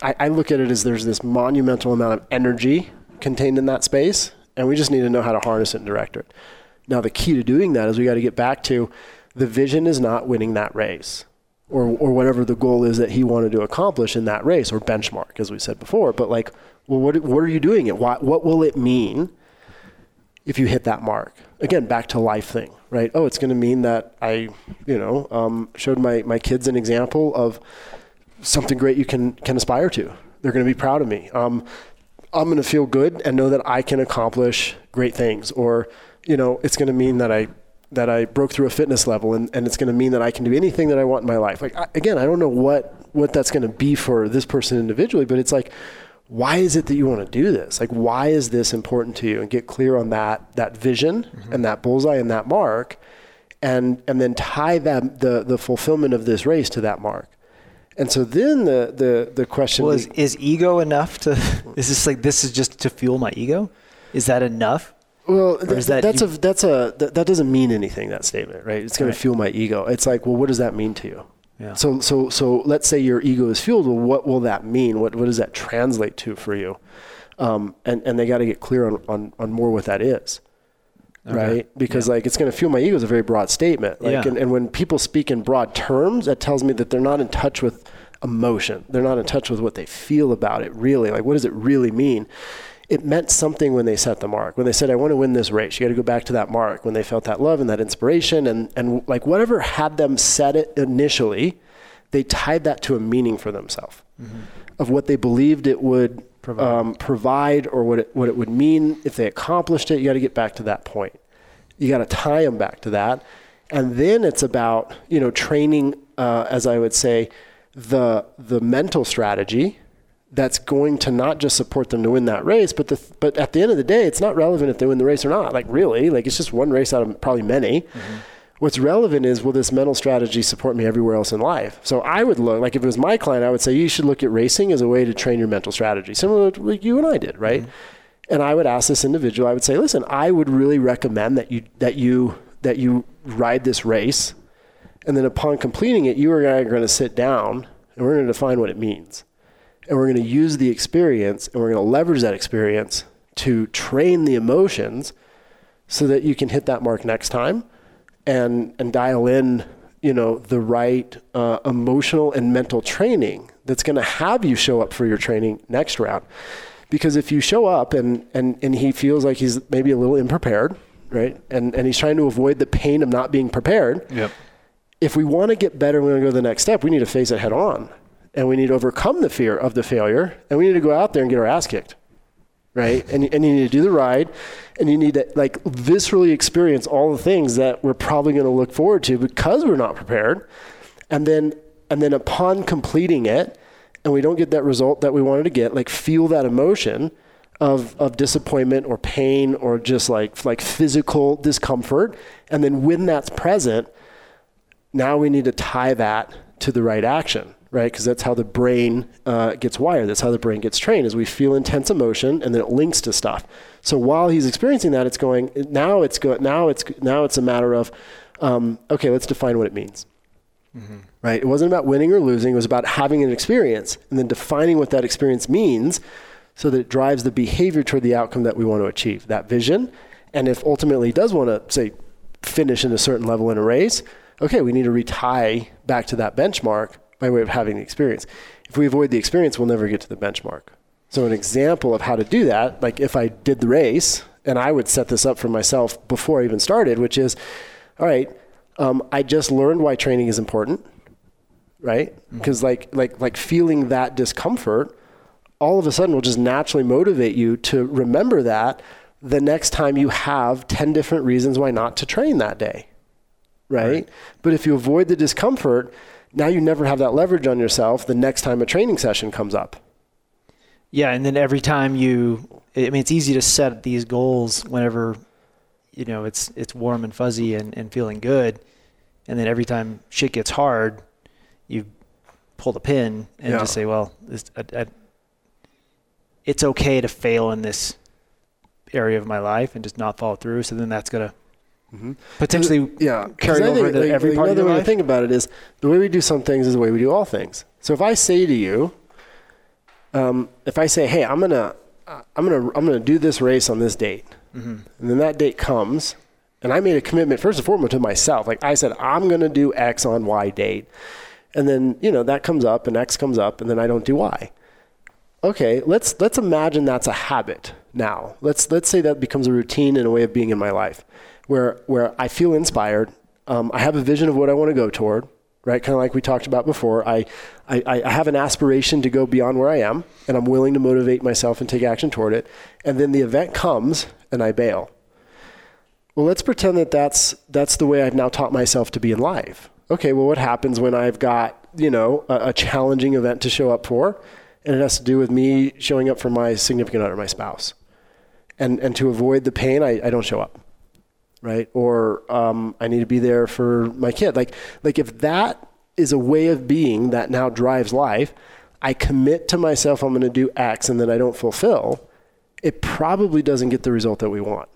S2: I, I look at it as there's this monumental amount of energy contained in that space, and we just need to know how to harness it and direct it. Now, the key to doing that is we got to get back to the vision is not winning that race or, or whatever the goal is that he wanted to accomplish in that race or benchmark, as we said before. But like, well, what, what are you doing it? What, what will it mean if you hit that mark? Again, back to life thing, right? Oh, it's going to mean that I, you know, um, showed my, my kids an example of something great you can, can aspire to. They're going to be proud of me. Um, I'm going to feel good and know that I can accomplish great things. Or, you know, it's going to mean that I that I broke through a fitness level, and, and it's going to mean that I can do anything that I want in my life. Like I, again, I don't know what what that's going to be for this person individually, but it's like, why is it that you want to do this? Like, why is this important to you? And get clear on that that vision mm-hmm. and that bullseye and that mark, and and then tie that the the fulfillment of this race to that mark. And so then the the the question
S1: well, is, is ego enough to? Is this like this is just to fuel my ego? Is that enough?
S2: Well, th- that that's you, a that's a that, that, doesn't mean anything. That statement, right? It's going right. to fuel my ego. It's like, well, what does that mean to you? Yeah. So so so let's say your ego is fueled. Well, what will that mean? What what does that translate to for you? Um, and and they got to get clear on, on on more what that is. Okay. Right, because yeah. like it's going to fuel my ego is a very broad statement. Like, yeah. and, and when people speak in broad terms, that tells me that they're not in touch with emotion. They're not in touch with what they feel about it. Really, like what does it really mean? It meant something when they set the mark. When they said, I want to win this race, you got to go back to that mark. When they felt that love and that inspiration and, and like whatever had them set it initially, they tied that to a meaning for themselves mm-hmm. of what they believed it would provide, um, provide or what it, what it would mean if they accomplished it. You got to get back to that point. You got to tie them back to that. And then it's about, you know, training, uh, as I would say, the, the mental strategy that's going to not just support them to win that race, but the but at the end of the day, it's not relevant if they win the race or not. Like really, like it's just one race out of probably many. Mm-hmm. What's relevant is will this mental strategy support me everywhere else in life? So I would look like if it was my client, I would say you should look at racing as a way to train your mental strategy, similar to like you and I did, right? Mm-hmm. And I would ask this individual, I would say, listen, I would really recommend that you that you that you ride this race, and then upon completing it, you and I are going to sit down and we're going to define what it means and we're going to use the experience and we're going to leverage that experience to train the emotions so that you can hit that mark next time and and dial in you know the right uh, emotional and mental training that's going to have you show up for your training next round because if you show up and and and he feels like he's maybe a little unprepared right and and he's trying to avoid the pain of not being prepared
S1: yep.
S2: if we want to get better we want to go to the next step we need to face it head on and we need to overcome the fear of the failure and we need to go out there and get our ass kicked right? And, and you need to do the ride and you need to like viscerally experience all the things that we're probably going to look forward to because we're not prepared. And then and then upon completing it and we don't get that result that we wanted to get like feel that emotion of, of disappointment or pain or just like like physical discomfort. And then when that's present now we need to tie that to the right action right? Because that's how the brain uh, gets wired. That's how the brain gets trained. Is we feel intense emotion and then it links to stuff. So while he's experiencing that, it's going now. It's go now. It's now. It's a matter of um, okay. Let's define what it means. Mm-hmm. Right. It wasn't about winning or losing. It was about having an experience and then defining what that experience means, so that it drives the behavior toward the outcome that we want to achieve. That vision. And if ultimately he does want to say finish in a certain level in a race, okay, we need to retie back to that benchmark by way of having the experience. If we avoid the experience, we'll never get to the benchmark. So, an example of how to do that, like if I did the race, and I would set this up for myself before I even started, which is, all right, um, I just learned why training is important, right? Because mm-hmm. like like like feeling that discomfort, all of a sudden will just naturally motivate you to remember that the next time you have ten different reasons why not to train that day, right? right. But if you avoid the discomfort, now you never have that leverage on yourself the next time a training session comes up.
S1: Yeah, and then every time you, I mean, it's easy to set these goals whenever, you know, it's it's warm and fuzzy and, and feeling good, and then every time shit gets hard, you pull the pin and
S2: Yeah.
S1: just say, well, this, I, I, it's okay to fail in this area of my life and just not follow through. So then that's gonna
S2: Mhm.
S1: potentially
S2: yeah, I
S1: over
S2: think,
S1: into
S2: like,
S1: every
S2: like,
S1: part of
S2: another
S1: your
S2: way
S1: life.
S2: to think about it is the way we do some things is the way we do all things. So if I say to you, um, if I say, "Hey, I'm gonna, uh, I'm gonna, I'm gonna do this race on this date,"
S1: Mm-hmm.
S2: and then that date comes, and I made a commitment first and foremost to myself. Like I said, I'm gonna do X on Y date, and then you know that comes up and X comes up, and then I don't do Y. Okay, let's let's imagine that's a habit now. Let's let's say that becomes a routine and a way of being in my life, where where I feel inspired. Um, I have a vision of what I want to go toward, right? Kind of like we talked about before. I, I I have an aspiration to go beyond where I am, and I'm willing to motivate myself and take action toward it. And then the event comes, and I bail. Well, let's pretend that that's that's the way I've now taught myself to be in life. Okay, well, what happens when I've got you know a, a challenging event to show up for, and it has to do with me showing up for my significant other, my spouse, and and to avoid the pain, I, I don't show up, right? Or um, I need to be there for my kid. Like like if that is a way of being that now drives life, I commit to myself I'm going to do X, and then I don't fulfill. It probably doesn't get the result that we want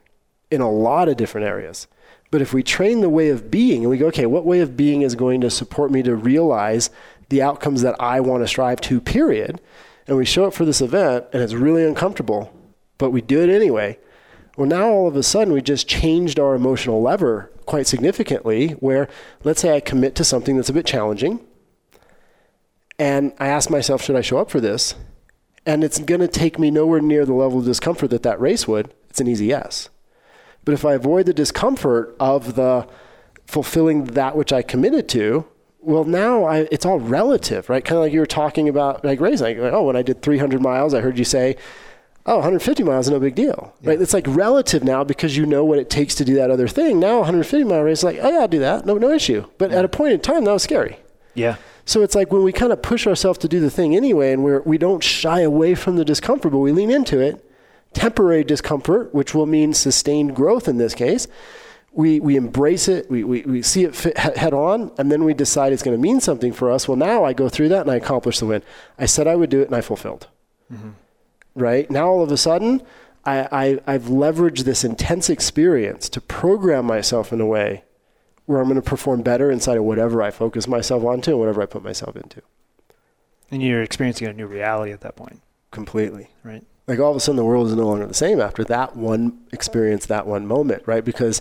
S2: in a lot of different areas. But if we train the way of being and we go, okay, what way of being is going to support me to realize the outcomes that I want to strive to, period, and we show up for this event and it's really uncomfortable, but we do it anyway. Well, now all of a sudden we just changed our emotional lever quite significantly. Where let's say I commit to something that's a bit challenging, and I ask myself, should I show up for this? And it's going to take me nowhere near the level of discomfort that that race would. It's an easy yes. But if I avoid the discomfort of the fulfilling that which I committed to, well, now I, it's all relative, right? Kind of like you were talking about, like racing. Like, oh, when I did 300 miles, I heard you say, oh, 150 miles is no big deal, right? It's like relative now because you know what it takes to do that other thing. Now, 150 mile race, like, oh yeah, I'll do that, no, no issue. But at a point in time, that was scary.
S1: yeah.
S2: So it's like when we kind of push ourselves to do the thing anyway, and we're, we don't shy away from the discomfort, but we lean into it. Temporary discomfort, which will mean sustained growth in this case. We, we embrace it, we, we, we see it fit, head on, and then we decide it's going to mean something for us. Well, now I go through that and I accomplish the win. I said I would do it and I fulfilled. Mm-hmm. Right? Now all of a sudden, I, I, I've leveraged this intense experience to program myself in a way where I'm going to perform better inside of whatever I focus myself onto and whatever I put myself into.
S1: And you're experiencing a new reality at that point,
S2: Completely.
S1: right?
S2: Like all of a sudden, the world is no longer the same after that one experience, that one moment, right? Because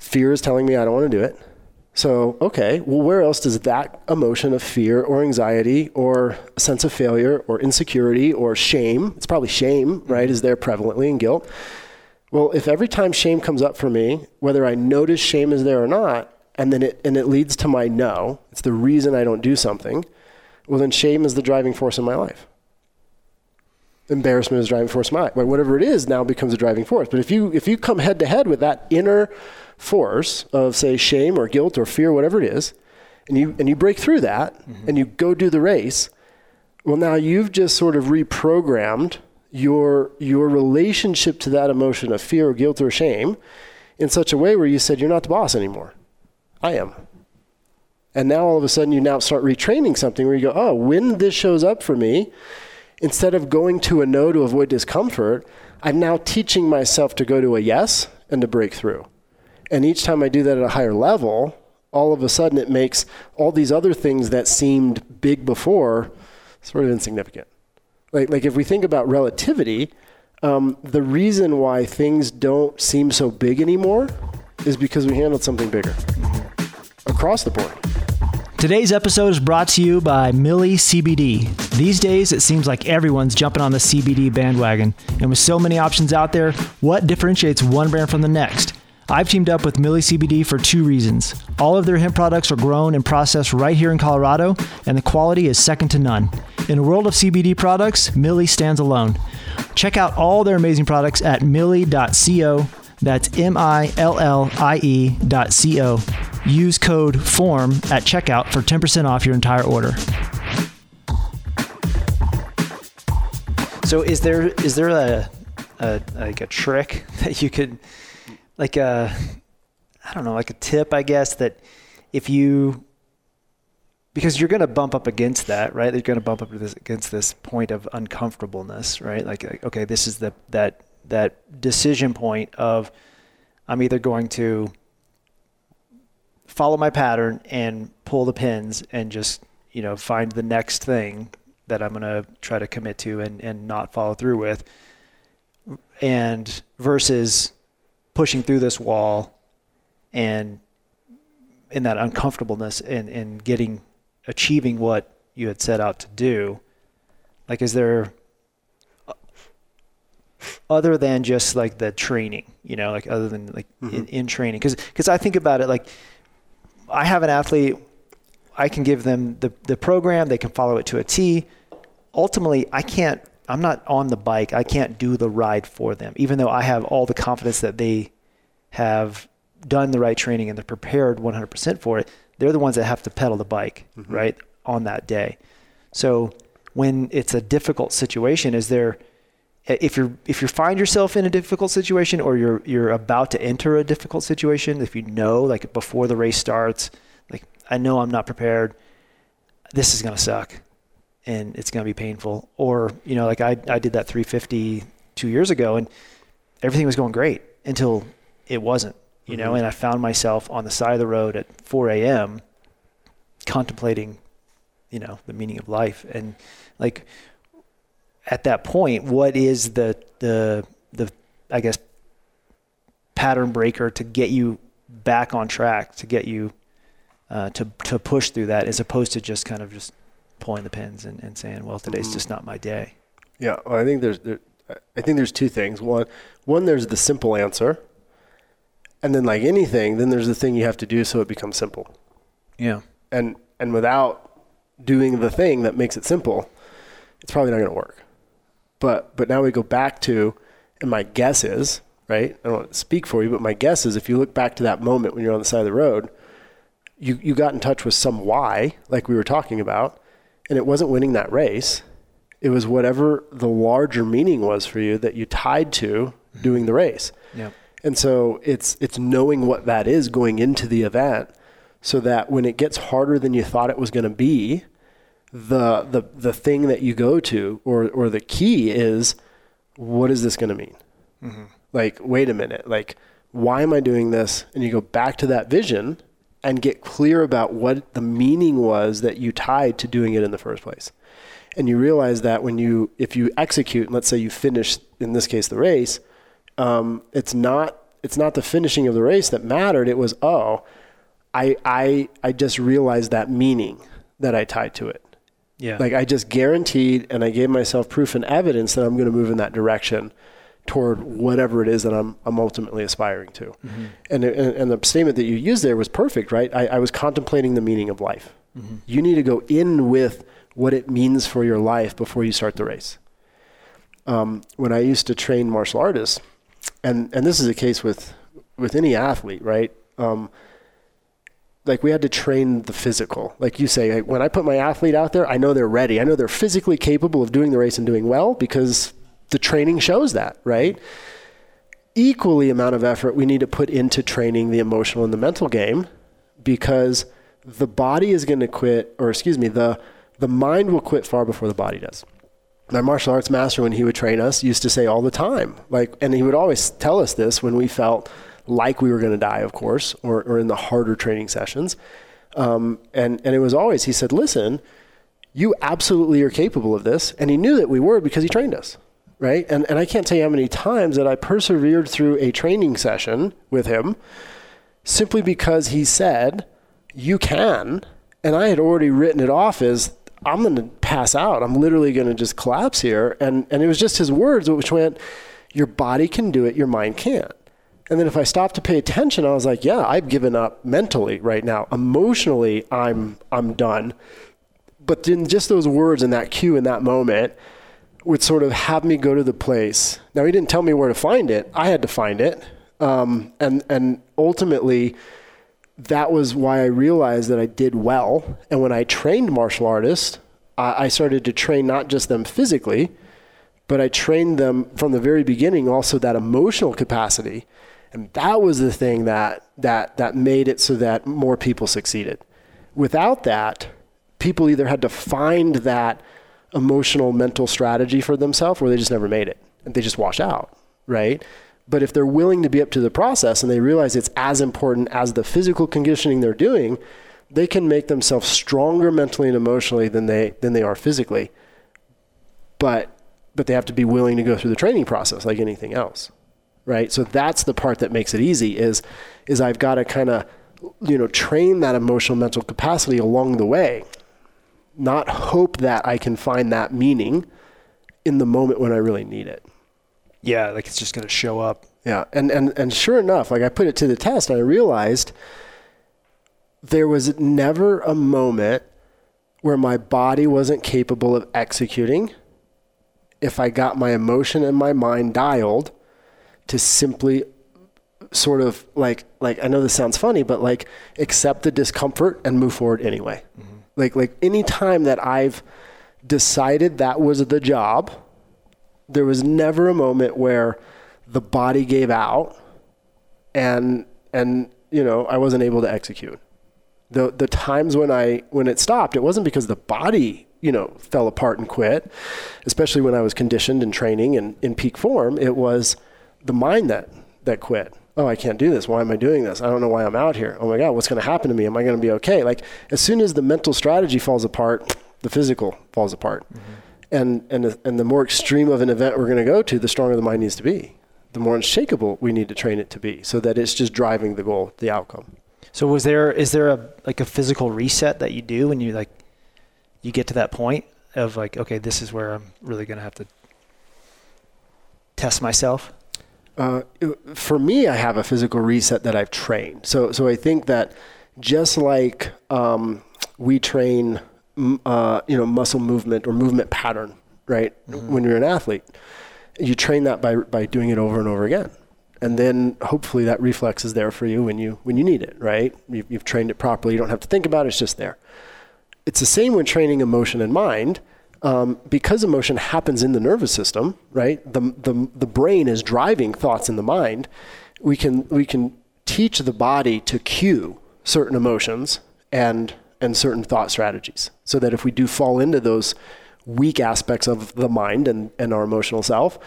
S2: fear is telling me I don't want to do it. So, okay, well, where else does that emotion of fear or anxiety or a sense of failure or insecurity or shame, it's probably shame, mm-hmm. right, is there prevalently in guilt? Well, if every time shame comes up for me, whether I notice shame is there or not, and then it, and it leads to my no, it's the reason I don't do something, well, then shame is the driving force in my life embarrassment is driving force of my life. Whatever it is now becomes a driving force. But if you if you come head to head with that inner force of say shame or guilt or fear, whatever it is, and you and you break through that mm-hmm. and you go do the race, well now you've just sort of reprogrammed your your relationship to that emotion of fear or guilt or shame in such a way where you said you're not the boss anymore. I am. And now all of a sudden you now start retraining something where you go, oh, when this shows up for me, instead of going to a no to avoid discomfort, I'm now teaching myself to go to a yes and to break through. And each time I do that at a higher level, all of a sudden it makes all these other things that seemed big before sort of insignificant. Like, like if we think about relativity, um, the reason why things don't seem so big anymore is because we handled something bigger across the board.
S1: Today's episode is brought to you by Millie CBD. These days, it seems like everyone's jumping on the CBD bandwagon. And with so many options out there, what differentiates one brand from the next? I've teamed up with Millie CBD for two reasons. All of their hemp products are grown and processed right here in Colorado, and the quality is second to none. In a world of CBD products, Millie stands alone. Check out all their amazing products at millie.co. That's M I L L I E dot C O. Use code FORM at checkout for 10% off your entire order. So is there is there a, a like a trick that you could like a I don't know like a tip I guess that if you because you're going to bump up against that right? You're going to bump up against this point of uncomfortableness right? Like, like okay this is the that that decision point of I'm either going to follow my pattern and pull the pins and just you know find the next thing that I'm going to try to commit to and, and not follow through with and versus pushing through this wall and in that uncomfortableness and, and getting achieving what you had set out to do like is there other than just like the training you know like other than like mm-hmm. in, in training because because i think about it like i have an athlete i can give them the, the program they can follow it to a t ultimately i can't i'm not on the bike. I can't do the ride for them even though i have all the confidence that they have done the right training and they're prepared 100% for it. They're the ones that have to pedal the bike mm-hmm. right on that day. So when it's a difficult situation is there if you're if you find yourself in a difficult situation or you're you're about to enter a difficult situation, if you know like before the race starts, like I know I'm not prepared, this is gonna suck, and it's gonna be painful. Or you know like I I did that 350 two years ago and everything was going great until it wasn't, you mm-hmm. know, and I found myself on the side of the road at 4 a.m. contemplating, you know, the meaning of life and like at that point, what is the the the I guess pattern breaker to get you back on track, to get you uh, to to push through that, as opposed to just kind of just pulling the pins and, and saying, "Well, today's mm-hmm. just not my day."
S2: Yeah, well, I think there's there, I think there's two things. One, one there's the simple answer, and then like anything, then there's the thing you have to do so it becomes simple.
S1: Yeah,
S2: and and without doing the thing that makes it simple, it's probably not going to work. But but now we go back to, and my guess is right. I don't want to speak for you, but my guess is if you look back to that moment when you're on the side of the road, you you got in touch with some why, like we were talking about, and it wasn't winning that race. It was whatever the larger meaning was for you that you tied to doing the race.
S1: Yeah.
S2: And so it's it's knowing what that is going into the event so that when it gets harder than you thought it was going to be, the the the thing that you go to or or the key is what is this going to mean mm-hmm. like wait a minute like why am i doing this and you go back to that vision and get clear about what the meaning was that you tied to doing it in the first place. And you realize that when you if you execute let's say you finish in this case the race um, it's not it's not the finishing of the race that mattered. It was oh i i i just realized that meaning that i tied to it.
S1: Yeah.
S2: Like I just guaranteed and I gave myself proof and evidence that I'm going to move in that direction toward whatever it is that I'm, I'm ultimately aspiring to. Mm-hmm. And, and, and, the statement that you used there was perfect, right? I, I was contemplating the meaning of life. Mm-hmm. You need to go in with what it means for your life before you start the race. Um, when I used to train martial artists, and, and this is a case with, with any athlete, right? Um, like we had to train the physical. Like you say, like when I put my athlete out there, I know they're ready. I know they're physically capable of doing the race and doing well because the training shows that, right? Equally amount of effort we need to put into training the emotional and the mental game because the body is going to quit or excuse me, the the mind will quit far before the body does. My martial arts master when he would train us used to say all the time, like and he would always tell us this when we felt like we were going to die, of course, or, or in the harder training sessions. Um, and, and it was always, he said, listen, you absolutely are capable of this. And he knew that we were because he trained us, right? And, and I can't tell you how many times that I persevered through a training session with him simply because he said, you can. And I had already written it off as, I'm going to pass out. I'm literally going to just collapse here. And, and it was just his words, which went, your body can do it, your mind can't. And then if I stopped to pay attention, I was like, yeah, I've given up mentally right now. Emotionally, I'm I'm done. But then just those words and that cue in that moment would sort of have me go to the place. Now he didn't tell me where to find it. I had to find it. Um, and and ultimately that was why I realized that I did well. And when I trained martial artists, I, I started to train not just them physically, but I trained them from the very beginning also that emotional capacity. And that was the thing that, that, that made it so that more people succeeded. Without that, people either had to find that emotional mental strategy for themselves or they just never made it and they just wash out, right? But if they're willing to be up to the process and they realize it's as important as the physical conditioning they're doing, they can make themselves stronger mentally and emotionally than they than they are physically. But but they have to be willing to go through the training process like anything else. Right? So that's the part that makes it easy is is I've got to kind of you know train that emotional mental capacity along the way. Not hope that I can find that meaning in the moment when I really need it.
S1: Yeah, like it's just going to show up.
S2: Yeah, and, and and sure enough, like I put it to the test, and I realized there was never a moment where my body wasn't capable of executing if I got my emotion and my mind dialed to simply sort of like like I know this sounds funny, but like accept the discomfort and move forward anyway. Mm-hmm. Like like any time that I've decided that was the job, there was never a moment where the body gave out and and you know I wasn't able to execute. The the times when I when it stopped, it wasn't because the body you know fell apart and quit, especially when I was conditioned and training and in peak form. It was the mind that that quit. Oh, I can't do this. Why am I doing this? I don't know why I'm out here. Oh my God, what's going to happen to me? Am I going to be okay? Like as soon as the mental strategy falls apart, the physical falls apart. Mm-hmm and and and the more extreme of an event we're going to go to, the stronger the mind needs to be. The more unshakable we need to train it to be, so that it's just driving the goal, the outcome.
S1: So was there is there a like a physical reset that you do when you like you get to that point of like okay this is where I'm really going to have to test myself?
S2: Uh, for me, I have a physical reset that I've trained. So so I think that just like um, we train uh, you know, muscle movement or movement pattern, right? Mm-hmm. When you're an athlete, you train that by by doing it over and over again, and then hopefully that reflex is there for you when you when you need it, right? You've, you've trained it properly. You don't have to think about it; it's just there. It's the same when training emotion and mind. Um, because emotion happens in the nervous system, right? The, the, the brain is driving thoughts in the mind. We can, we can teach the body to cue certain emotions and and certain thought strategies so that if we do fall into those weak aspects of the mind and, and our emotional self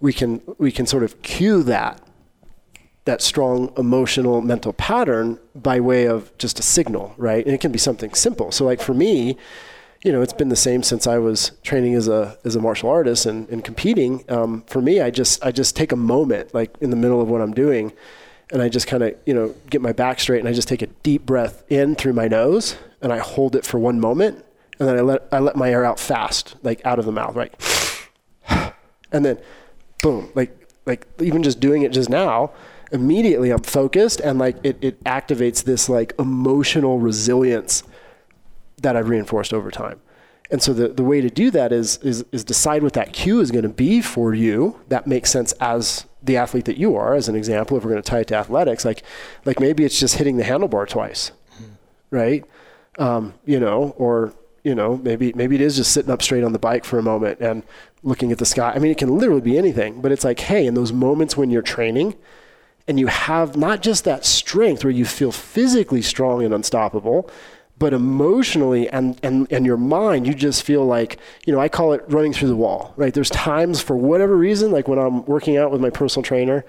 S2: we can we can sort of cue that that strong emotional mental pattern by way of just a signal right and it can be something simple so like for me you know it's been the same since i was training as a as a martial artist and, and competing um, for me i just i just take a moment like in the middle of what i'm doing and I just kind of, you know, get my back straight and I just take a deep breath in through my nose and I hold it for one moment and then I let I let my air out fast, like out of the mouth, right? And then boom, like like even just doing it just now, immediately I'm focused and like it, it activates this like emotional resilience that I've reinforced over time. And so the, the way to do that is, is, is decide what that cue is going to be for you that makes sense as the athlete that you are, as an example, if we're going to tie it to athletics, like, like maybe it's just hitting the handlebar twice, mm-hmm. right? Um, you know, or, you know, maybe, maybe it is just sitting up straight on the bike for a moment and looking at the sky. I mean, it can literally be anything, but it's like, hey, in those moments when you're training and you have not just that strength where you feel physically strong and unstoppable, but emotionally and, and, and your mind, you just feel like, you know, I call it running through the wall, right? There's times for whatever reason, like when I'm working out with my personal trainer,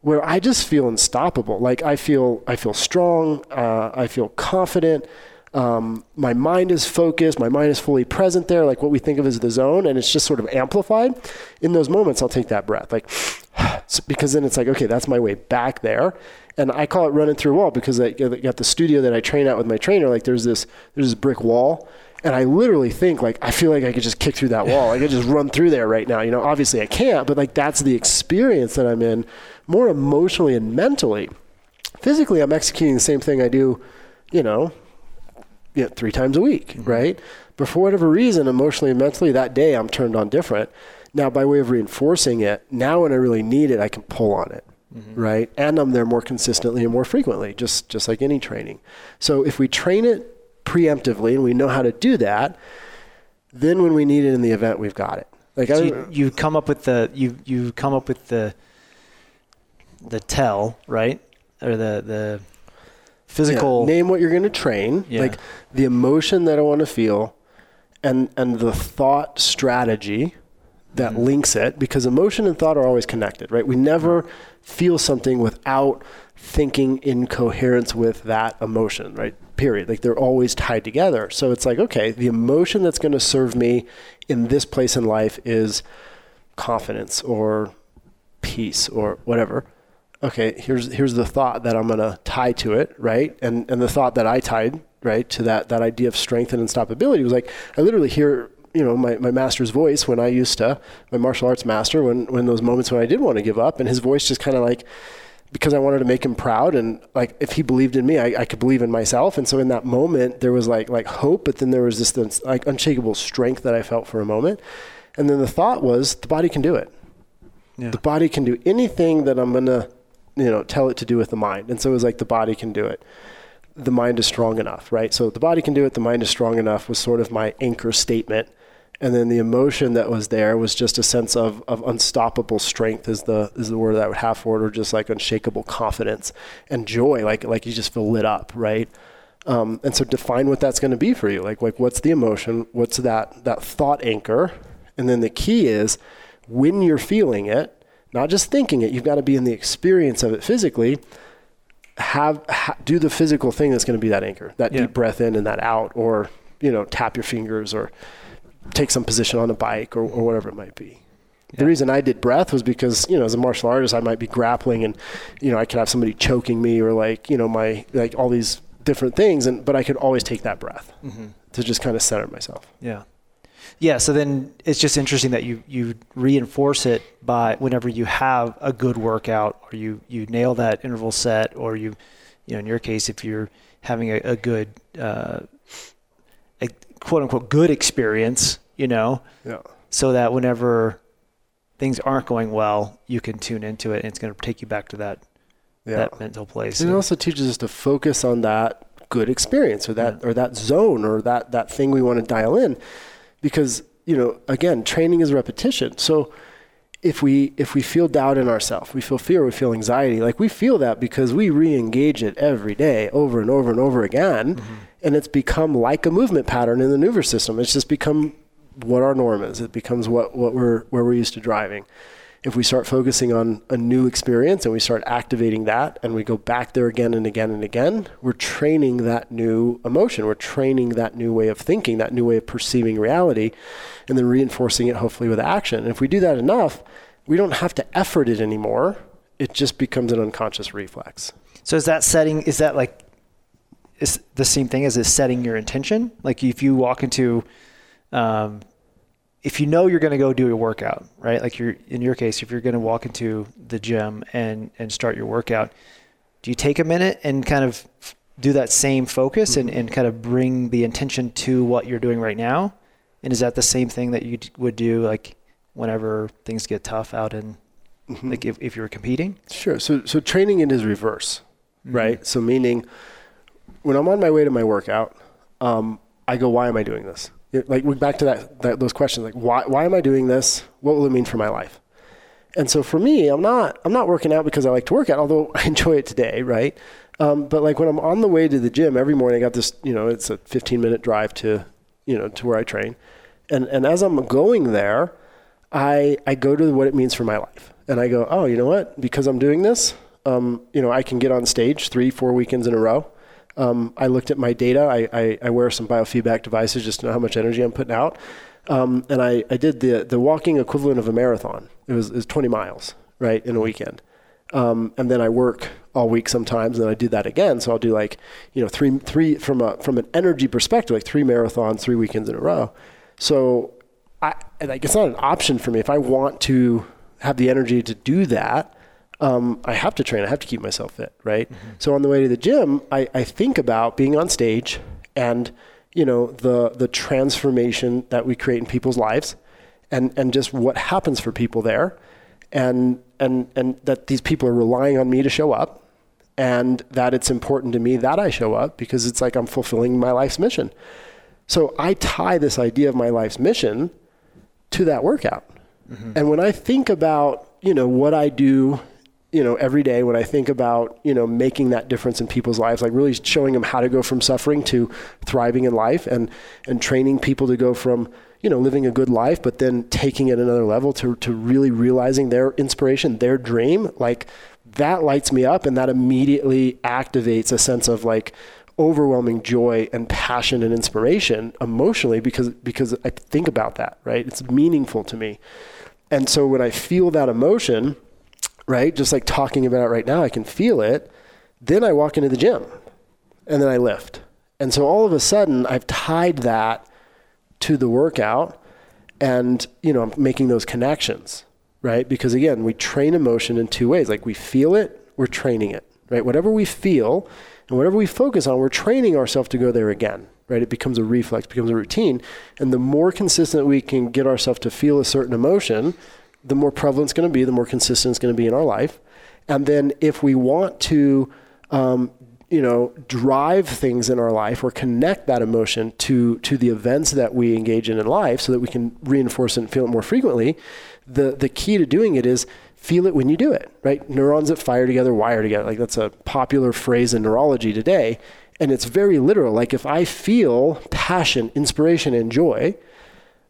S2: where I just feel unstoppable. Like I feel, I feel strong, uh, I feel confident. Um, my mind is focused, my mind is fully present there, like what we think of as the zone, and it's just sort of amplified. In those moments, I'll take that breath, like, because then it's like, okay, that's my way back there and I call it running through a wall because I got the studio that I train at with my trainer. Like there's this there's this brick wall, and I literally think like I feel like I could just kick through that wall. I could just run through there right now. You know, obviously I can't, but like that's the experience that I'm in, more emotionally and mentally. Physically, I'm executing the same thing I do, you know, you know three times a week, mm-hmm. right? But for whatever reason, emotionally and mentally, that day I'm turned on different. Now, by way of reinforcing it, now when I really need it, I can pull on it mm-hmm. right? And I'm there more consistently and more frequently, just just like any training. So if we train it preemptively and we know how to do that, then when we need it in the event, we've got it. Like
S1: So
S2: I,
S1: you, you come up with the you you come up with the the tell right or the the physical
S2: Yeah, name what you're going to train,
S1: Yeah.
S2: like the emotion that I want to feel, and and the thought strategy that
S1: Mm-hmm.
S2: links it because emotion and thought are always connected, right? We never feel something without thinking in coherence with that emotion, right? Period. Like they're always tied together. So it's like, okay, the emotion that's going to serve me in this place in life is confidence or peace or whatever. Okay, here's here's the thought that I'm gonna tie to it, right? And and the thought that I tied, right, to that that idea of strength and unstoppability was like I literally hear, you know, my, my master's voice when I used to, my martial arts master, when when those moments when I did want to give up, and his voice just kind of like because I wanted to make him proud and like if he believed in me, I, I could believe in myself. And so in that moment there was like like hope, but then there was this, this like unshakable strength that I felt for a moment. And then the thought was the body can do it
S1: yeah.
S2: the body can do anything that I'm gonna, you know, tell it to do with the mind. And so it was like the body can do it. The mind is strong enough, right? So the body can do it. The mind is strong enough was sort of my anchor statement. And then the emotion that was there was just a sense of, of unstoppable strength is the is the word that I would have for it, or just like unshakable confidence and joy, like like you just feel lit up, right? Um, and so define what that's going to be for you. Like like what's the emotion? What's that that thought anchor? And then the key is when you're feeling it, not just thinking it, you've got to be in the experience of it physically. Have ha, do the physical thing that's going to be that anchor, that
S1: Yeah.
S2: deep breath in and that out, or you know, tap your fingers, or take some position on a bike, or, or whatever it might be. The reason I did breath was because you know, as a martial artist, I might be grappling, and you know, I could have somebody choking me, or like you know, my like all these different things, and but I could always take that breath
S1: Mm-hmm.
S2: to just kind of center myself.
S1: Yeah. Yeah. So then it's just interesting that you, you reinforce it by whenever you have a good workout or you, you nail that interval set or you, you know, in your case, if you're having a, a good, uh, a quote unquote good experience, you know,
S2: Yeah.
S1: so that whenever things aren't going well, you can tune into it and it's going to take you back to that,
S2: Yeah.
S1: that mental place.
S2: And it also teaches us to focus on that good experience or that or that zone or that that thing we want to dial in because you know again training is repetition so if we if we feel doubt in ourselves we feel fear we feel anxiety like we feel that because we re-engage it every day over and over and over again mm-hmm. and it's become like a movement pattern in the nervous system. It's just become what our norm is. It becomes what what we're where we're used to driving if we start focusing on a new experience and we start activating that and we go back there again and again and again, we're training that new emotion. We're training that new way of thinking, that new way of perceiving reality, and then reinforcing it hopefully with action. And if we do that enough, we don't have to effort it anymore. It just becomes an unconscious reflex.
S1: So is that setting? Is that like is the same thing as is setting your intention? Like if you walk into, um, if you know you're going to go do a workout, right? Like you're in your case, if you're going to walk into the gym and and start your workout, do you take a minute and kind of do that same focus and, mm-hmm. and kind of bring the intention to what you're doing right now? And is that the same thing that you would do like whenever things get tough out in mm-hmm. like if, if you're competing?
S2: Sure. So so training it is reverse, mm-hmm. right? So meaning when I'm on my way to my workout, um, I go, why am I doing this? Like we're back to that, that those questions, like why why am I doing this? What will it mean for my life? And so for me, I'm not I'm not working out because I like to work out, although I enjoy it today, right? Um, but like when I'm on the way to the gym every morning, I got this, you know, it's a 15 minute drive to, you know, to where I train, and and as I'm going there, I I go to what it means for my life, and I go, oh, you know what? Because I'm doing this, um, you know, I can get on stage three, four weekends in a row. Um, I looked at my data. I, I, I wear some biofeedback devices just to know how much energy I'm putting out, um, and I, I did the the walking equivalent of a marathon. It was, it was 20 miles, right, in a weekend. Um, and then I work all week sometimes, and I do that again. So I'll do like, you know, three, three from a from an energy perspective, like three marathons, three weekends in a row. So I like it's not an option for me if I want to have the energy to do that. Um, I have to train. I have to keep myself fit, right? So on the way to the gym, I, I think about being on stage and you know the the transformation that we create in people's lives, and and just what happens for people there, and and and that these people are relying on me to show up, and that it's important to me that I show up because it's like I'm fulfilling my life's mission. So I tie this idea of my life's mission to that workout. And when I think about, you know, what I do, you know, every day, when I think about, you know, making that difference in people's lives, like really showing them how to go from suffering to thriving in life and, and training people to go from, you know, living a good life, but then taking it another level to, to really realizing their inspiration, their dream, like that lights me up and that immediately activates a sense of like overwhelming joy and passion and inspiration emotionally because because I think about that, right? It's meaningful to me. And so when I feel that emotion, right, just like talking about it right now, I can feel it, then I walk into the gym and then I lift. And so all of a sudden I've tied that to the workout and you know, I'm making those connections, right? Because again, we train emotion in two ways. Like we feel it, we're training it, right? Whatever we feel and whatever we focus on, we're training ourselves to go there again, right? It becomes a reflex, becomes a routine. And the more consistent we can get ourselves to feel a certain emotion, the more prevalent it's going to be, the more consistent it's going to be in our life. And then if we want to, um, you know, drive things in our life or connect that emotion to to the events that we engage in in life, so that we can reinforce it and feel it more frequently. The the key to doing it is feel it when you do it, right? Neurons that fire together wire together. Like that's a popular phrase in neurology today. And it's very literal. Like if I feel passion, inspiration, and joy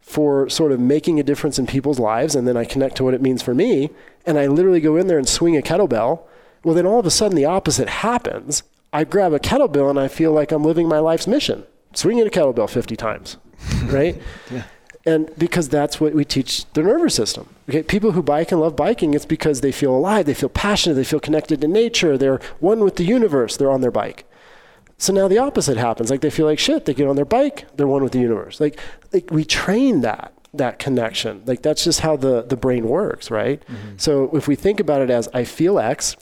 S2: for sort of making a difference in people's lives, and then I connect to what it means for me, and I literally go in there and swing a kettlebell, well, then all of a sudden the opposite happens. I grab a kettlebell and I feel like I'm living my life's mission, swinging a kettlebell 50 times, right? yeah. And because that's what we teach the nervous system. Okay, people who bike and love biking, it's because they feel alive, they feel passionate, they feel connected to nature, they're one with the universe, they're on their bike. So now the opposite happens. Like they feel like shit, they get on their bike, they're one with the universe. Like, like we train that that connection. Like that's just how the the brain works, right? Mm-hmm. So if we think about it as I feel X,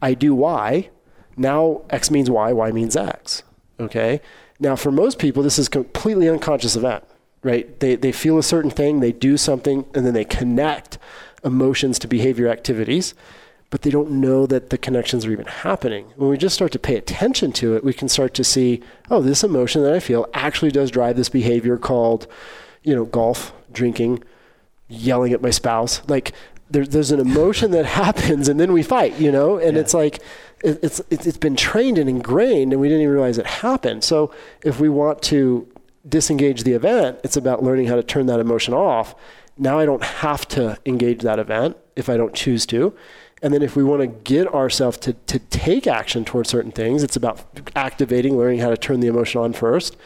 S2: I do Y, now X means Y, Y means X. Okay? Now for most people this is completely unconscious event right? They, they feel a certain thing, they do something, and then they connect emotions to behavior activities, but they don't know that the connections are even happening. When we just start to pay attention to it, we can start to see, oh, this emotion that I feel actually does drive this behavior called, you know, golf, drinking, yelling at my spouse. Like there, there's an emotion that happens and then we fight, you know, and yeah. it's like, it, it's, it's been trained and ingrained and we didn't even realize it happened. So if we want to disengage the event, it's about learning how to turn that emotion off. Now I don't have to engage that event if I don't choose to. And then if we want to get ourselves to, to take action towards certain things, it's about activating, learning how to turn the emotion on first,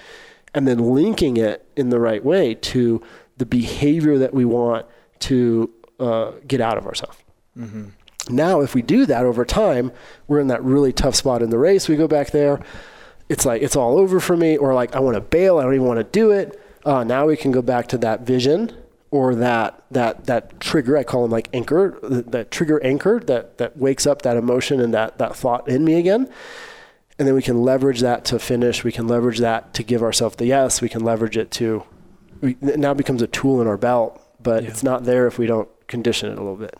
S2: and then linking it in the right way to the behavior that we want to uh, get out of ourselves. Mm-hmm. Now, if we do that over time, we're in that really tough spot in the race. We go back there it's like it's all over for me, or like I want to bail, I don't even want to do it. Uh, now we can go back to that vision or that that that trigger. I call them like anchor, that trigger anchor that that wakes up that emotion and that that thought in me again. And then we can leverage that to finish. We can leverage that to give ourselves the yes. We can leverage it to. We, it now becomes a tool in our belt, but yeah. it's not there if we don't condition it a little bit.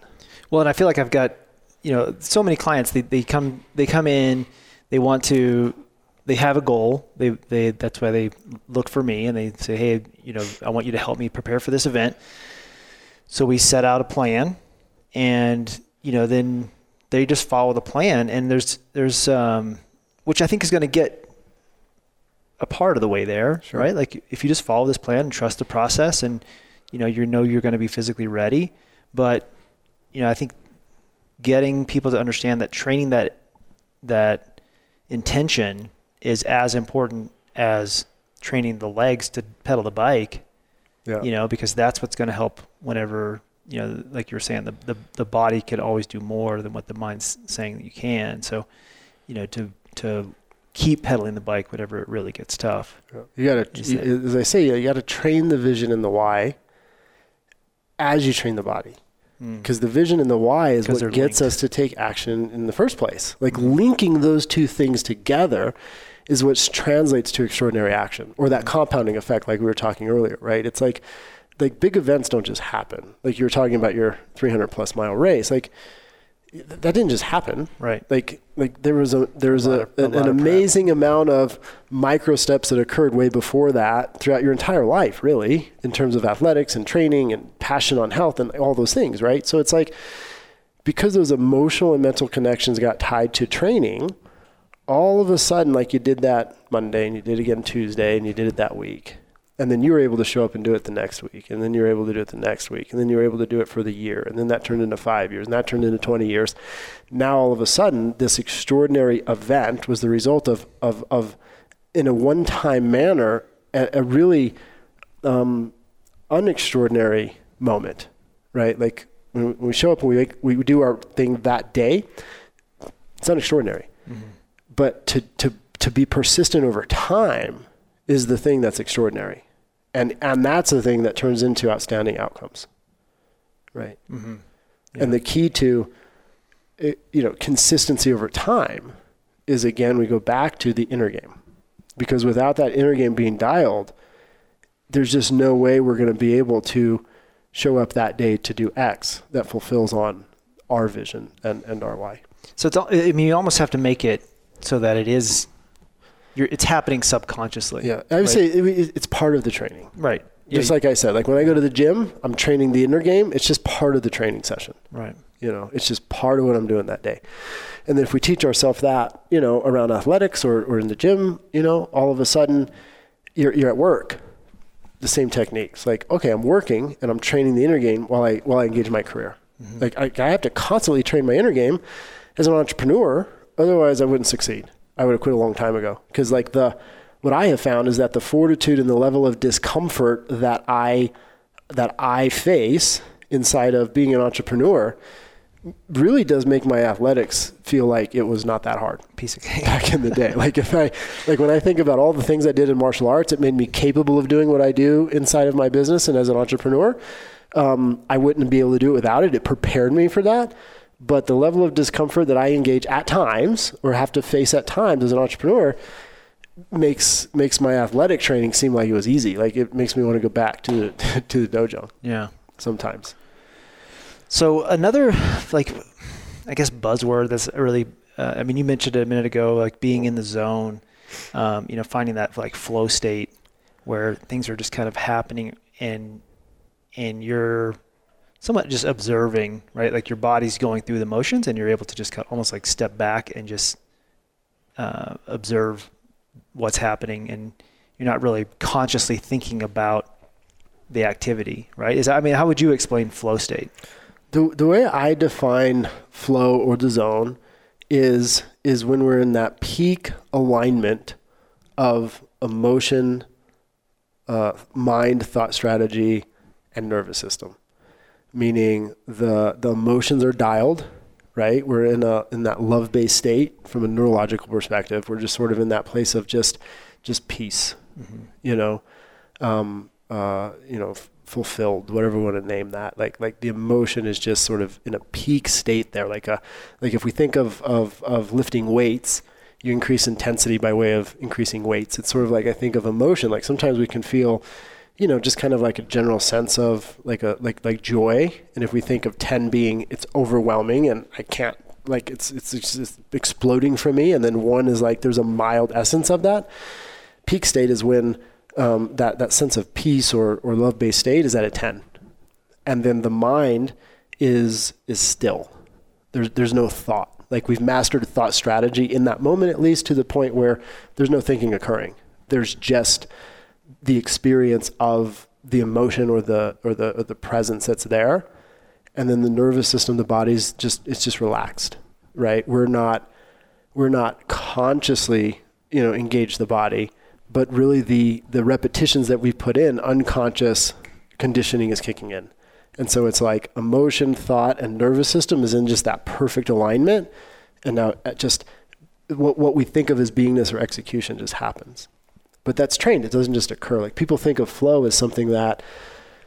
S1: Well, and I feel like I've got, you know, so many clients. They, they come they come in, they want to they have a goal. They they that's why they look for me and they say, hey, you know, I want you to help me prepare for this event. So we set out a plan, and you know, then they just follow the plan. And there's there's um, which I think is going to get a part of the way there, sure. right? Like if you just follow this plan and trust the process, and you know you know you're going to be physically ready. But you know, I think getting people to understand that training that that intention is as important as training the legs to pedal the bike. Yeah. You know, because that's what's going to help whenever you know, like you were saying, the, the the body could always do more than what the mind's saying that you can. So, you know, to to keep pedaling the bike whenever it really gets tough.
S2: You got to, as I say, you got to train the vision and the why as you train the body. Because mm. the vision and the why is what gets linked. us to take action in the first place. Like mm. linking those two things together is what translates to extraordinary action or that mm-hmm. compounding effect like we were talking earlier right it's like like big events don't just happen like you were talking about your 300 plus mile race like that didn't just happen.
S1: Right.
S2: Like like there was a there was
S1: A
S2: a,
S1: a
S2: an,
S1: of prep.
S2: amazing amount of micro steps that occurred way before that throughout your entire life, really, in terms of athletics and training and passion on health and all those things, right? So it's like because those emotional and mental connections got tied to training, all of a sudden, like you did that Monday and you did it again Tuesday and you did it that week. And then you were able to show up and do it the next week. And then you were able to do it the next week. And then you were able to do it for the year. And then that turned into five years. And that turned into 20 years. Now, all of a sudden, this extraordinary event was the result of, of, of in a one time manner, a, a really um, unextraordinary moment, right? Like when when we show up and we, make, we do our thing that day, it's unextraordinary. But to, to, to be persistent over time is the thing that's extraordinary. And, and that's the thing that turns into outstanding outcomes. Right.
S1: Mm-hmm.
S2: And the key to, eh, you know, consistency over time is again, we go back to the inner game. Because without that inner game being dialed, there's just no way we're going to be able to show up that day to do X that fulfills on our vision and, and our why.
S1: So it's I mean, you almost have to make it so that it is, you're, it's happening subconsciously.
S2: Yeah, I would
S1: right?
S2: say it, it's part of the training.
S1: Right.
S2: Just
S1: Yeah,
S2: like I said, like when I go to the gym, I'm training the inner game. It's just part of the training session.
S1: right.
S2: You know, it's just part of what I'm doing that day. And then if we teach ourselves that, you know, around athletics or, or in the gym, you know, all of a sudden you're, you're at work. The same techniques. Like, okay, I'm working and I'm training the inner game while I while I engage my career. Mm-hmm. Like I, I have to constantly train my inner game as an entrepreneur. Otherwise, I wouldn't succeed. I would have quit a long time ago. Because like the what I have found is that the fortitude and the level of discomfort that I that I face inside of being an entrepreneur really does make my athletics feel like it was not that hard
S1: Piece of cake.
S2: back in the day. Like if I like when I think about all the things I did in martial arts, it made me capable of doing what I do inside of my business and as an entrepreneur. Um, I wouldn't be able to do it without it. It prepared me for that. But the level of discomfort that I engage at times or have to face at times as an entrepreneur makes makes my athletic training seem like it was easy. Like it makes me want to go back to the, to the dojo
S1: Yeah.
S2: sometimes.
S1: So another, like, I guess buzzword that's really, uh, I mean, you mentioned it a minute ago, like being in the zone, um, you know, finding that like flow state where things are just kind of happening and and you're somewhat just observing, right? Like your body's going through the motions and you're able to just kind of almost like step back and just uh, observe what's happening and you're not really consciously thinking about the activity, right? Is that, I mean, how would you explain flow state?
S2: The, the way I define flow or the zone is is when we're in that peak alignment of emotion, uh, mind, thought strategy, and nervous system. Meaning the the emotions are dialed, right? We're in a in that love based state from a neurological perspective. We're just sort of in that place of just just peace, you know, um, uh, you know, f- fulfilled, whatever we want to name that. Like like the emotion is just sort of in a peak state there. Like a like if we think of of of lifting weights, you increase intensity by way of increasing weights. It's sort of like I think of emotion. Like sometimes we can feel, you know, just kind of like a general sense of like a like like joy. And if we think of ten being it's overwhelming and I can't like it's it's just exploding for me, and then one is like there's a mild essence of that. Peak state is when um, that that sense of peace or or love based state is at a ten, and then the mind is is still. There's there's no thought. Like we've mastered thought strategy in that moment, at least to the point where there's no thinking occurring. There's just the experience of the emotion or the or the or the presence that's there, and then the nervous system, the body's just it's just relaxed, right? We're not we're not consciously you know engage the body, but really the the repetitions that we put in, unconscious conditioning is kicking in. And so it's like emotion, thought, and nervous system is in just that perfect alignment. And now it just what, what we think of as beingness or execution just happens. But that's trained. It doesn't just occur. Like people think of flow as something that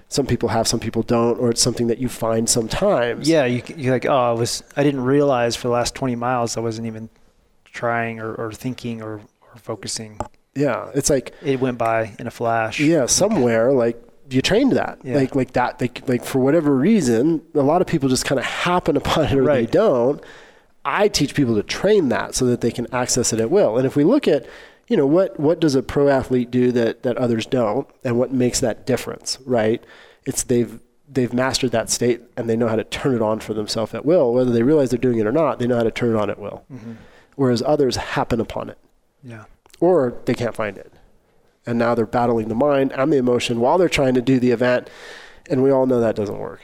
S2: some people have, some people don't, or it's something that you find sometimes.
S1: Yeah, you you're like, oh, I was I didn't realize for the last 20 miles I wasn't even trying or, or thinking or, or focusing.
S2: Yeah. It's like,
S1: It went by in a flash.
S2: yeah, somewhere like you trained that
S1: Yeah.
S2: like like that like, like for whatever reason a lot of people just kind of happen upon it or they don't i teach people to train that so that they can access it at will and if we look at you know what what does a pro athlete do that that others don't and what makes that difference right it's they've they've mastered that state and they know how to turn it on for themselves at will whether they realize they're doing it or not they know how to turn it on at will mm-hmm. whereas others happen upon it
S1: Yeah.
S2: or they can't find it. And now they're battling the mind and the emotion while they're trying to do the event. And we all know that doesn't work.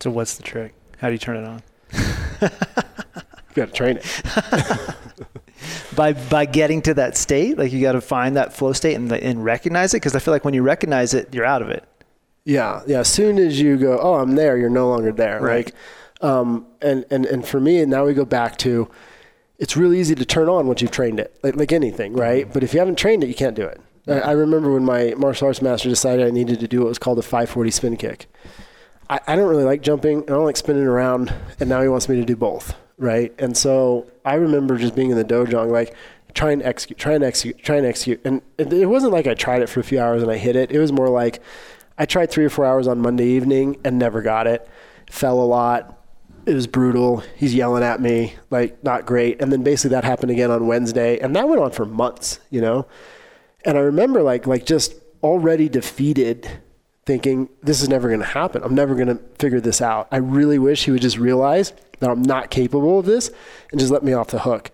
S1: So what's the trick? How do you turn it on?
S2: You got to train it.
S1: By by getting to that state, like you got to find that flow state and, and recognize it. Because I feel like when you recognize it, you're out of it.
S2: Yeah. Yeah. As soon as you go, oh, I'm there, you're no longer there.
S1: Right.
S2: Like, um, and, and, and for me, now we go back to it's really easy to turn on once you've trained it, like, like anything, right? But if you haven't trained it, you can't do it. I, I remember when my martial arts master decided I needed to do what was called a 540 spin kick. I, I don't really like jumping. I don't like spinning around. And now he wants me to do both, right? And so I remember just being in the dojo, like, try and execute, try and execute, try and execute. And it, it wasn't like I tried it for a few hours and I hit it. It was more like I tried three or four hours on Monday evening and never got it. Fell a lot. It was brutal. He's yelling at me, like, not great. And then basically that happened again on Wednesday. And that went on for months, you know? And I remember like like just already defeated thinking this is never going to happen. I'm never going to figure this out. I really wish he would just realize that I'm not capable of this and just let me off the hook.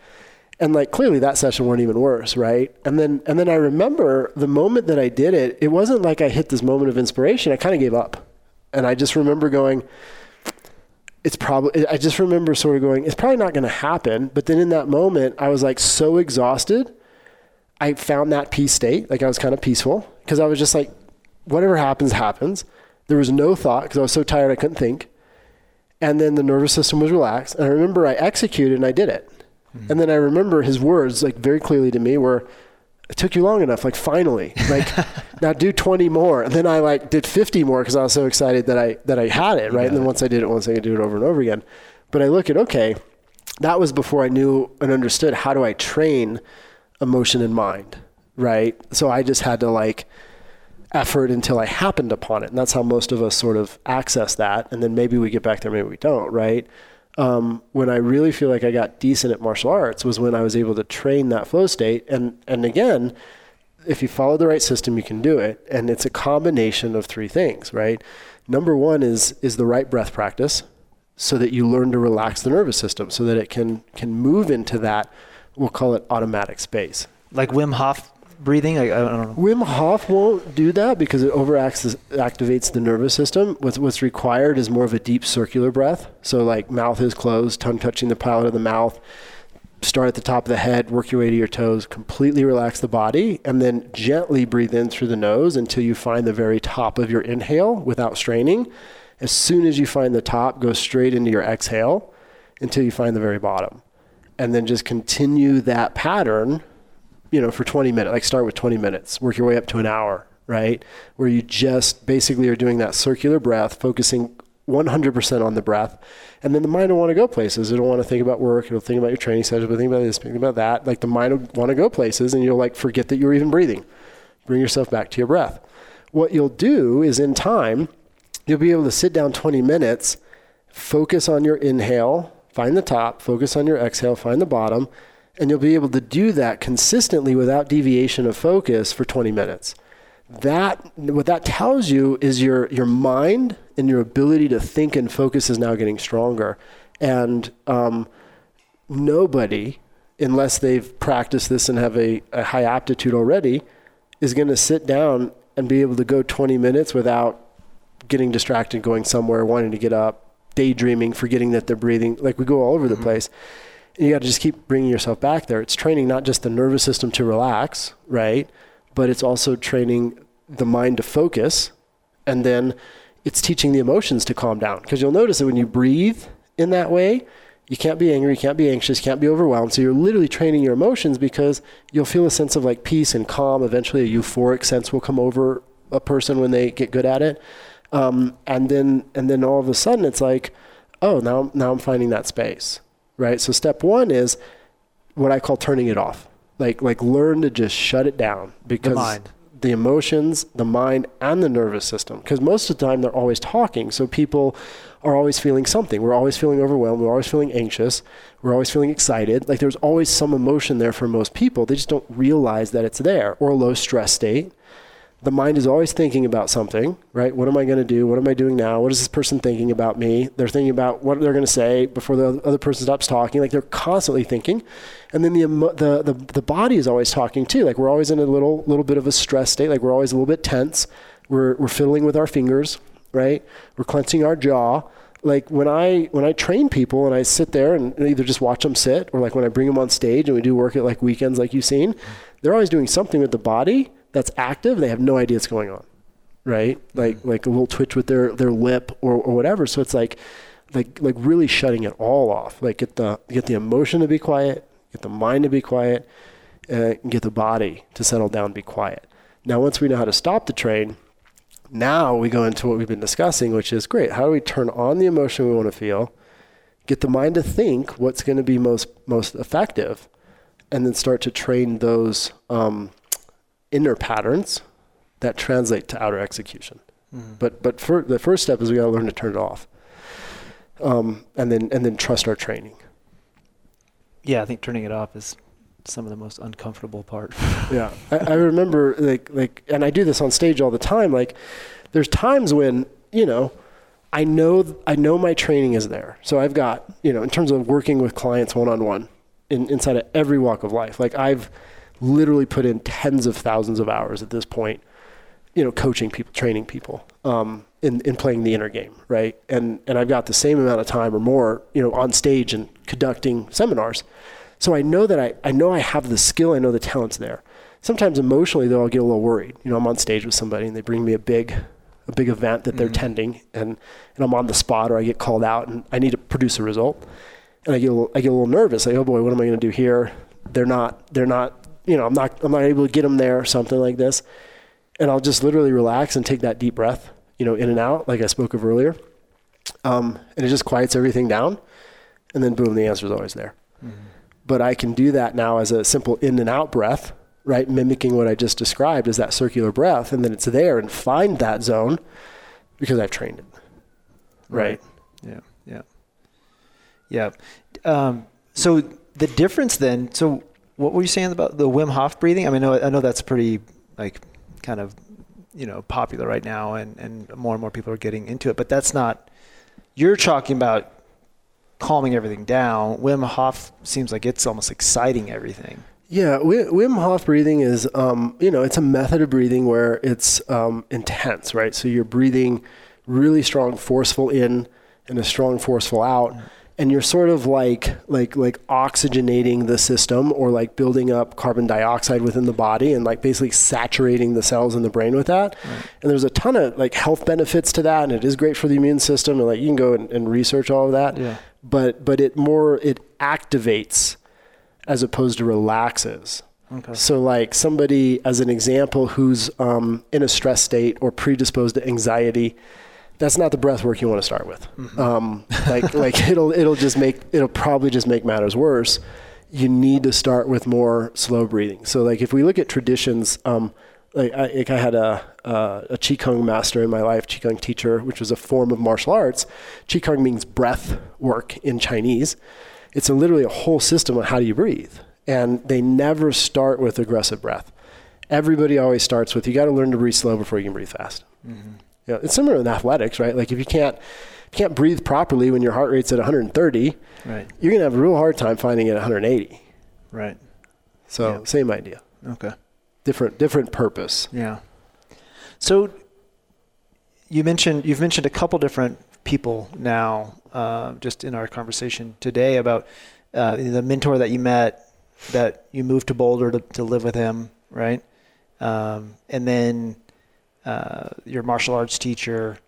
S2: And like clearly that session went even worse, right? And then and then I remember the moment that I did it, it wasn't like I hit this moment of inspiration. I kind of gave up. And I just remember going it's probably I just remember sort of going it's probably not going to happen, but then in that moment I was like so exhausted I found that peace state. Like I was kind of peaceful because I was just like, whatever happens, happens. There was no thought because I was so tired I couldn't think. And then the nervous system was relaxed. And I remember I executed and I did it. Hmm. And then I remember his words like very clearly to me were, it took you long enough. Like finally, like now do 20 more. And then I like did 50 more because I was so excited that I, that I had it. Right. And then once I did it once I could do it over and over again. But I look at, okay, that was before I knew and understood how do I train emotion and mind, right? So I just had to like effort until I happened upon it. And that's how most of us sort of access that. And then maybe we get back there, maybe we don't, right? Um, when I really feel like I got decent at martial arts was when I was able to train that flow state. And, and again, if you follow the right system, you can do it. And it's a combination of three things, right? Number one is, is the right breath practice so that you learn to relax the nervous system so that it can, can move into that we'll call it automatic space.
S1: Like Wim Hof breathing. I, I don't know.
S2: Wim Hof won't do that because it overacts activates the nervous system. What's what's required is more of a deep circular breath. So like mouth is closed, tongue touching the palate of the mouth. Start at the top of the head, work your way to your toes, completely relax the body, and then gently breathe in through the nose until you find the very top of your inhale without straining. As soon as you find the top, go straight into your exhale until you find the very bottom and then just continue that pattern, you know, for 20 minutes. Like start with 20 minutes, work your way up to an hour, right? Where you just basically are doing that circular breath, focusing 100% on the breath. And then the mind will want to go places. It'll want to think about work. It'll think about your training session. It'll think about this, think about that. Like the mind will want to go places and you'll like forget that you're even breathing. Bring yourself back to your breath. What you'll do is in time, you'll be able to sit down 20 minutes, focus on your inhale, find the top, focus on your exhale, find the bottom, and you'll be able to do that consistently without deviation of focus for 20 minutes. That what that tells you is your your mind and your ability to think and focus is now getting stronger, and um, nobody, unless they've practiced this and have a, a high aptitude already, is going to sit down and be able to go 20 minutes without getting distracted, going somewhere, wanting to get up, daydreaming, forgetting that they're breathing. Like we go all over the place. You got to just keep bringing yourself back there. It's training not just the nervous system to relax, right? But it's also training the mind to focus. And then it's teaching the emotions to calm down. Because you'll notice that when you breathe in that way, you can't be angry, you can't be anxious, you can't be overwhelmed. So you're literally training your emotions because you'll feel a sense of like peace and calm. Eventually, a euphoric sense will come over a person when they get good at it. Um, and then and then all of a sudden it's like, oh, now now I'm finding that space, right? So step one is what I call turning it off. Like like learn to just shut it down because
S1: mind.
S2: the emotions, the mind, and the nervous system. Because most of the time they're always talking. So people are always feeling something. We're always feeling overwhelmed. We're always feeling anxious. We're always feeling excited. Like there's always some emotion there for most people. They just don't realize that it's there or a low stress state the mind is always thinking about something, right? What am I going to do? What am I doing now? What is this person thinking about me? They're thinking about what they're going to say before the other person stops talking. Like they're constantly thinking, and then the the the, the body is always talking too. Like we're always in a little little bit of a stress state. Like we're always a little bit tense. We're we're fiddling with our fingers, right? We're clenching our jaw. Like when I when I train people and I sit there and either just watch them sit, or like when I bring them on stage and we do work at like weekends, like you've seen, they're always doing something with the body that's active, they have no idea what's going on, right? Like mm-hmm. like a little twitch with their their lip or, or whatever. So it's like like like really shutting it all off. Like get the get the emotion to be quiet, get the mind to be quiet, uh, and get the body to settle down, be quiet. Now once we know how to stop the train, now we go into what we've been discussing, which is great. How do we turn on the emotion we want to feel? Get the mind to think what's going to be most most effective, and then start to train those um, inner patterns that translate to outer execution. Mm. But but for, the first step is we got to learn to turn it off, um, and then and then trust our training.
S1: Yeah, I think turning it off is some of the most uncomfortable part.
S2: yeah, I, I remember like like, and I do this on stage all the time. Like, there's times when you know. I know I know my training is there. So I've got, you know, in terms of working with clients one on one inside of every walk of life. Like I've literally put in tens of thousands of hours at this point, you know, coaching people, training people, um, in, in playing the inner game, right? And and I've got the same amount of time or more, you know, on stage and conducting seminars. So I know that I, I know I have the skill, I know the talent's there. Sometimes emotionally though I'll get a little worried. You know, I'm on stage with somebody and they bring me a big a big event that they're mm-hmm. tending and, and I'm on the spot or I get called out and I need to produce a result. And I get a little, I get a little nervous, like, oh boy, what am I gonna do here? They're not they're not you know, I'm not I'm not able to get them there or something like this. And I'll just literally relax and take that deep breath, you know, in and out, like I spoke of earlier. Um, and it just quiets everything down. And then boom, the answer is always there. Mm-hmm. But I can do that now as a simple in and out breath, right? Mimicking what I just described as that circular breath. And then it's there and find that zone because I've trained it. Right.
S1: right. Yeah. Yeah. Yeah. Um, so the difference then, so what were you saying about the Wim Hof breathing? I mean, I know, I know that's pretty like kind of you know popular right now, and and more and more people are getting into it. But that's not. You're talking about calming everything down. Wim Hof seems like it's almost exciting everything.
S2: Yeah, Wim Hof breathing is, um, you know, it's a method of breathing where it's um, intense, right? So you're breathing really strong, forceful in, and a strong, forceful out. Mm and you're sort of like like like oxygenating the system or like building up carbon dioxide within the body and like basically saturating the cells in the brain with that right. and there's a ton of like health benefits to that and it is great for the immune system and like you can go and, and research all of that yeah. but but it more it activates as opposed to relaxes Okay. So, like somebody, as an example, who's um, in a stress state or predisposed to anxiety, that's not the breath work you want to start with. Mm-hmm. Um, like like it'll it'll just make it'll probably just make matters worse. You need to start with more slow breathing. So like if we look at traditions, um, like I, like I had a uh, a qigong master in my life, qigong teacher, which was a form of martial arts. Qigong means breath work in Chinese. It's a, literally a whole system on how do you breathe, and they never start with aggressive breath. Everybody always starts with you got to learn to breathe slow before you can breathe fast. Mm-hmm. You know, it's similar in athletics, right? Like if you can't you can't breathe properly when your heart rate's at 130, right. you're gonna have a real hard time finding it at 180.
S1: Right.
S2: So yeah. same idea.
S1: Okay.
S2: Different different purpose.
S1: Yeah. So you mentioned you've mentioned a couple different people now, uh, just in our conversation today about uh, the mentor that you met, that you moved to Boulder to, to live with him, right? Um, and then uh, your martial arts teacher.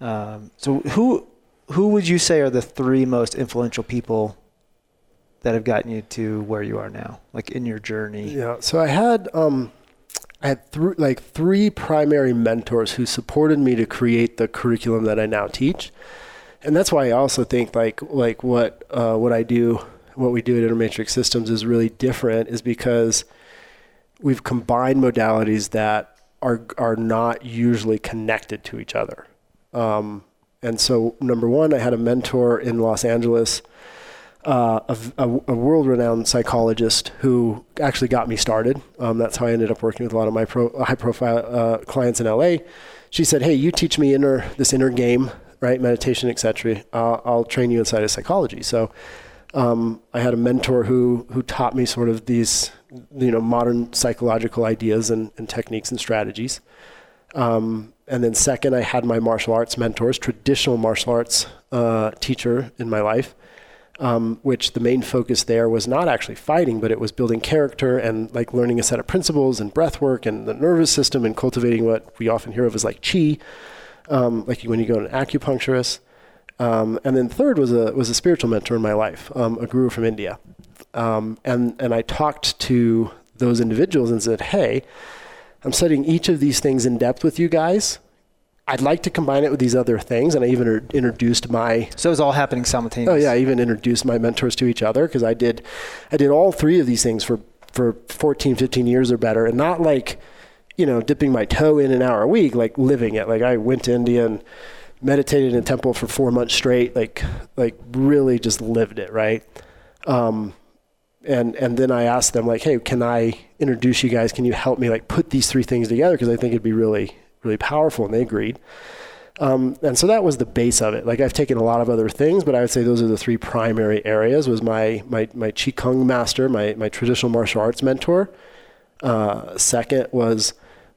S1: Um, so who who would you say are the three most influential people that have gotten you to where you are now, like in your journey?
S2: Yeah. So I had um, I had th- like three primary mentors who supported me to create the curriculum that I now teach, and that's why I also think like like what uh, what I do, what we do at Inner Matrix Systems is really different, is because we've combined modalities that are are not usually connected to each other. Um, and so, number one, I had a mentor in Los Angeles, uh, a, a, a world-renowned psychologist who actually got me started. Um, that's how I ended up working with a lot of my pro, high-profile uh, clients in LA. She said, "Hey, you teach me inner this inner game, right? Meditation, etc. Uh, I'll train you inside of psychology." So. Um, I had a mentor who who taught me sort of these you know modern psychological ideas and, and techniques and strategies. Um, and then second, I had my martial arts mentors, traditional martial arts uh, teacher in my life, um, which the main focus there was not actually fighting, but it was building character and like learning a set of principles and breath work and the nervous system and cultivating what we often hear of as like chi, um, like when you go to an acupuncturist. Um, and then third was a was a spiritual mentor in my life, um, a guru from India, um, and and I talked to those individuals and said, hey, I'm studying each of these things in depth with you guys. I'd like to combine it with these other things, and I even er- introduced my.
S1: So it was all happening simultaneously.
S2: Oh yeah, I even introduced my mentors to each other because I did, I did all three of these things for for 14, 15 years or better, and not like, you know, dipping my toe in an hour a week, like living it. Like I went to India and meditated in a temple for four months straight, like like really just lived it, right? Um, and and then I asked them like, hey, can I introduce you guys? Can you help me like put these three things together? Because I think it'd be really really powerful, and they agreed. Um, and so that was the base of it. Like I've taken a lot of other things, but I would say those are the three primary areas. Was my my my qigong master, my my traditional martial arts mentor. Uh, second was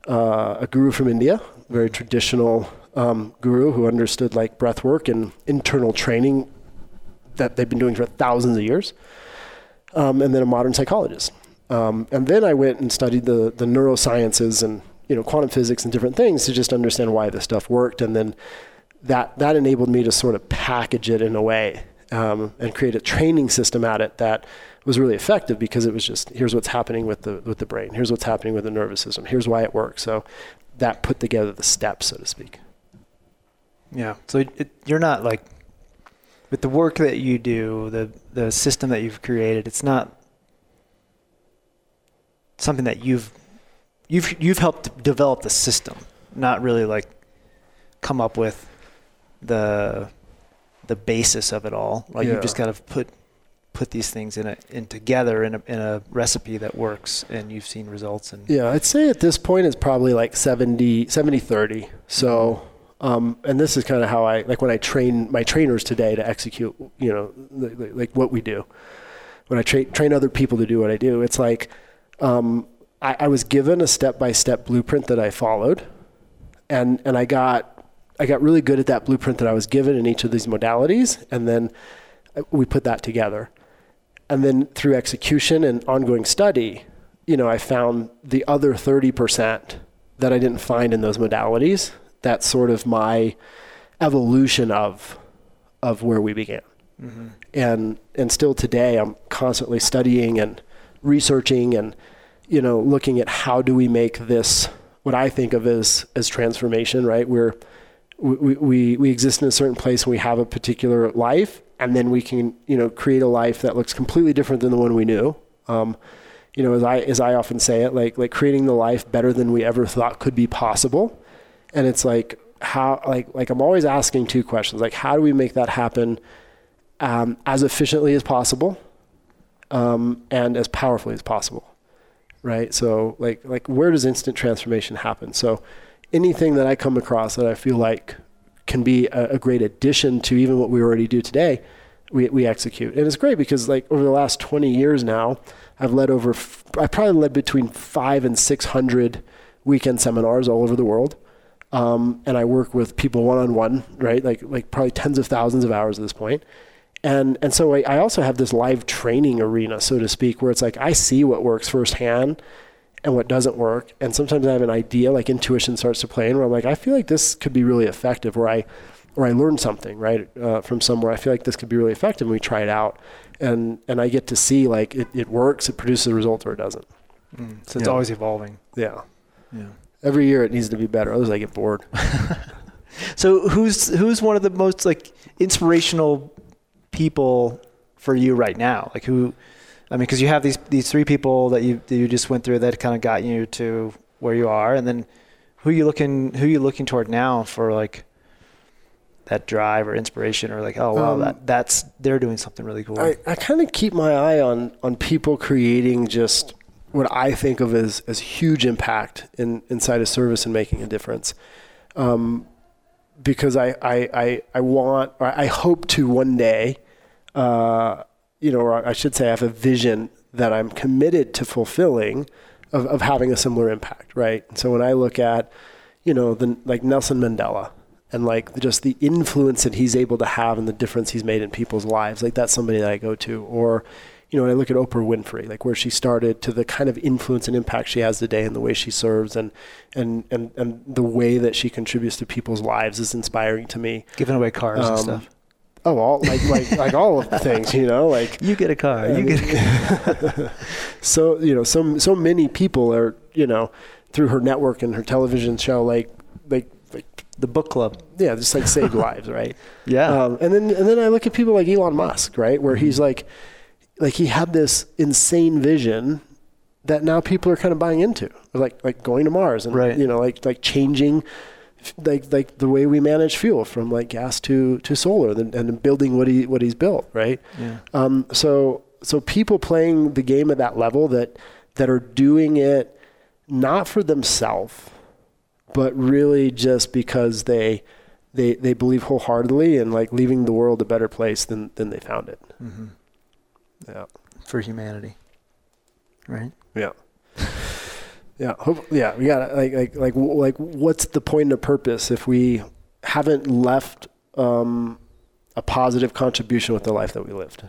S2: uh, a guru from India, very traditional um, guru who understood like breath work and internal training that they've been doing for thousands of years um, and then a modern psychologist. Um, and then I went and studied the the neurosciences and you know quantum physics and different things to just understand why this stuff worked. And then that that enabled me to sort of package it in a way um, and create a training system at it that was really effective because it was just here's what's happening with the with the brain, here's what's happening with the nervous system, here's why it works. So that put together the steps, so to speak.
S1: Yeah. So it, you're not like with the work that you do, the the system that you've created, it's not something that you've you've you've helped develop the system, not really like come up with the the basis of it all. Like
S2: Yeah.
S1: you've just kind of put put these things in a in together in a in a recipe that works and you've seen results and
S2: Yeah, I'd say at this point it's probably like 70, 70 30. So, mm-hmm. Um, and this is kind of how I, like when I train my trainers today to execute, you know, like, like what we do. When I tra- train other people to do what I do, it's like um, I, I was given a step by step blueprint that I followed. And, and I got, I got really good at that blueprint that I was given in each of these modalities. And then uh, we put that together and then through execution and ongoing study, you know, I found the other 30% that I didn't find in those modalities. That's sort of my evolution of of where we began. And and still today I'm constantly studying and researching and you know, looking at how do we make this what I think of as as transformation, right? We're we, we, we exist in a certain place and we have a particular life and then we can you know create a life that looks completely different than the one we knew um, you know as I as I often say it like like creating the life better than we ever thought could be possible and it's like how like like I'm always asking two questions like how do we make that happen um, as efficiently as possible um, and as powerfully as possible right so like like where does instant transformation happen so anything that I come across that I feel like can be a, a great addition to even what we already do today, we, we execute. And it's great because like over the last 20 years now, I've led over, f- I probably led between five and 600 weekend seminars all over the world. Um, and I work with people one-on-one, right? Like, like probably tens of thousands of hours at this point. And, and so I, I also have this live training arena, so to speak, where it's like, I see what works firsthand and what doesn't work. And sometimes I have an idea, like intuition starts to play in, where I'm like, I feel like this could be really effective, or I, or I learned something right uh, from somewhere. I feel like this could be really effective, and we try it out, and and I get to see like it, it works, it produces a result, or it doesn't.
S1: Mm. so it's
S2: Yeah.
S1: always evolving.
S2: Yeah.
S1: Yeah.
S2: Every year it needs to be better, otherwise I get bored.
S1: So who's who's one of the most like inspirational people for you right now? Like who? I mean, because you have these these three people that you that you just went through that kind of got you to where you are, and then who are you looking who are you looking toward now for like that drive or inspiration or like oh wow
S2: Um,
S1: that that's they're doing something really cool.
S2: I, I kind of keep my eye on on people creating just what I think of as as huge impact in inside a service and making a difference. Um, because I, I, I, I want I hope to one day, uh, you know, or I should say I have a vision that I'm committed to fulfilling of, of having a similar impact, right? So when I look at, you know, the like Nelson Mandela and like just the influence that he's able to have and the difference he's made in people's lives, like that's somebody that I go to. Or, you know, when I look at Oprah Winfrey, like where she started to the kind of influence and impact she has today and the way she serves and, and, and, and the way that she contributes to people's lives is inspiring to me.
S1: Giving away cars and
S2: Um,
S1: stuff.
S2: Oh, all like, like, like all of the things, you know, like
S1: You get a car. You get a car.
S2: so you know so so many people are you know through her network and her television show like like like
S1: the book club.
S2: yeah just like saved lives right
S1: Yeah.
S2: um, and then and then I look at people like Elon Musk right where he's like like he had this insane vision that now people are kind of buying into like like going to Mars and
S1: Right.
S2: you know like like changing like like the way we manage fuel from like gas to to solar and, and building what he what he's built right
S1: yeah.
S2: um, so so people playing the game at that level that that are doing it not for themselves, but really just because they they they believe wholeheartedly and like leaving the world a better place than than they found it.
S1: hmm
S2: Yeah.
S1: For humanity. Right.
S2: Yeah. Yeah. Hope, yeah. We got like like like like what's the point of purpose if we haven't left um, a positive contribution with the life that we lived?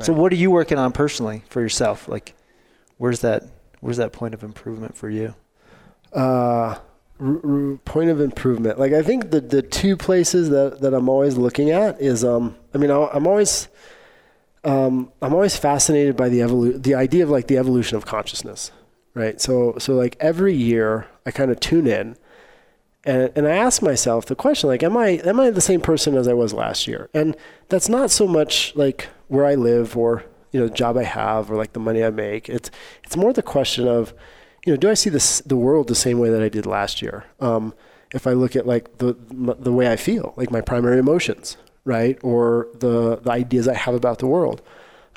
S1: So what are you working on personally for yourself? Like, where's that? Where's that point of improvement for you?
S2: uh, r- r- point of improvement. Like I think the the two places that, that I'm always looking at is um I mean I'm always um I'm always fascinated by the evolu- the idea of like the evolution of consciousness, right? So so like every year I kind of tune in. And, and I ask myself the question like am I am I the same person as I was last year? And that's not so much like where I live or you know the job I have or like the money I make. It's it's more the question of you know, do I see this the world the same way that I did last year? Um, if I look at like the the way I feel, like my primary emotions, right, or the the ideas I have about the world,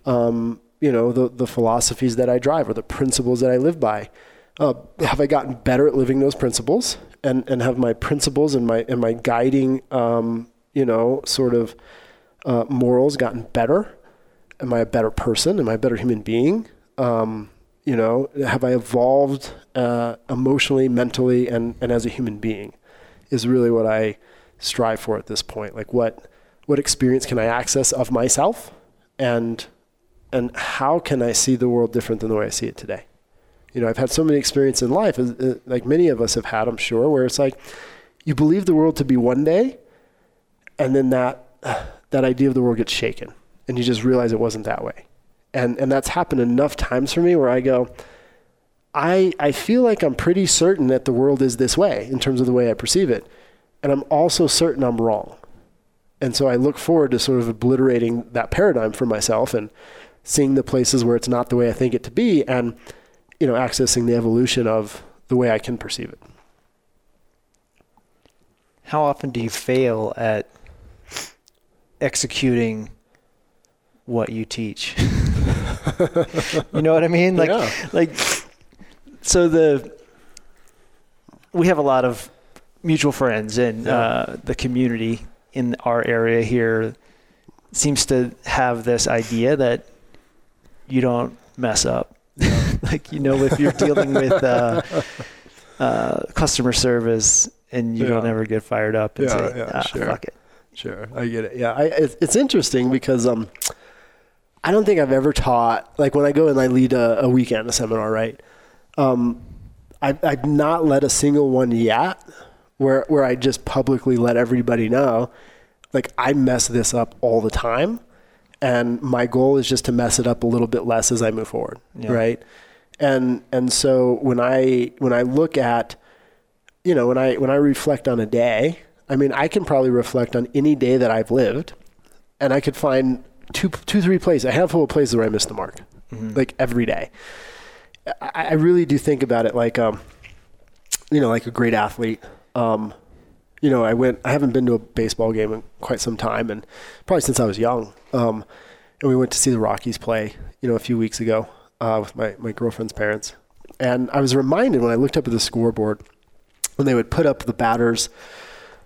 S2: um, you know, the the philosophies that I drive or the principles that I live by. Uh, have I gotten better at living those principles, and and have my principles and my and my guiding, um, you know, sort of uh, morals gotten better? Am I a better person? Am I a better human being? Um, you know have i evolved uh, emotionally mentally and, and as a human being is really what i strive for at this point like what what experience can i access of myself? And and how can i see the world different than the way i see it today? You know i've had so many experiences in life like many of us have had i'm sure where it's like you believe the world to be one day and then that that idea of the world gets shaken and you just realize it wasn't that way. And and that's happened enough times for me where I go, I I feel like I'm pretty certain that the world is this way in terms of the way I perceive it, and I'm also certain I'm wrong, and so I look forward to sort of obliterating that paradigm for myself and seeing the places where it's not the way I think it to be, and you know accessing the evolution of the way I can perceive it.
S1: How often do you fail at executing what you teach? you know what I mean? Like,
S2: Yeah.
S1: like, so the we have a lot of mutual friends and
S2: Yeah.
S1: uh, the community in our area here seems to have this idea that you don't mess up. like you know, if you're dealing with uh, uh, customer service and you don't ever get fired up and
S2: Yeah,
S1: say,
S2: yeah,
S1: ah,
S2: sure.
S1: "Fuck it."
S2: Sure, I get it. Yeah, I, it's, it's interesting because um, I don't think I've ever taught like when I go and I lead a, a weekend, a seminar, right? Um, I've, I've not led a single one yet where where I just publicly let everybody know, like I mess this up all the time, and my goal is just to mess it up a little bit less as I move forward,
S1: Yeah.
S2: right? And and so when I when I look at you know, when I when I reflect on a day, I mean, I can probably reflect on any day that I've lived, and I could find two, two, three places, a handful of places where I missed the mark,
S1: Mhm.
S2: like every day. I, I really do think about it like, um, you know, like a great athlete. Um, you know, I went. I haven't been to a baseball game in quite some time, and probably since I was young. Um, and we went to see the Rockies play. You know, a few weeks ago uh, with my my girlfriend's parents, and I was reminded when I looked up at the scoreboard when they would put up the batters.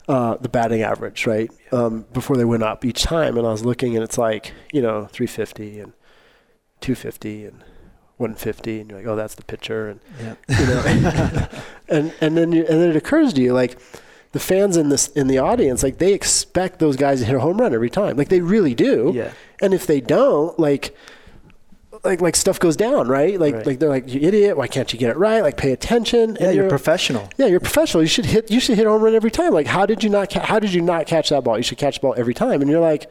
S2: Uh, the batting average, right? Um, before they went up each time, and I was looking, and it's like you know 350 and 250 and 150 and you're like oh that's the pitcher and you know and and then you, and then it occurs to you like the fans in this in the audience like they expect those guys to hit a home run every time like they really do
S1: Yeah.
S2: and if they don't like like like stuff goes down right like
S1: Right.
S2: like they're like you idiot why can't you get it right like pay attention
S1: Yeah,
S2: and
S1: you're professional.
S2: yeah, you're professional. You should hit. You should hit a home run every time. Like, how did you not? Ca- how did you not catch that ball? You should catch the ball every time. And you're like,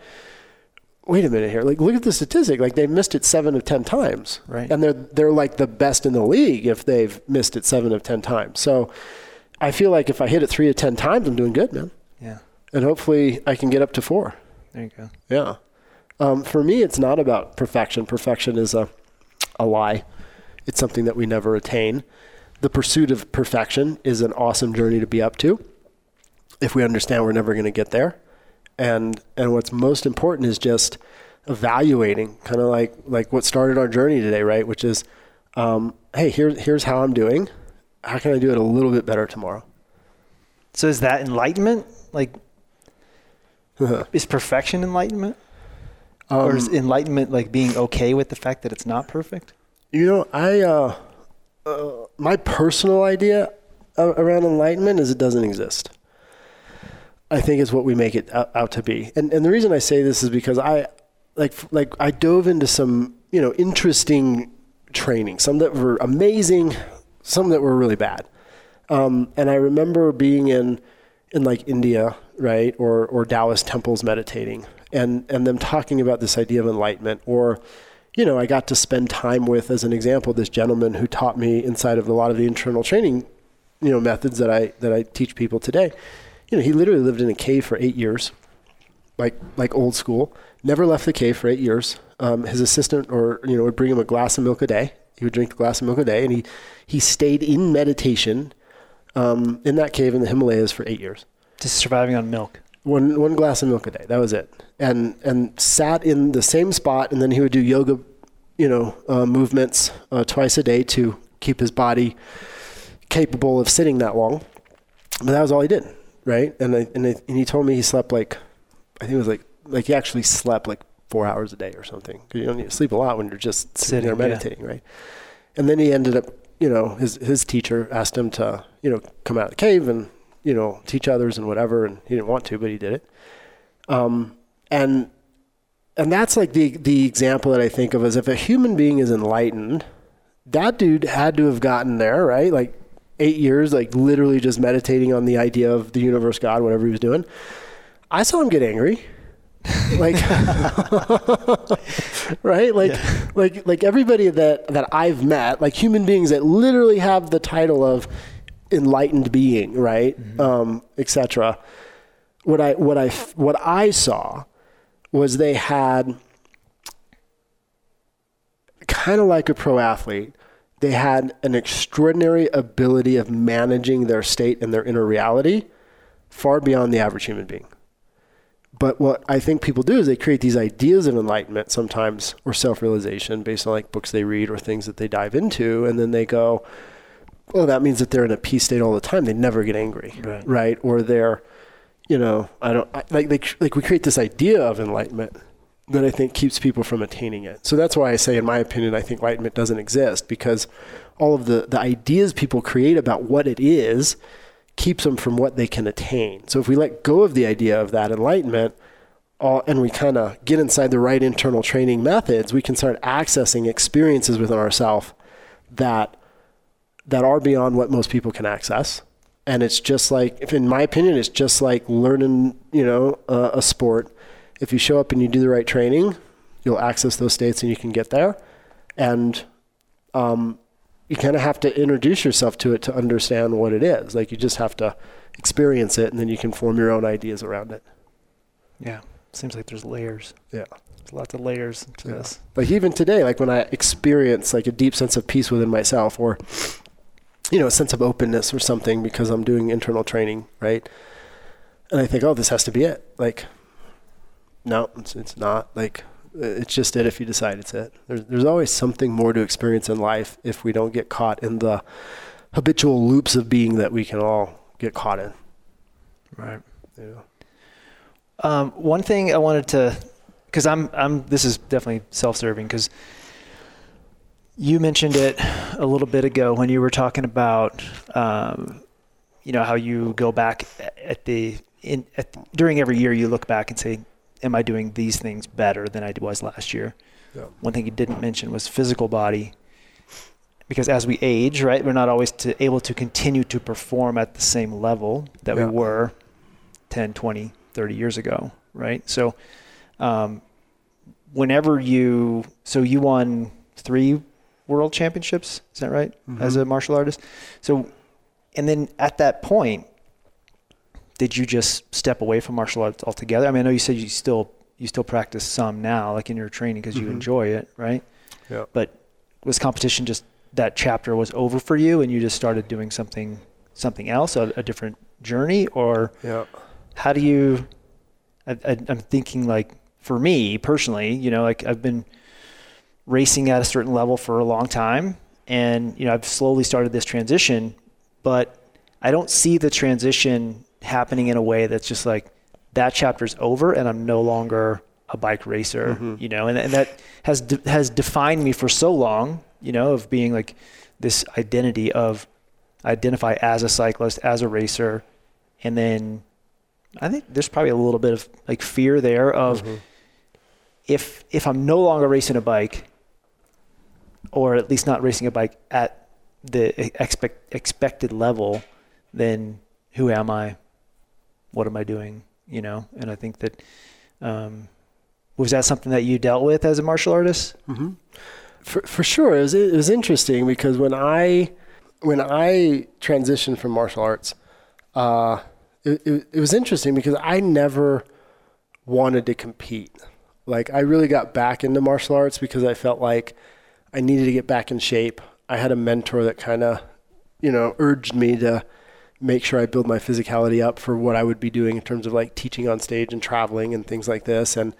S2: wait a minute here. Like, look at the statistic. Like, they missed it seven of ten times.
S1: Right.
S2: And they're they're like the best in the league if they've missed it seven of ten times. So, I feel like if I hit it three of ten times, I'm doing good, man.
S1: Yeah.
S2: And hopefully, I can get up to four.
S1: There you go.
S2: Yeah. Um, for me, it's not about perfection. Perfection is a, a lie. It's something that we never attain. The pursuit of perfection is an awesome journey to be up to. If we understand we're never going to get there, and and what's most important is just evaluating, kind of like like what started our journey today, right? Which is, um, hey, here here's how I'm doing. How can I do it a little bit better tomorrow?
S1: So is that enlightenment? Like, is perfection enlightenment? or is
S2: Um,
S1: enlightenment like being okay with the fact that it's not perfect?
S2: You know, I uh, uh, my personal idea around enlightenment is it doesn't exist. I think it's what we make it out, out to be, and and the reason I say this is because I like like I dove into some you know interesting training, some that were amazing, some that were really bad, um, and I remember being in in like India, right, or or Taoist temples meditating, and and them talking about this idea of enlightenment, or you know, I got to spend time with, as an example, this gentleman who taught me inside of a lot of the internal training, you know, methods that I that I teach people today. You know, he literally lived in a cave for eight years, like like old school. Never left the cave for eight years. Um, his assistant, or you know, would bring him a glass of milk a day. He would drink a glass of milk a day, and he he stayed in meditation um, in that cave in the Himalayas for eight years
S1: Just surviving on milk.
S2: one one glass of milk a day. That was it. And and sat in the same spot, and then he would do yoga, you know, uh, movements uh, twice a day to keep his body capable of sitting that long. But that was all he did, right? And I, and, I, and he told me he slept like, I think it was like like he actually slept like four hours a day or something. 'Cause you don't need to sleep a lot when you're just sitting, there
S1: Sitting, yeah.
S2: meditating, right? And then he ended up, you know, his his teacher asked him to, you know, come out of the cave and you know teach others and whatever, and he didn't want to, but he did it. Um, and and that's like the the example that I think of as if a human being is enlightened, that dude had to have gotten there, right? Like eight years, like literally just meditating on the idea of the universe, God, whatever he was doing. I saw him get angry. like right like like like everybody that that i've met like human beings that literally have the title of enlightened being right um etc what i what i what i saw was they had kind of like a pro athlete they had an extraordinary ability of managing their state and their inner reality far beyond the average human being but what I think people do is they create these ideas of enlightenment sometimes or self-realization based on like books they read or things that they dive into, and then they go, well, that means that they're in a peace state all the time. They never get angry,
S1: Right.
S2: Or they're, you know, I don't I, like like like we create this idea of enlightenment that I think keeps people from attaining it. So that's why I say, in my opinion, I think enlightenment doesn't exist because all of the the ideas people create about what it is keeps them from what they can attain. So if we let go of the idea of that enlightenment, all, and we kind of get inside the right internal training methods, we can start accessing experiences within ourselves that that are beyond what most people can access. And it's just like, in my opinion, it's just like learning, you know, a sport. If you show up and you do the right training, you'll access those states and you can get there. And um, you kind of have to introduce yourself to it to understand what it is. Like you just have to experience it, and then you can form your own ideas around it.
S1: Yeah. Seems like there's layers.
S2: Yeah.
S1: There's lots of layers to
S2: Yeah.
S1: this.
S2: Like even today, like when I experience like a deep sense of peace within myself, or you know, a sense of openness or something because I'm doing internal training, right? And I think, oh, this has to be it. Like, no, it's, it's not. Like, it's just it if you decide it's it. There's, there's always something more to experience in life if we don't get caught in the habitual loops of being that we can all get caught in.
S1: Right.
S2: Yeah.
S1: Um, one thing I wanted to, because I'm, I'm, this is definitely self-serving because you mentioned it a little bit ago when you were talking about, um, you know, how you go back at the in at, during every year you look back and say, "Am I doing these things better than I was last year?"
S2: Yeah.
S1: One thing you didn't mention was physical body, because as we age, right, we're not always to, able to continue to perform at the same level that
S2: Yeah.
S1: we were 10, 20, 30 years ago, right? So, um, whenever you, so you won three world championships, is that right? As a martial artist. So, and then at that point, did you just step away from martial arts altogether? I mean, I know you said you still you still practice some now, like in your training, because you
S2: Mhm.
S1: enjoy it, right?
S2: Yeah.
S1: But was competition just that chapter was over for you, and you just started doing something something else, a, a different journey, or
S2: Yeah.
S1: how do you? I, I, I'm thinking like for me personally, you know, like I've been racing at a certain level for a long time, and you know I've slowly started this transition, but I don't see the transition happening in a way that's just like that chapter's over and I'm no longer a bike racer,
S2: Mhm.
S1: you know, and, and that has de- has defined me for so long, you know, of being like this identity of identify as a cyclist, as a racer, and then I think there's probably a little bit of like fear there of
S2: Mhm.
S1: if if I'm no longer racing a bike, or at least not racing a bike at the expect, expected level, then who am I? What am I doing? You know, and I think that um, was that something that you dealt with as a martial artist?
S2: hmm For for sure, it was it was interesting because when I when I transitioned from martial arts, uh, it, it it was interesting because I never wanted to compete. Like I really got back into martial arts because I felt like I needed to get back in shape. I had a mentor that kind of, you know, urged me to make sure I build my physicality up for what I would be doing in terms of like teaching on stage and traveling and things like this. And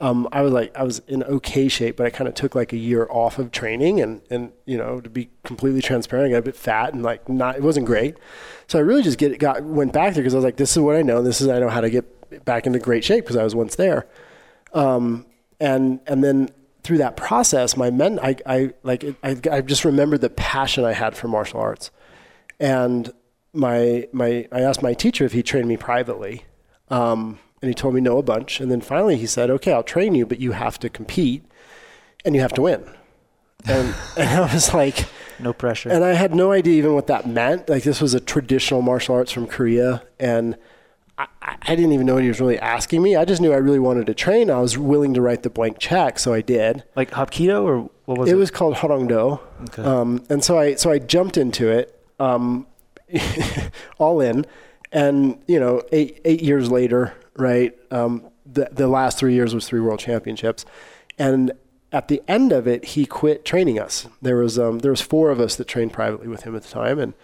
S2: um, I was like, I was in okay shape, but I kind of took like a year off of training and, and, you know, to be completely transparent, I got a bit fat and like not, it wasn't great. So I really just get got, went back there because I was like, this is what I know. This is, I know how to get back into great shape because I was once there. Um, and, and then through that process, my men, I, I like, it, I, I just remembered the passion I had for martial arts. And my, my, I asked my teacher if he trained me privately. Um, and he told me no a bunch. And then finally he said, okay, I'll train you, but you have to compete and you have to win. And, and I was like,
S1: No pressure.
S2: and I had no idea even what that meant. Like this was a traditional martial arts from Korea, and I, I didn't even know what he was really asking me. I just knew I really wanted to train. I was willing to write the blank check, so I did.
S1: like Hapkido or what was it?
S2: it was called Hwarangdo,
S1: Okay.
S2: um, and so I so I jumped into it, um, all in, and you know eight eight years later, right? Um, the the last three years was three world championships, and at the end of it, he quit training us. There was um, there was four of us that trained privately with him at the time, and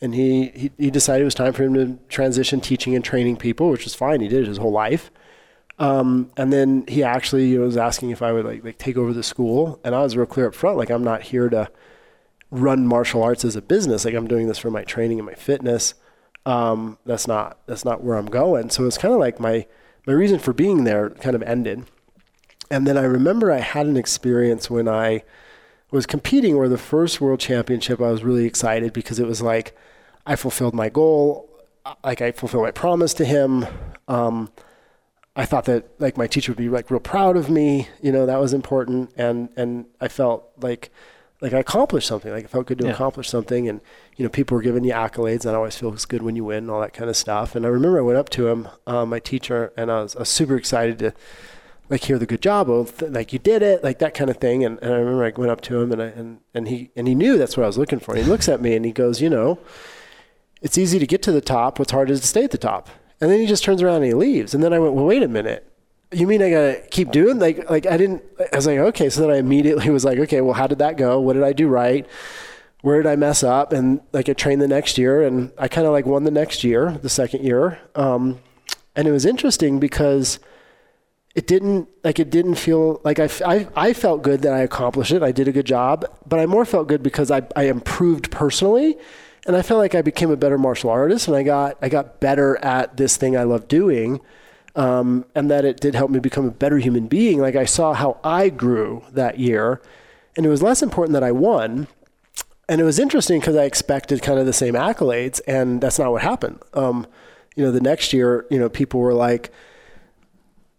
S2: and he, he he decided it was time for him to transition teaching and training people, which was fine. He did it his whole life. Um, and then he actually was asking if I would like, like take over the school, and I was real clear up front, like I'm not here to run martial arts as a business. Like I'm doing this for my training and my fitness. Um, that's not that's not where I'm going. So it's kind of like my my reason for being there kind of ended. And then I remember I had an experience when I was competing where the first world championship I was really excited because it was like I fulfilled my goal, like I fulfilled my promise to him. Um, I thought that like my teacher would be like real proud of me, you know, that was important and and I felt like like I accomplished something. Like it felt good to
S1: Yeah.
S2: accomplish something and you know, people were giving you accolades and it always feels good when you win and all that kind of stuff. And I remember I went up to him, uh, my teacher, and I was, I was super excited to like hear the good job of like you did it, like that kind of thing. And, and I remember I went up to him and I, and, and he, and he knew that's what I was looking for. And he looks at me and he goes, you know, it's easy to get to the top. What's hard is to stay at the top. And then he just turns around and he leaves. And then I went, well, wait a minute. You mean I gotta keep doing like like I didn't I was like okay so then I immediately was like okay well how did that go what did I do right where did I mess up? And like I trained the next year and I kind of like won the next year, the second year. Um, and it was interesting because it didn't like it didn't feel like I, I, I felt good that I accomplished it. I did a good job, but I more felt good because I, I improved personally and I felt like I became a better martial artist and I got I got better at this thing I love doing. Um, and that it did help me become a better human being. Like I saw how I grew that year, and it was less important that I won. And it was interesting because I expected kind of the same accolades, and that's not what happened. Um, you know, the next year, you know, people were like,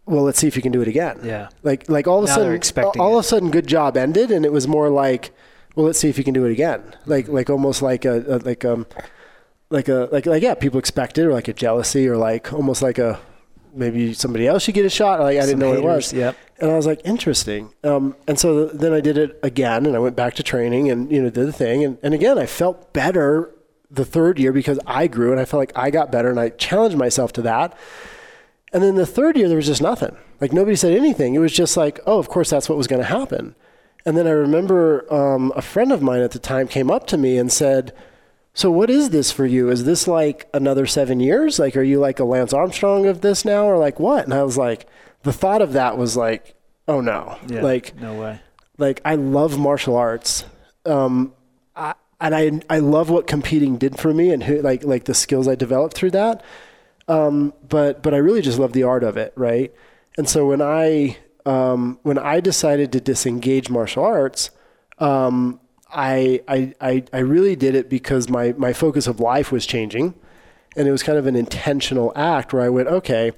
S2: "Well, let's see if you can do it again."
S1: Yeah.
S2: Like, like all of a
S1: Now they're
S2: sudden, all
S1: it.
S2: of a sudden, good job ended, and it was more like, "Well, let's see if you can do it again." Like, like almost like a, a like um, like a like like yeah, people expected or like a jealousy, or like almost like a maybe somebody else should get a shot. Like I didn't
S1: Some
S2: know what it was.
S1: yep.
S2: And I was like, interesting. Um, and so then I did it again, and I went back to training, and you know, did the thing, and and again, I felt better the third year because I grew, and I felt like I got better, and I challenged myself to that. And then the third year, there was just nothing. Like nobody said anything. It was just like, oh, of course, that's what was going to happen. And then I remember um, a friend of mine at the time came up to me and said, so what is this for you? Is this like another seven years? Like, are you like a Lance Armstrong of this now, or like what? And I was like, the thought of that was like, oh no,
S1: Yeah.
S2: like
S1: no way.
S2: like I love martial arts. Um, I, and I I love what competing did for me and who like like the skills I developed through that. Um, but but I really just love the art of it, right? And so when I um, when I decided to disengage martial arts, um, I, I I really did it because my my focus of life was changing, and it was kind of an intentional act where I went, okay,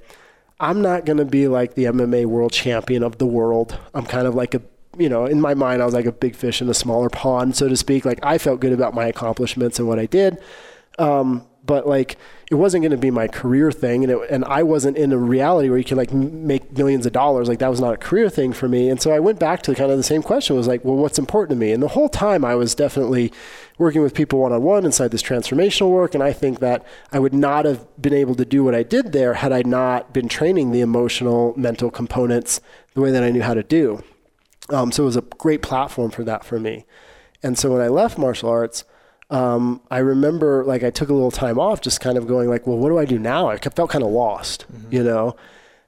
S2: I'm not going to be like the MMA world champion of the world. I'm kind of like a, you know, in my mind, I was like a big fish in a smaller pond, so to speak. Like I felt good about my accomplishments and what I did. Um, but like it wasn't going to be my career thing and it, and I wasn't in a reality where you can like m- make millions of dollars. Like that was not a career thing for me. And so I went back to kind of the same question was like well what's important to me? And the whole time I was definitely working with people one on one inside this transformational work and I think that I would not have been able to do what I did there had I not been training the emotional mental components the way that I knew how to do. Um, so it was a great platform for that for me. And so when I left martial arts um, I remember like I took a little time off, just kind of going like, well, what do I do now? I felt kind of lost, you know.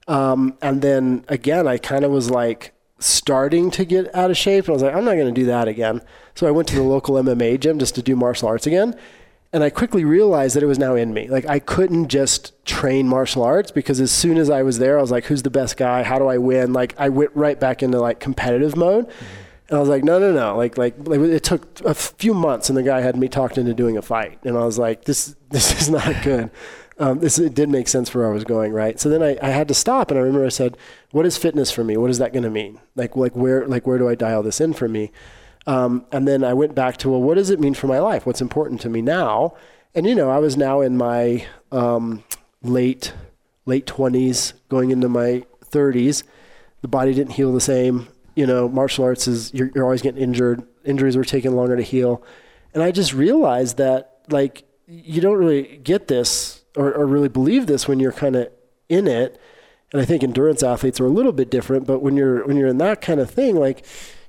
S2: Um, and then again, I kind of was like starting to get out of shape, and I was like, I'm not going to do that again. So I went to the local MMA gym just to do martial arts again. And I quickly realized that it was now in me. Like I couldn't just train martial arts because as soon as I was there, I was like, "Who's the best guy? How do I win?" Like I went right back into like competitive mode. And I was like, no, no, no. Like, like, like, it took a few months, and the guy had me talked into doing a fight, and I was like, this, this is not good. Um, this it did make sense for where I was going, right? So then I, I had to stop, and I remember I said, what is fitness for me? What is that going to mean? Like, like where, like where do I dial this in for me? Um, and then I went back to, well, what does it mean for my life? What's important to me now? And you know, I was now in my um, late late twenties, going into my thirties. The body didn't heal the same you know, martial arts is you're, you're always getting injured. Injuries were taking longer to heal, and I just realized that like you don't really get this or, or really believe this when you're kind of in it. And I think endurance athletes are a little bit different, but when you're when you're in that kind of thing, like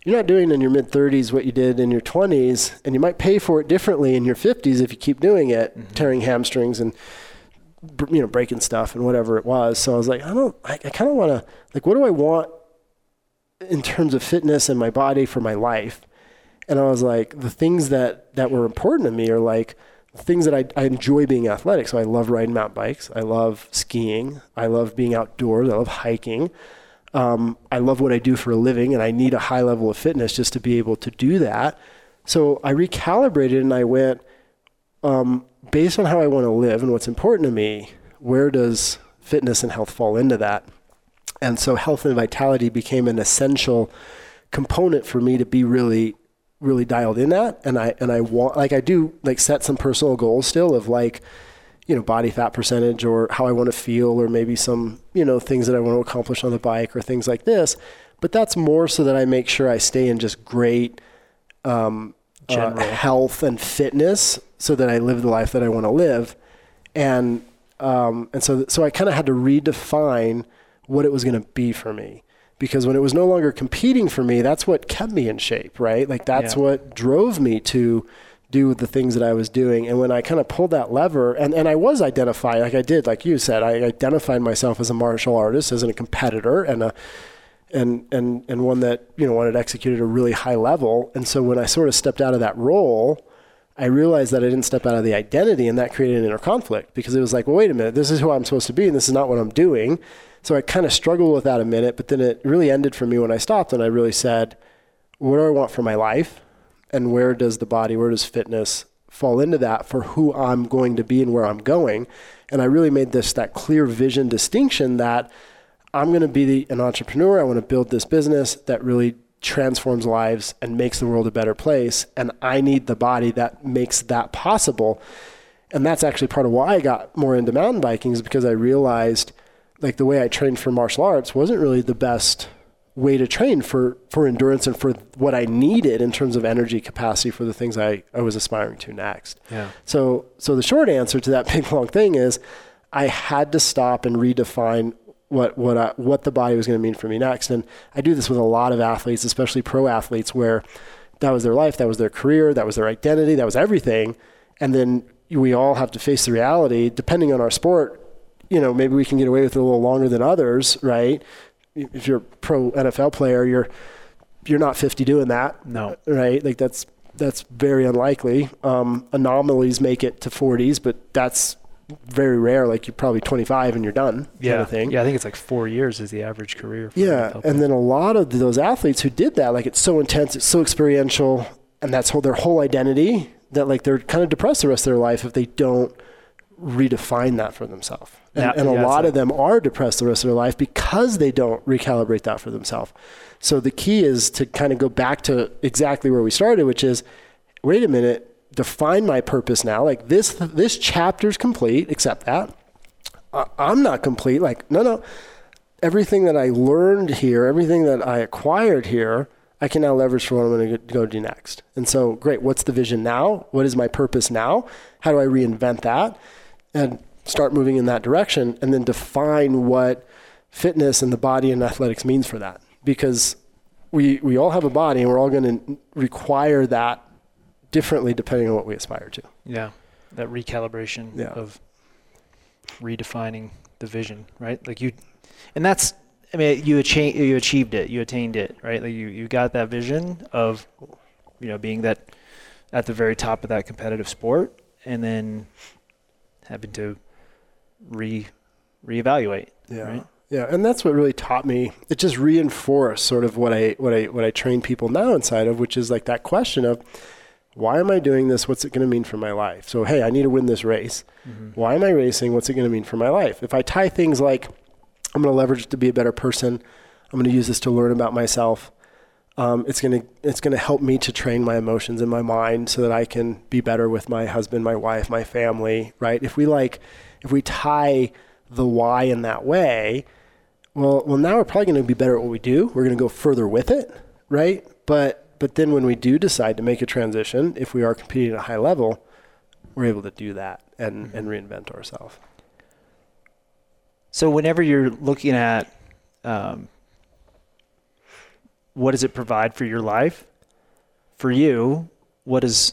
S2: you're not doing in your mid 30s what you did in your 20s, and you might pay for it differently in your 50s if you keep doing it,
S1: Mm-hmm.
S2: tearing hamstrings and you know breaking stuff and whatever it was. So I was like, I don't, I, I kind of want to like, what do I want in terms of fitness and my body for my life. And I was like, the things that, that were important to me are like things that I, I enjoy being athletic. So I love riding mountain bikes. I love skiing. I love being outdoors. I love hiking. Um, I love what I do for a living, and I need a high level of fitness just to be able to do that. So I recalibrated and I went, um, based on how I want to live and what's important to me, where does fitness and health fall into that? And so health and vitality became an essential component for me to be really, really dialed in at. And I and I want like I do like set some personal goals still of like, you know, body fat percentage or how I want to feel or maybe some, you know, things that I want to accomplish on the bike or things like this. But that's more so that I make sure I stay in just great um, uh, health and fitness so that I live the life that I want to live. And um, and so so I kind of had to redefine what it was going to be for me because when it was no longer competing for me, that's what kept me in shape, right? Like that's
S1: Yeah.
S2: what drove me to do the things that I was doing. And when I kind of pulled that lever, and, and I was identified, like I did, like you said, I identified myself as a martial artist, as a competitor, and a and and and one that you know wanted to execute at a really high level. And so when I sort of stepped out of that role, I realized that I didn't step out of the identity, and that created an inner conflict because it was like, well, wait a minute, this is who I'm supposed to be, and this is not what I'm doing. So I kind of struggled with that a minute, but then it really ended for me when I stopped, and I really said, what do I want for my life, and where does the body, where does fitness fall into that for who I'm going to be and where I'm going, and I really made this that clear vision distinction that I'm going to be the, an entrepreneur. I want to build this business that really transforms lives and makes the world a better place. And I need the body that makes that possible. And that's actually part of why I got more into mountain biking is because I realized like the way I trained for martial arts wasn't really the best way to train for, for endurance and for what I needed in terms of energy capacity for the things I, I was aspiring to next.
S1: Yeah.
S2: So so the short answer to that big long thing is I had to stop and redefine what what I, what the body was going to mean for me next. And I do this with a lot of athletes, especially pro athletes, where that was their life, that was their career, that was their identity, that was everything. And then we all have to face the reality, depending on our sport. You know, maybe we can get away with it a little longer than others, right? If you're a pro NFL player, you're you're not 50 doing that.
S1: No.
S2: Right? Like that's that's very unlikely. Um, anomalies make it to 40s, but that's very rare. Like you're probably 25 and you're done.
S1: Yeah.
S2: Kind of thing.
S1: Yeah, I think it's like four years is the average career.
S2: Yeah, and then a lot of those athletes who did that, like it's so intense, it's so experiential, and that's whole, their whole identity that like they're kind of depressed the rest of their life if they don't redefine that for themselves. And,
S1: Yeah,
S2: and a
S1: yeah,
S2: lot of them are depressed the rest of their life because they don't recalibrate that for themselves. So the key is to kind of go back to exactly where we started, which is, wait a minute, define my purpose now. Like this, this chapter's complete. except that. I- I'm not complete. Like no, no. Everything that I learned here, everything that I acquired here, I can now leverage for what I'm going to go do next. And so, great. What's the vision now? What is my purpose now? How do I reinvent that and start moving in that direction? And then define what fitness and the body and athletics means for that. Because we we all have a body, and we're all going to require that differently depending on what we aspire to.
S1: Yeah, that recalibration
S2: Yeah.
S1: of redefining the vision, right? Like you, and that's, I mean, you achieved, you achieved it, you attained it, right? Like you, you got that vision of, you know, being that at the very top of that competitive sport, and then having to re reevaluate.
S2: Yeah.
S1: Right?
S2: Yeah, and that's what really taught me. It just reinforced sort of what I what I what I train people now inside of, which is like that question of why am I doing this? What's it going to mean for my life? So, hey, I need to win this race. Mm-hmm. Why am I racing? What's it going to mean for my life? If I tie things like I'm going to leverage it to be a better person, I'm going to use this to learn about myself. Um, it's going to it's to help me to train my emotions in my mind so that I can be better with my husband, my wife, my family. Right? If we like, if we tie the why in that way, well, well, now we're probably going to be better at what we do. We're going to go further with it, right? But but then when we do decide to make a transition, if we are competing at a high level, we're able to do that and and reinvent ourselves.
S1: So whenever you're looking at um, what does it provide for your life, for you, what is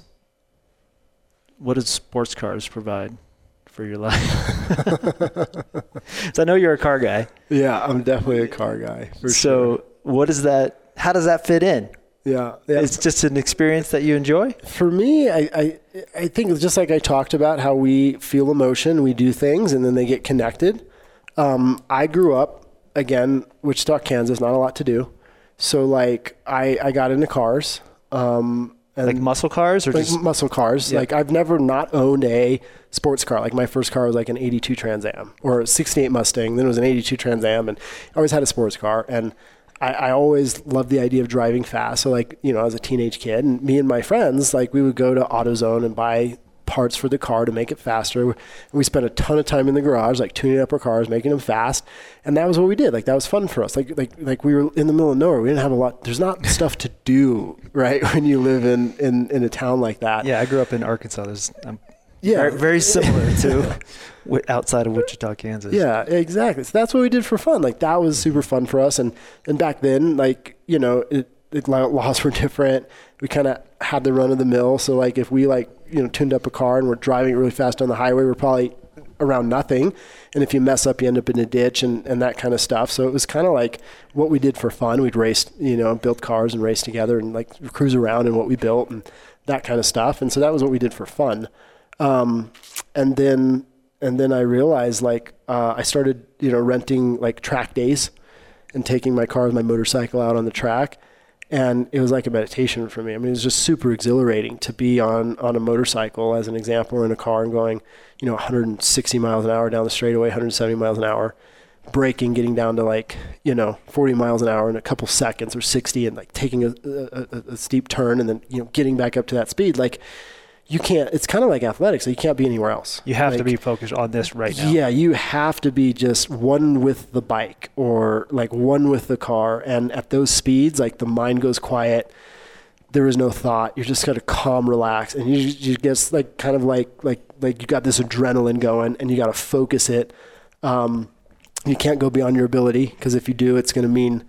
S1: what does sports cars provide for your life? so I know you're a car guy.
S2: Yeah, I'm definitely a car guy.
S1: So what is that? How does that fit in?
S2: yeah, yeah.
S1: It's just an experience that you enjoy.
S2: For me, I, I I think it's just like I talked about how we feel emotion, we do things, and then they get connected. Um, I grew up again, Wichita, Kansas, not a lot to do. So like I I got into cars. Um, and
S1: Like muscle cars or
S2: like
S1: just
S2: muscle cars.
S1: Yeah.
S2: Like I've never not owned a sports car. Like my first car was like an 82 Trans Am or a 68 Mustang. Then it was an 82 Trans Am and I always had a sports car. And I, I always loved the idea of driving fast. So like, you know, as a teenage kid and me and my friends, like we would go to AutoZone and buy parts for the car to make it faster. And we spent a ton of time in the garage, like tuning up our cars, making them fast. And that was what we did. Like that was fun for us. Like like like we were in the middle of nowhere. We didn't have a lot. There's not stuff to do, right? When you live in in, in a town like that.
S1: yeah. I grew up in Arkansas. There's um,
S2: Yeah.
S1: very, very similar to outside of Wichita, Kansas.
S2: Yeah, exactly. So that's what we did for fun. Like that was super fun for us. And and back then, like you know, it, the laws were different. We kind of had the run of the mill. So like if we like you know tuned up a car and we're driving really fast on the highway, we're probably around nothing. And if you mess up, you end up in a ditch and, and that kind of stuff. So it was kind of like what we did for fun. We'd race, you know, build cars and race together and like cruise around in what we built and that kind of stuff. And so that was what we did for fun. Um, and then and then I realized like uh, I started you know renting like track days and taking my car with my motorcycle out on the track and it was like a meditation for me. I mean, it was just super exhilarating to be on on a motorcycle, as an example, or in a car and going, you know, 160 miles an hour down the straightaway, 170 miles an hour, braking, getting down to like you know 40 miles an hour in a couple seconds or 60, and like taking a, a, a steep turn and then you know getting back up to that speed, like you can't it's kind of like athletics so you can't be anywhere else.
S1: You have to be focused on this right now.
S2: yeah you have to be just one with the bike or like one with the car and at those speeds like the mind goes quiet. There is no thought. You're just kind of calm relax and you you just like kind of like like like you got this adrenaline going and you got to focus it. Um, you can't go beyond your ability because if you do it's going to mean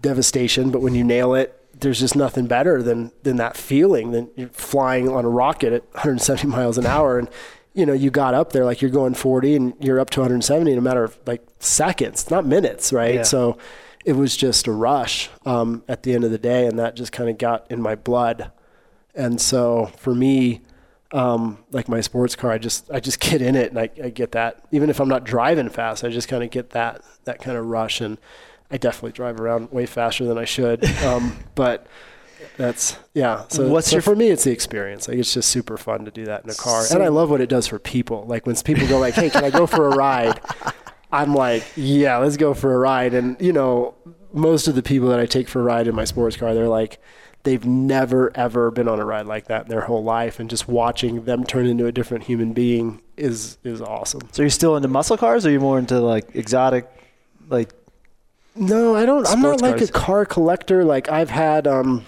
S2: devastation but when you nail it there's just nothing better than than that feeling than you're flying on a rocket at 170 miles an hour. And you know you got up there like you're going 40 and you're up to 170 in a matter of like seconds not minutes right?
S1: Yeah.
S2: so it was just a rush um, at the end of the day and that just kind of got in my blood. And so for me um, like my sports car i just i just get in it and I, I get that. Even if i'm not driving fast i just kind of get that that kind of rush. And i definitely drive around way faster than i should um, but that's yeah. So,
S1: What's
S2: so
S1: your-
S2: for me it's the experience. Like it's just super fun to do that in a car.
S1: So-
S2: and i love what it does for people. Like when people go like hey can i go for a ride? I'm like yeah let's go for a ride. And you know most of the people that i take for a ride in my sports car they're like they've never ever been on a ride like that in their whole life. And just watching them turn into a different human being is is awesome.
S1: So you're still into muscle cars, or are you more into like exotic, like
S2: No, I don't. I'm not like
S1: cars.
S2: a car collector. Like I've had, um,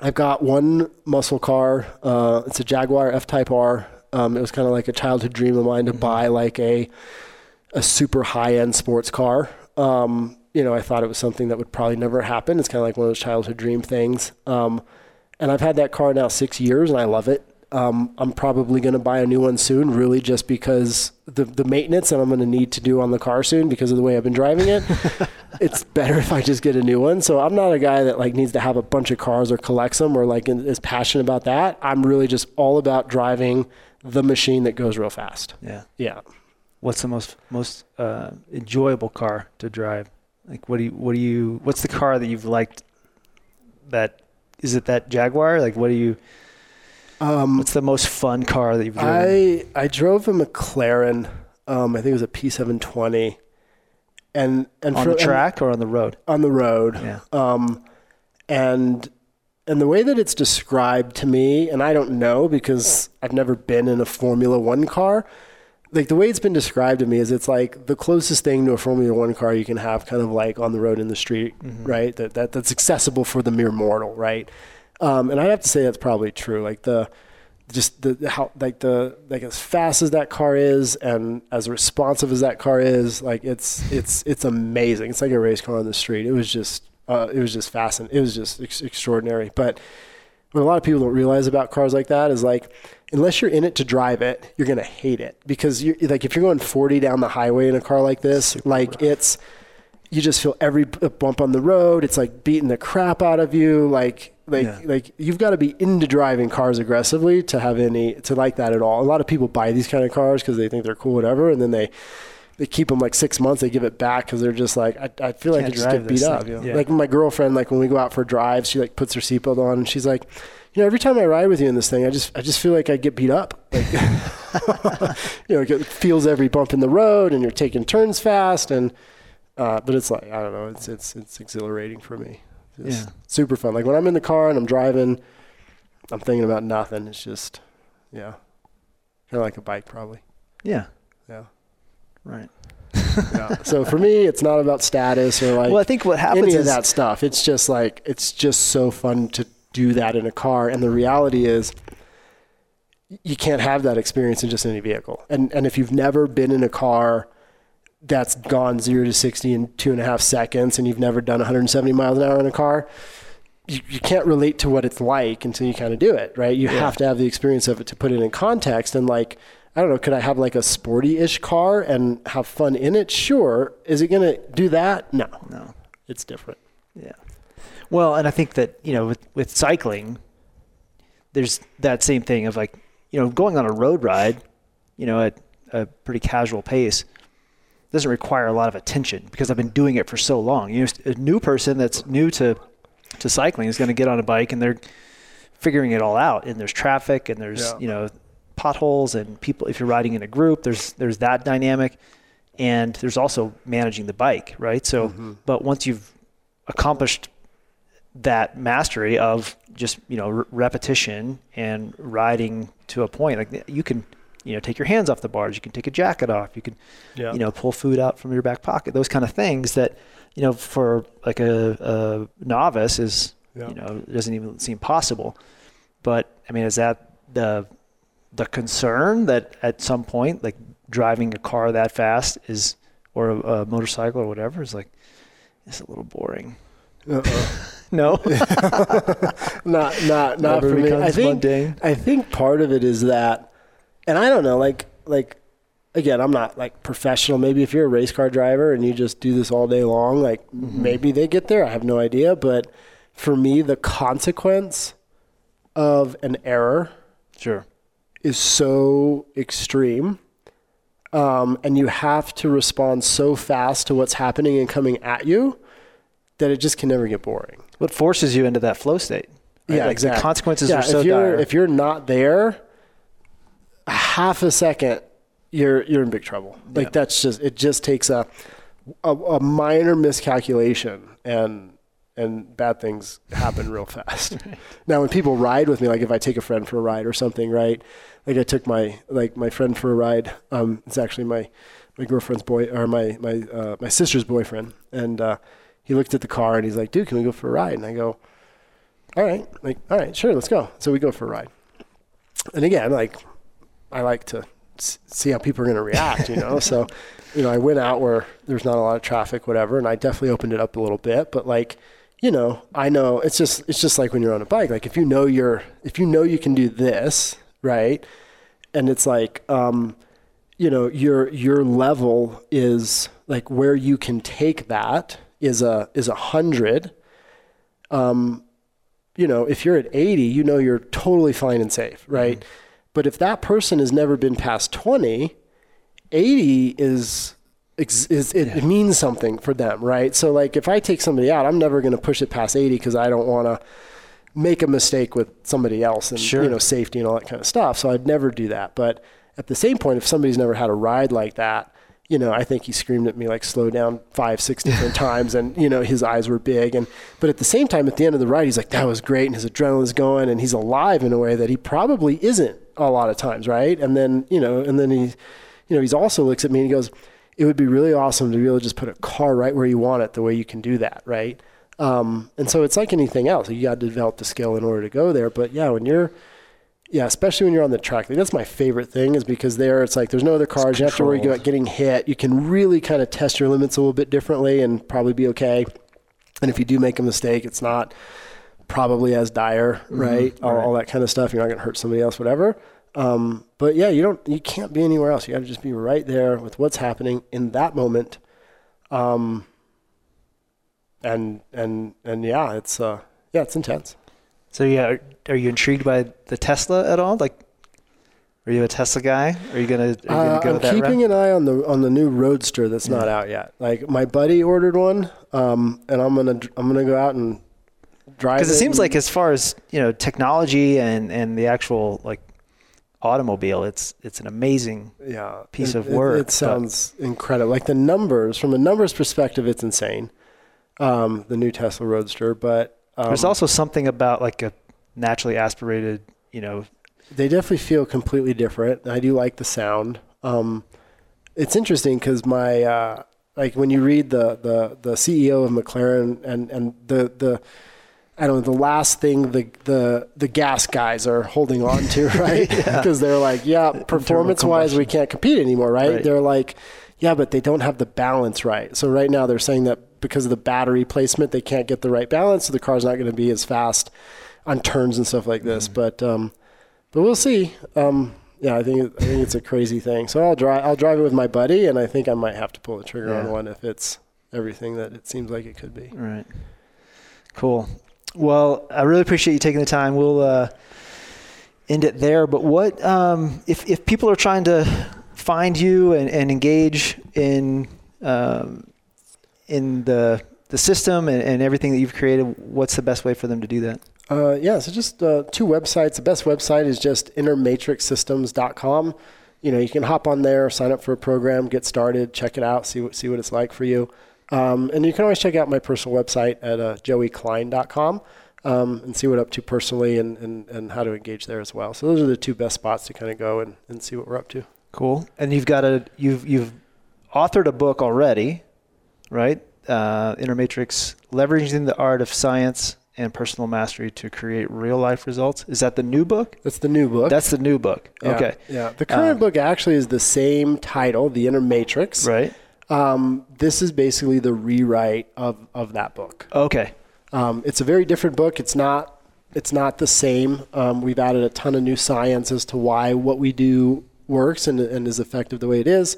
S2: I've got one muscle car. Uh, it's a Jaguar F-Type R. Um, it was kind of like a childhood dream of mine to buy like a a super high end sports car. Um, you know, I thought it was something that would probably never happen. It's kind of like one of those childhood dream things. Um, and I've had that car now six years, and I love it. Um, I'm probably going to buy a new one soon, really, just because the the maintenance that I'm going to need to do on the car soon because of the way I've been driving it. it's better if I just get a new one. So I'm not a guy that like needs to have a bunch of cars or collects them or like is passionate about that. I'm really just all about driving the machine that goes real fast.
S1: yeah?
S2: Yeah.
S1: What's the most most uh, enjoyable car to drive? Like, what do you what do you what's the car that you've liked? That is it that Jaguar? Like, what do you?
S2: Um,
S1: What's the most fun car that you've driven?
S2: I I drove a McLaren. Um, I think it was a P720, and and
S1: on
S2: for-
S1: the
S2: and
S1: track or on the road?
S2: on the road.
S1: Yeah.
S2: Um, and and the way that it's described to me, and I don't know because I've never been in a Formula One car. Like the way it's been described to me is it's like the closest thing to a Formula One car you can have, kind of like on the road in the street, right? That, that that's accessible for the mere mortal, right? Um, and I have to say that's probably true. Like the just the how like the like as fast as that car is and as responsive as that car is like it's it's it's amazing. It's like a race car on the street. It was just uh, it was just fascinating it was just ex- extraordinary. But what a lot of people don't realize about cars like that is like unless you're in it to drive it you're gonna hate it. Because you like if you're going 40 down the highway in a car like this like it's you just feel every bump on the road. It's like beating the crap out of you. Like, like,
S1: Yeah.
S2: like you've got to be into driving cars aggressively to have any to like that at all. A lot of people buy these kind of cars because they think they're cool, whatever, and then they they keep them like six months. They give it back because they're just like, I, I feel like I just get beat up.
S1: thing. Yeah.
S2: Like my girlfriend, like when we go out for drives, she like puts her seatbelt on and she's like, you know, every time I ride with you in this thing, I just I just feel like I get beat up. Like, you know, it feels every bump in the road, and you're taking turns fast, and uh, but it's like I don't know, it's it's it's exhilarating for me. It's
S1: Yeah.
S2: super fun. Like when I'm in the car and I'm driving, I'm thinking about nothing. It's just, yeah, kind of like a bike, probably.
S1: Yeah.
S2: Yeah.
S1: Right.
S2: yeah. So for me, it's not about status or like
S1: well, I think what happens
S2: any of
S1: is
S2: that stuff. It's just like it's just so fun to do that in a car. And the reality is, you can't have that experience in just any vehicle. And and if you've never been in a car that's gone zero to sixty in two and a half seconds, and you've never done 170 miles an hour in a car, you, you can't relate to what it's like until you kind of do it, right? You
S1: Yeah.
S2: have to have the experience of it to put it in context. And like, I don't know, could I have like a sporty-ish car and have fun in it? Sure. Is it going to do that? No,
S1: No.
S2: it's different.
S1: Yeah. Well, and I think that, you know, with, with cycling, there's that same thing of like, you know, going on a road ride, you know, at a pretty casual pace doesn't require a lot of attention because I've been doing it for so long. You know, a new person that's new to, to cycling is going to get on a bike and they're figuring it all out. And there's traffic and there's,
S2: Yeah.
S1: you know, potholes and people, if you're riding in a group, there's, there's that dynamic. And there's also managing the bike, right? So, mm-hmm. but once you've accomplished that mastery of just you know re- repetition and riding to a point like you can you know take your hands off the bars you can take a jacket off you can
S2: Yeah.
S1: you know pull food out from your back pocket those kind of things that you know for like a, a novice is
S2: Yeah.
S1: you know doesn't even seem possible but i mean is that the the concern that at some point like driving a car that fast is or a, a motorcycle or whatever is like it's a little boring no
S2: not, not, not
S1: Never
S2: for me. I think,
S1: mundane.
S2: I think part of it is that, and I don't know, like, like, again, I'm not like professional. Maybe if you're a race car driver and you just do this all day long, like
S1: Mm-hmm.
S2: maybe they get there. I have no idea. But for me, the consequence of an error
S1: Sure.
S2: is so extreme. Um, and you have to respond so fast to what's happening and coming at you that it just can never get boring.
S1: What forces you into that flow state? right?
S2: Yeah,
S1: like
S2: exactly.
S1: The consequences
S2: yeah,
S1: are so
S2: if you're
S1: dire.
S2: if you're not there, half a second, you're you're in big trouble. Like
S1: Yeah.
S2: that's just it. Just takes a, a a minor miscalculation and and bad things happen real fast. Now, when people ride with me, like if I take a friend for a ride or something, right? Like I took my like my friend for a ride. Um, it's actually my my girlfriend's boy or my my uh, my sister's boyfriend, and uh, he looked at the car and he's like, "Dude, can we go for a ride?" And I go, all right, like, all right, sure, let's go. So we go for a ride. And again, like, I like to see how people are going to react, you know? so, you know, I went out where there's not a lot of traffic, whatever, and I definitely opened it up a little bit, but like, you know, I know it's just, it's just like when you're on a bike, like if you know you're, if you know you can do this, right? And it's like, um, you know, your, your level is like where you can take that is a, is a hundred um, you know, if you're at 80, you know you're totally fine and safe, right? But if that person has never been past 20, 80 is is it, it means something for them, right? So like if I take somebody out, I'm never going to push it past 80 because I don't want to make a mistake with somebody else and
S1: Sure.
S2: you know safety and all that kind of stuff. So I'd never do that. But at the same point, if somebody's never had a ride like that, you know, I think he screamed at me like slow down five, six different times, and you know his eyes were big. And but at the same time, at the end of the ride, he's like, "That was great," and his adrenaline's going, and he's alive in a way that he probably isn't a lot of times, right? And then you know, and then he, you know, he's also looks at me and he goes, "It would be really awesome to be able to just put a car right where you want it, the way you can do that, right?" Um, and so it's like anything else. You got to develop the skill in order to go there. But yeah, when you're yeah, especially when you're on the track. Like, that's my favorite thing is because there it's like there's no other cars. You have to worry about getting hit. You can really kind of test your limits a little bit differently and probably be okay. And if you do make a mistake, it's not probably as dire, right? All, all that kind of stuff. You're not going to hurt somebody else, whatever. Um, but yeah, you don't. You can't be anywhere else. You got to just be right there with what's happening in that moment. Um, and and and yeah, it's uh, yeah, it's intense.
S1: So yeah, are, are you intrigued by the Tesla at all? Like, are you a Tesla guy? Are you gonna, are you gonna
S2: Uh,
S1: go
S2: I'm keeping
S1: route?
S2: an eye on the on the new Roadster that's not out yet. Like my buddy ordered one, um, and I'm gonna I'm gonna go out and drive.
S1: Because it seems like as far as you know, technology and and the actual like automobile, it's it's an amazing.
S2: yeah,
S1: piece
S2: it-
S1: of work,
S2: It,
S1: but-
S2: sounds incredible. Like the numbers from a numbers perspective, it's insane. Um, the new Tesla Roadster, but um,
S1: There's also something about like a naturally aspirated, you know,
S2: they definitely feel completely different. I do like the sound. Um, it's interesting because my uh, like when you read the the the CEO of McLaren and and the the I don't know the last thing the the the gas guys are holding on to right because they're like yeah performance wise we can't compete anymore right?
S1: Right.
S2: they're like yeah but they don't have the balance right so right now they're saying that because of the battery placement, they can't get the right balance, so the car's not going to be as fast on turns and stuff like this. Mm-hmm. But um, but we'll see. Um, yeah, I think I think it's a crazy thing. So I'll drive I'll drive it with my buddy, and I think I might have to pull the trigger yeah. on one if it's everything that it seems like it could be.
S1: Right. Cool. Well, I really appreciate you taking the time. We'll uh, end it there. But what um, if if people are trying to find you and, and engage in um, in the the system and, and, everything that you've created? What's the best way for them to do that?
S2: Uh, yeah, so just uh, two websites. The best website is just innermatrixsystems.com. You know, you can hop on there, sign up for a program, get started, check it out, see what see what it's like for you. Um, and you can always check out my personal website at uh, joeyklein.com um, and see what I'm up to personally and, and, and how to engage there as well. So those are the two best spots to kind of go and, and see what we're up to.
S1: Cool. And you've got a you've you've authored a book already, right? Uh, Inner Matrix, leveraging the art of science and personal mastery to create real life results. Is that the new book?
S2: That's the new book.
S1: That's the new book.
S2: Yeah,
S1: okay.
S2: Yeah. The current um, book actually is the same title, The Inner Matrix.
S1: Right.
S2: Um, this is basically the rewrite of, of that book.
S1: Okay.
S2: Um, it's a very different book. It's not it's not the same. Um, we've added a ton of new science as to why what we do works and, and is effective the way it is.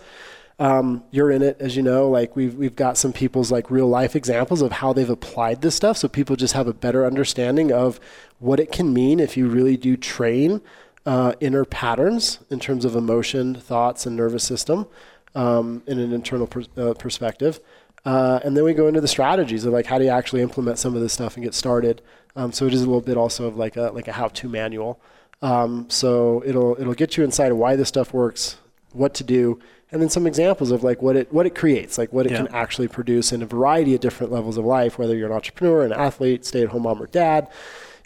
S2: Um, you're in it, as you know. Like we've we've got some people's like real life examples of how they've applied this stuff, so people just have a better understanding of what it can mean if you really do train uh, inner patterns in terms of emotion, thoughts, and nervous system um, in an internal per, uh, perspective. Uh, and then we go into the strategies of like how do you actually implement some of this stuff and get started. Um, so it is a little bit also of like a like a how-to manual. Um, so it'll it'll get you inside of why this stuff works, what to do, and then some examples of like what it what it creates, like what it yeah. can actually produce in a variety of different levels of life. Whether you're an entrepreneur, an athlete, stay-at-home mom or dad,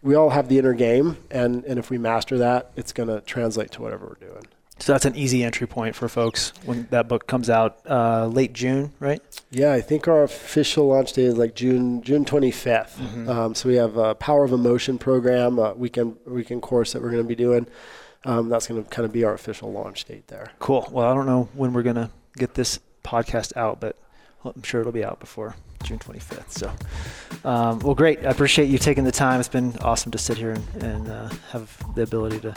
S2: we all have the inner game, and and if we master that, it's going to translate to whatever we're doing.
S1: So that's an easy entry point for folks when that book comes out uh, late June, right?
S2: Yeah, I think our official launch date is like June June 25th. Mm-hmm. Um, so we have a Power of Emotion program, a weekend weekend course that we're going to be doing. Um, that's going to kind of be our official launch date there.
S1: Cool. Well, I don't know when we're going to get this podcast out, but I'm sure it'll be out before June 25th. So, um, well, great. I appreciate you taking the time. It's been awesome to sit here and, and uh, have the ability to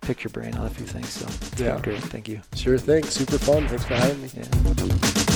S1: pick your brain on a few things. So, yeah, great. Thank you.
S2: Sure thing. Super fun. Thanks for having me. Yeah.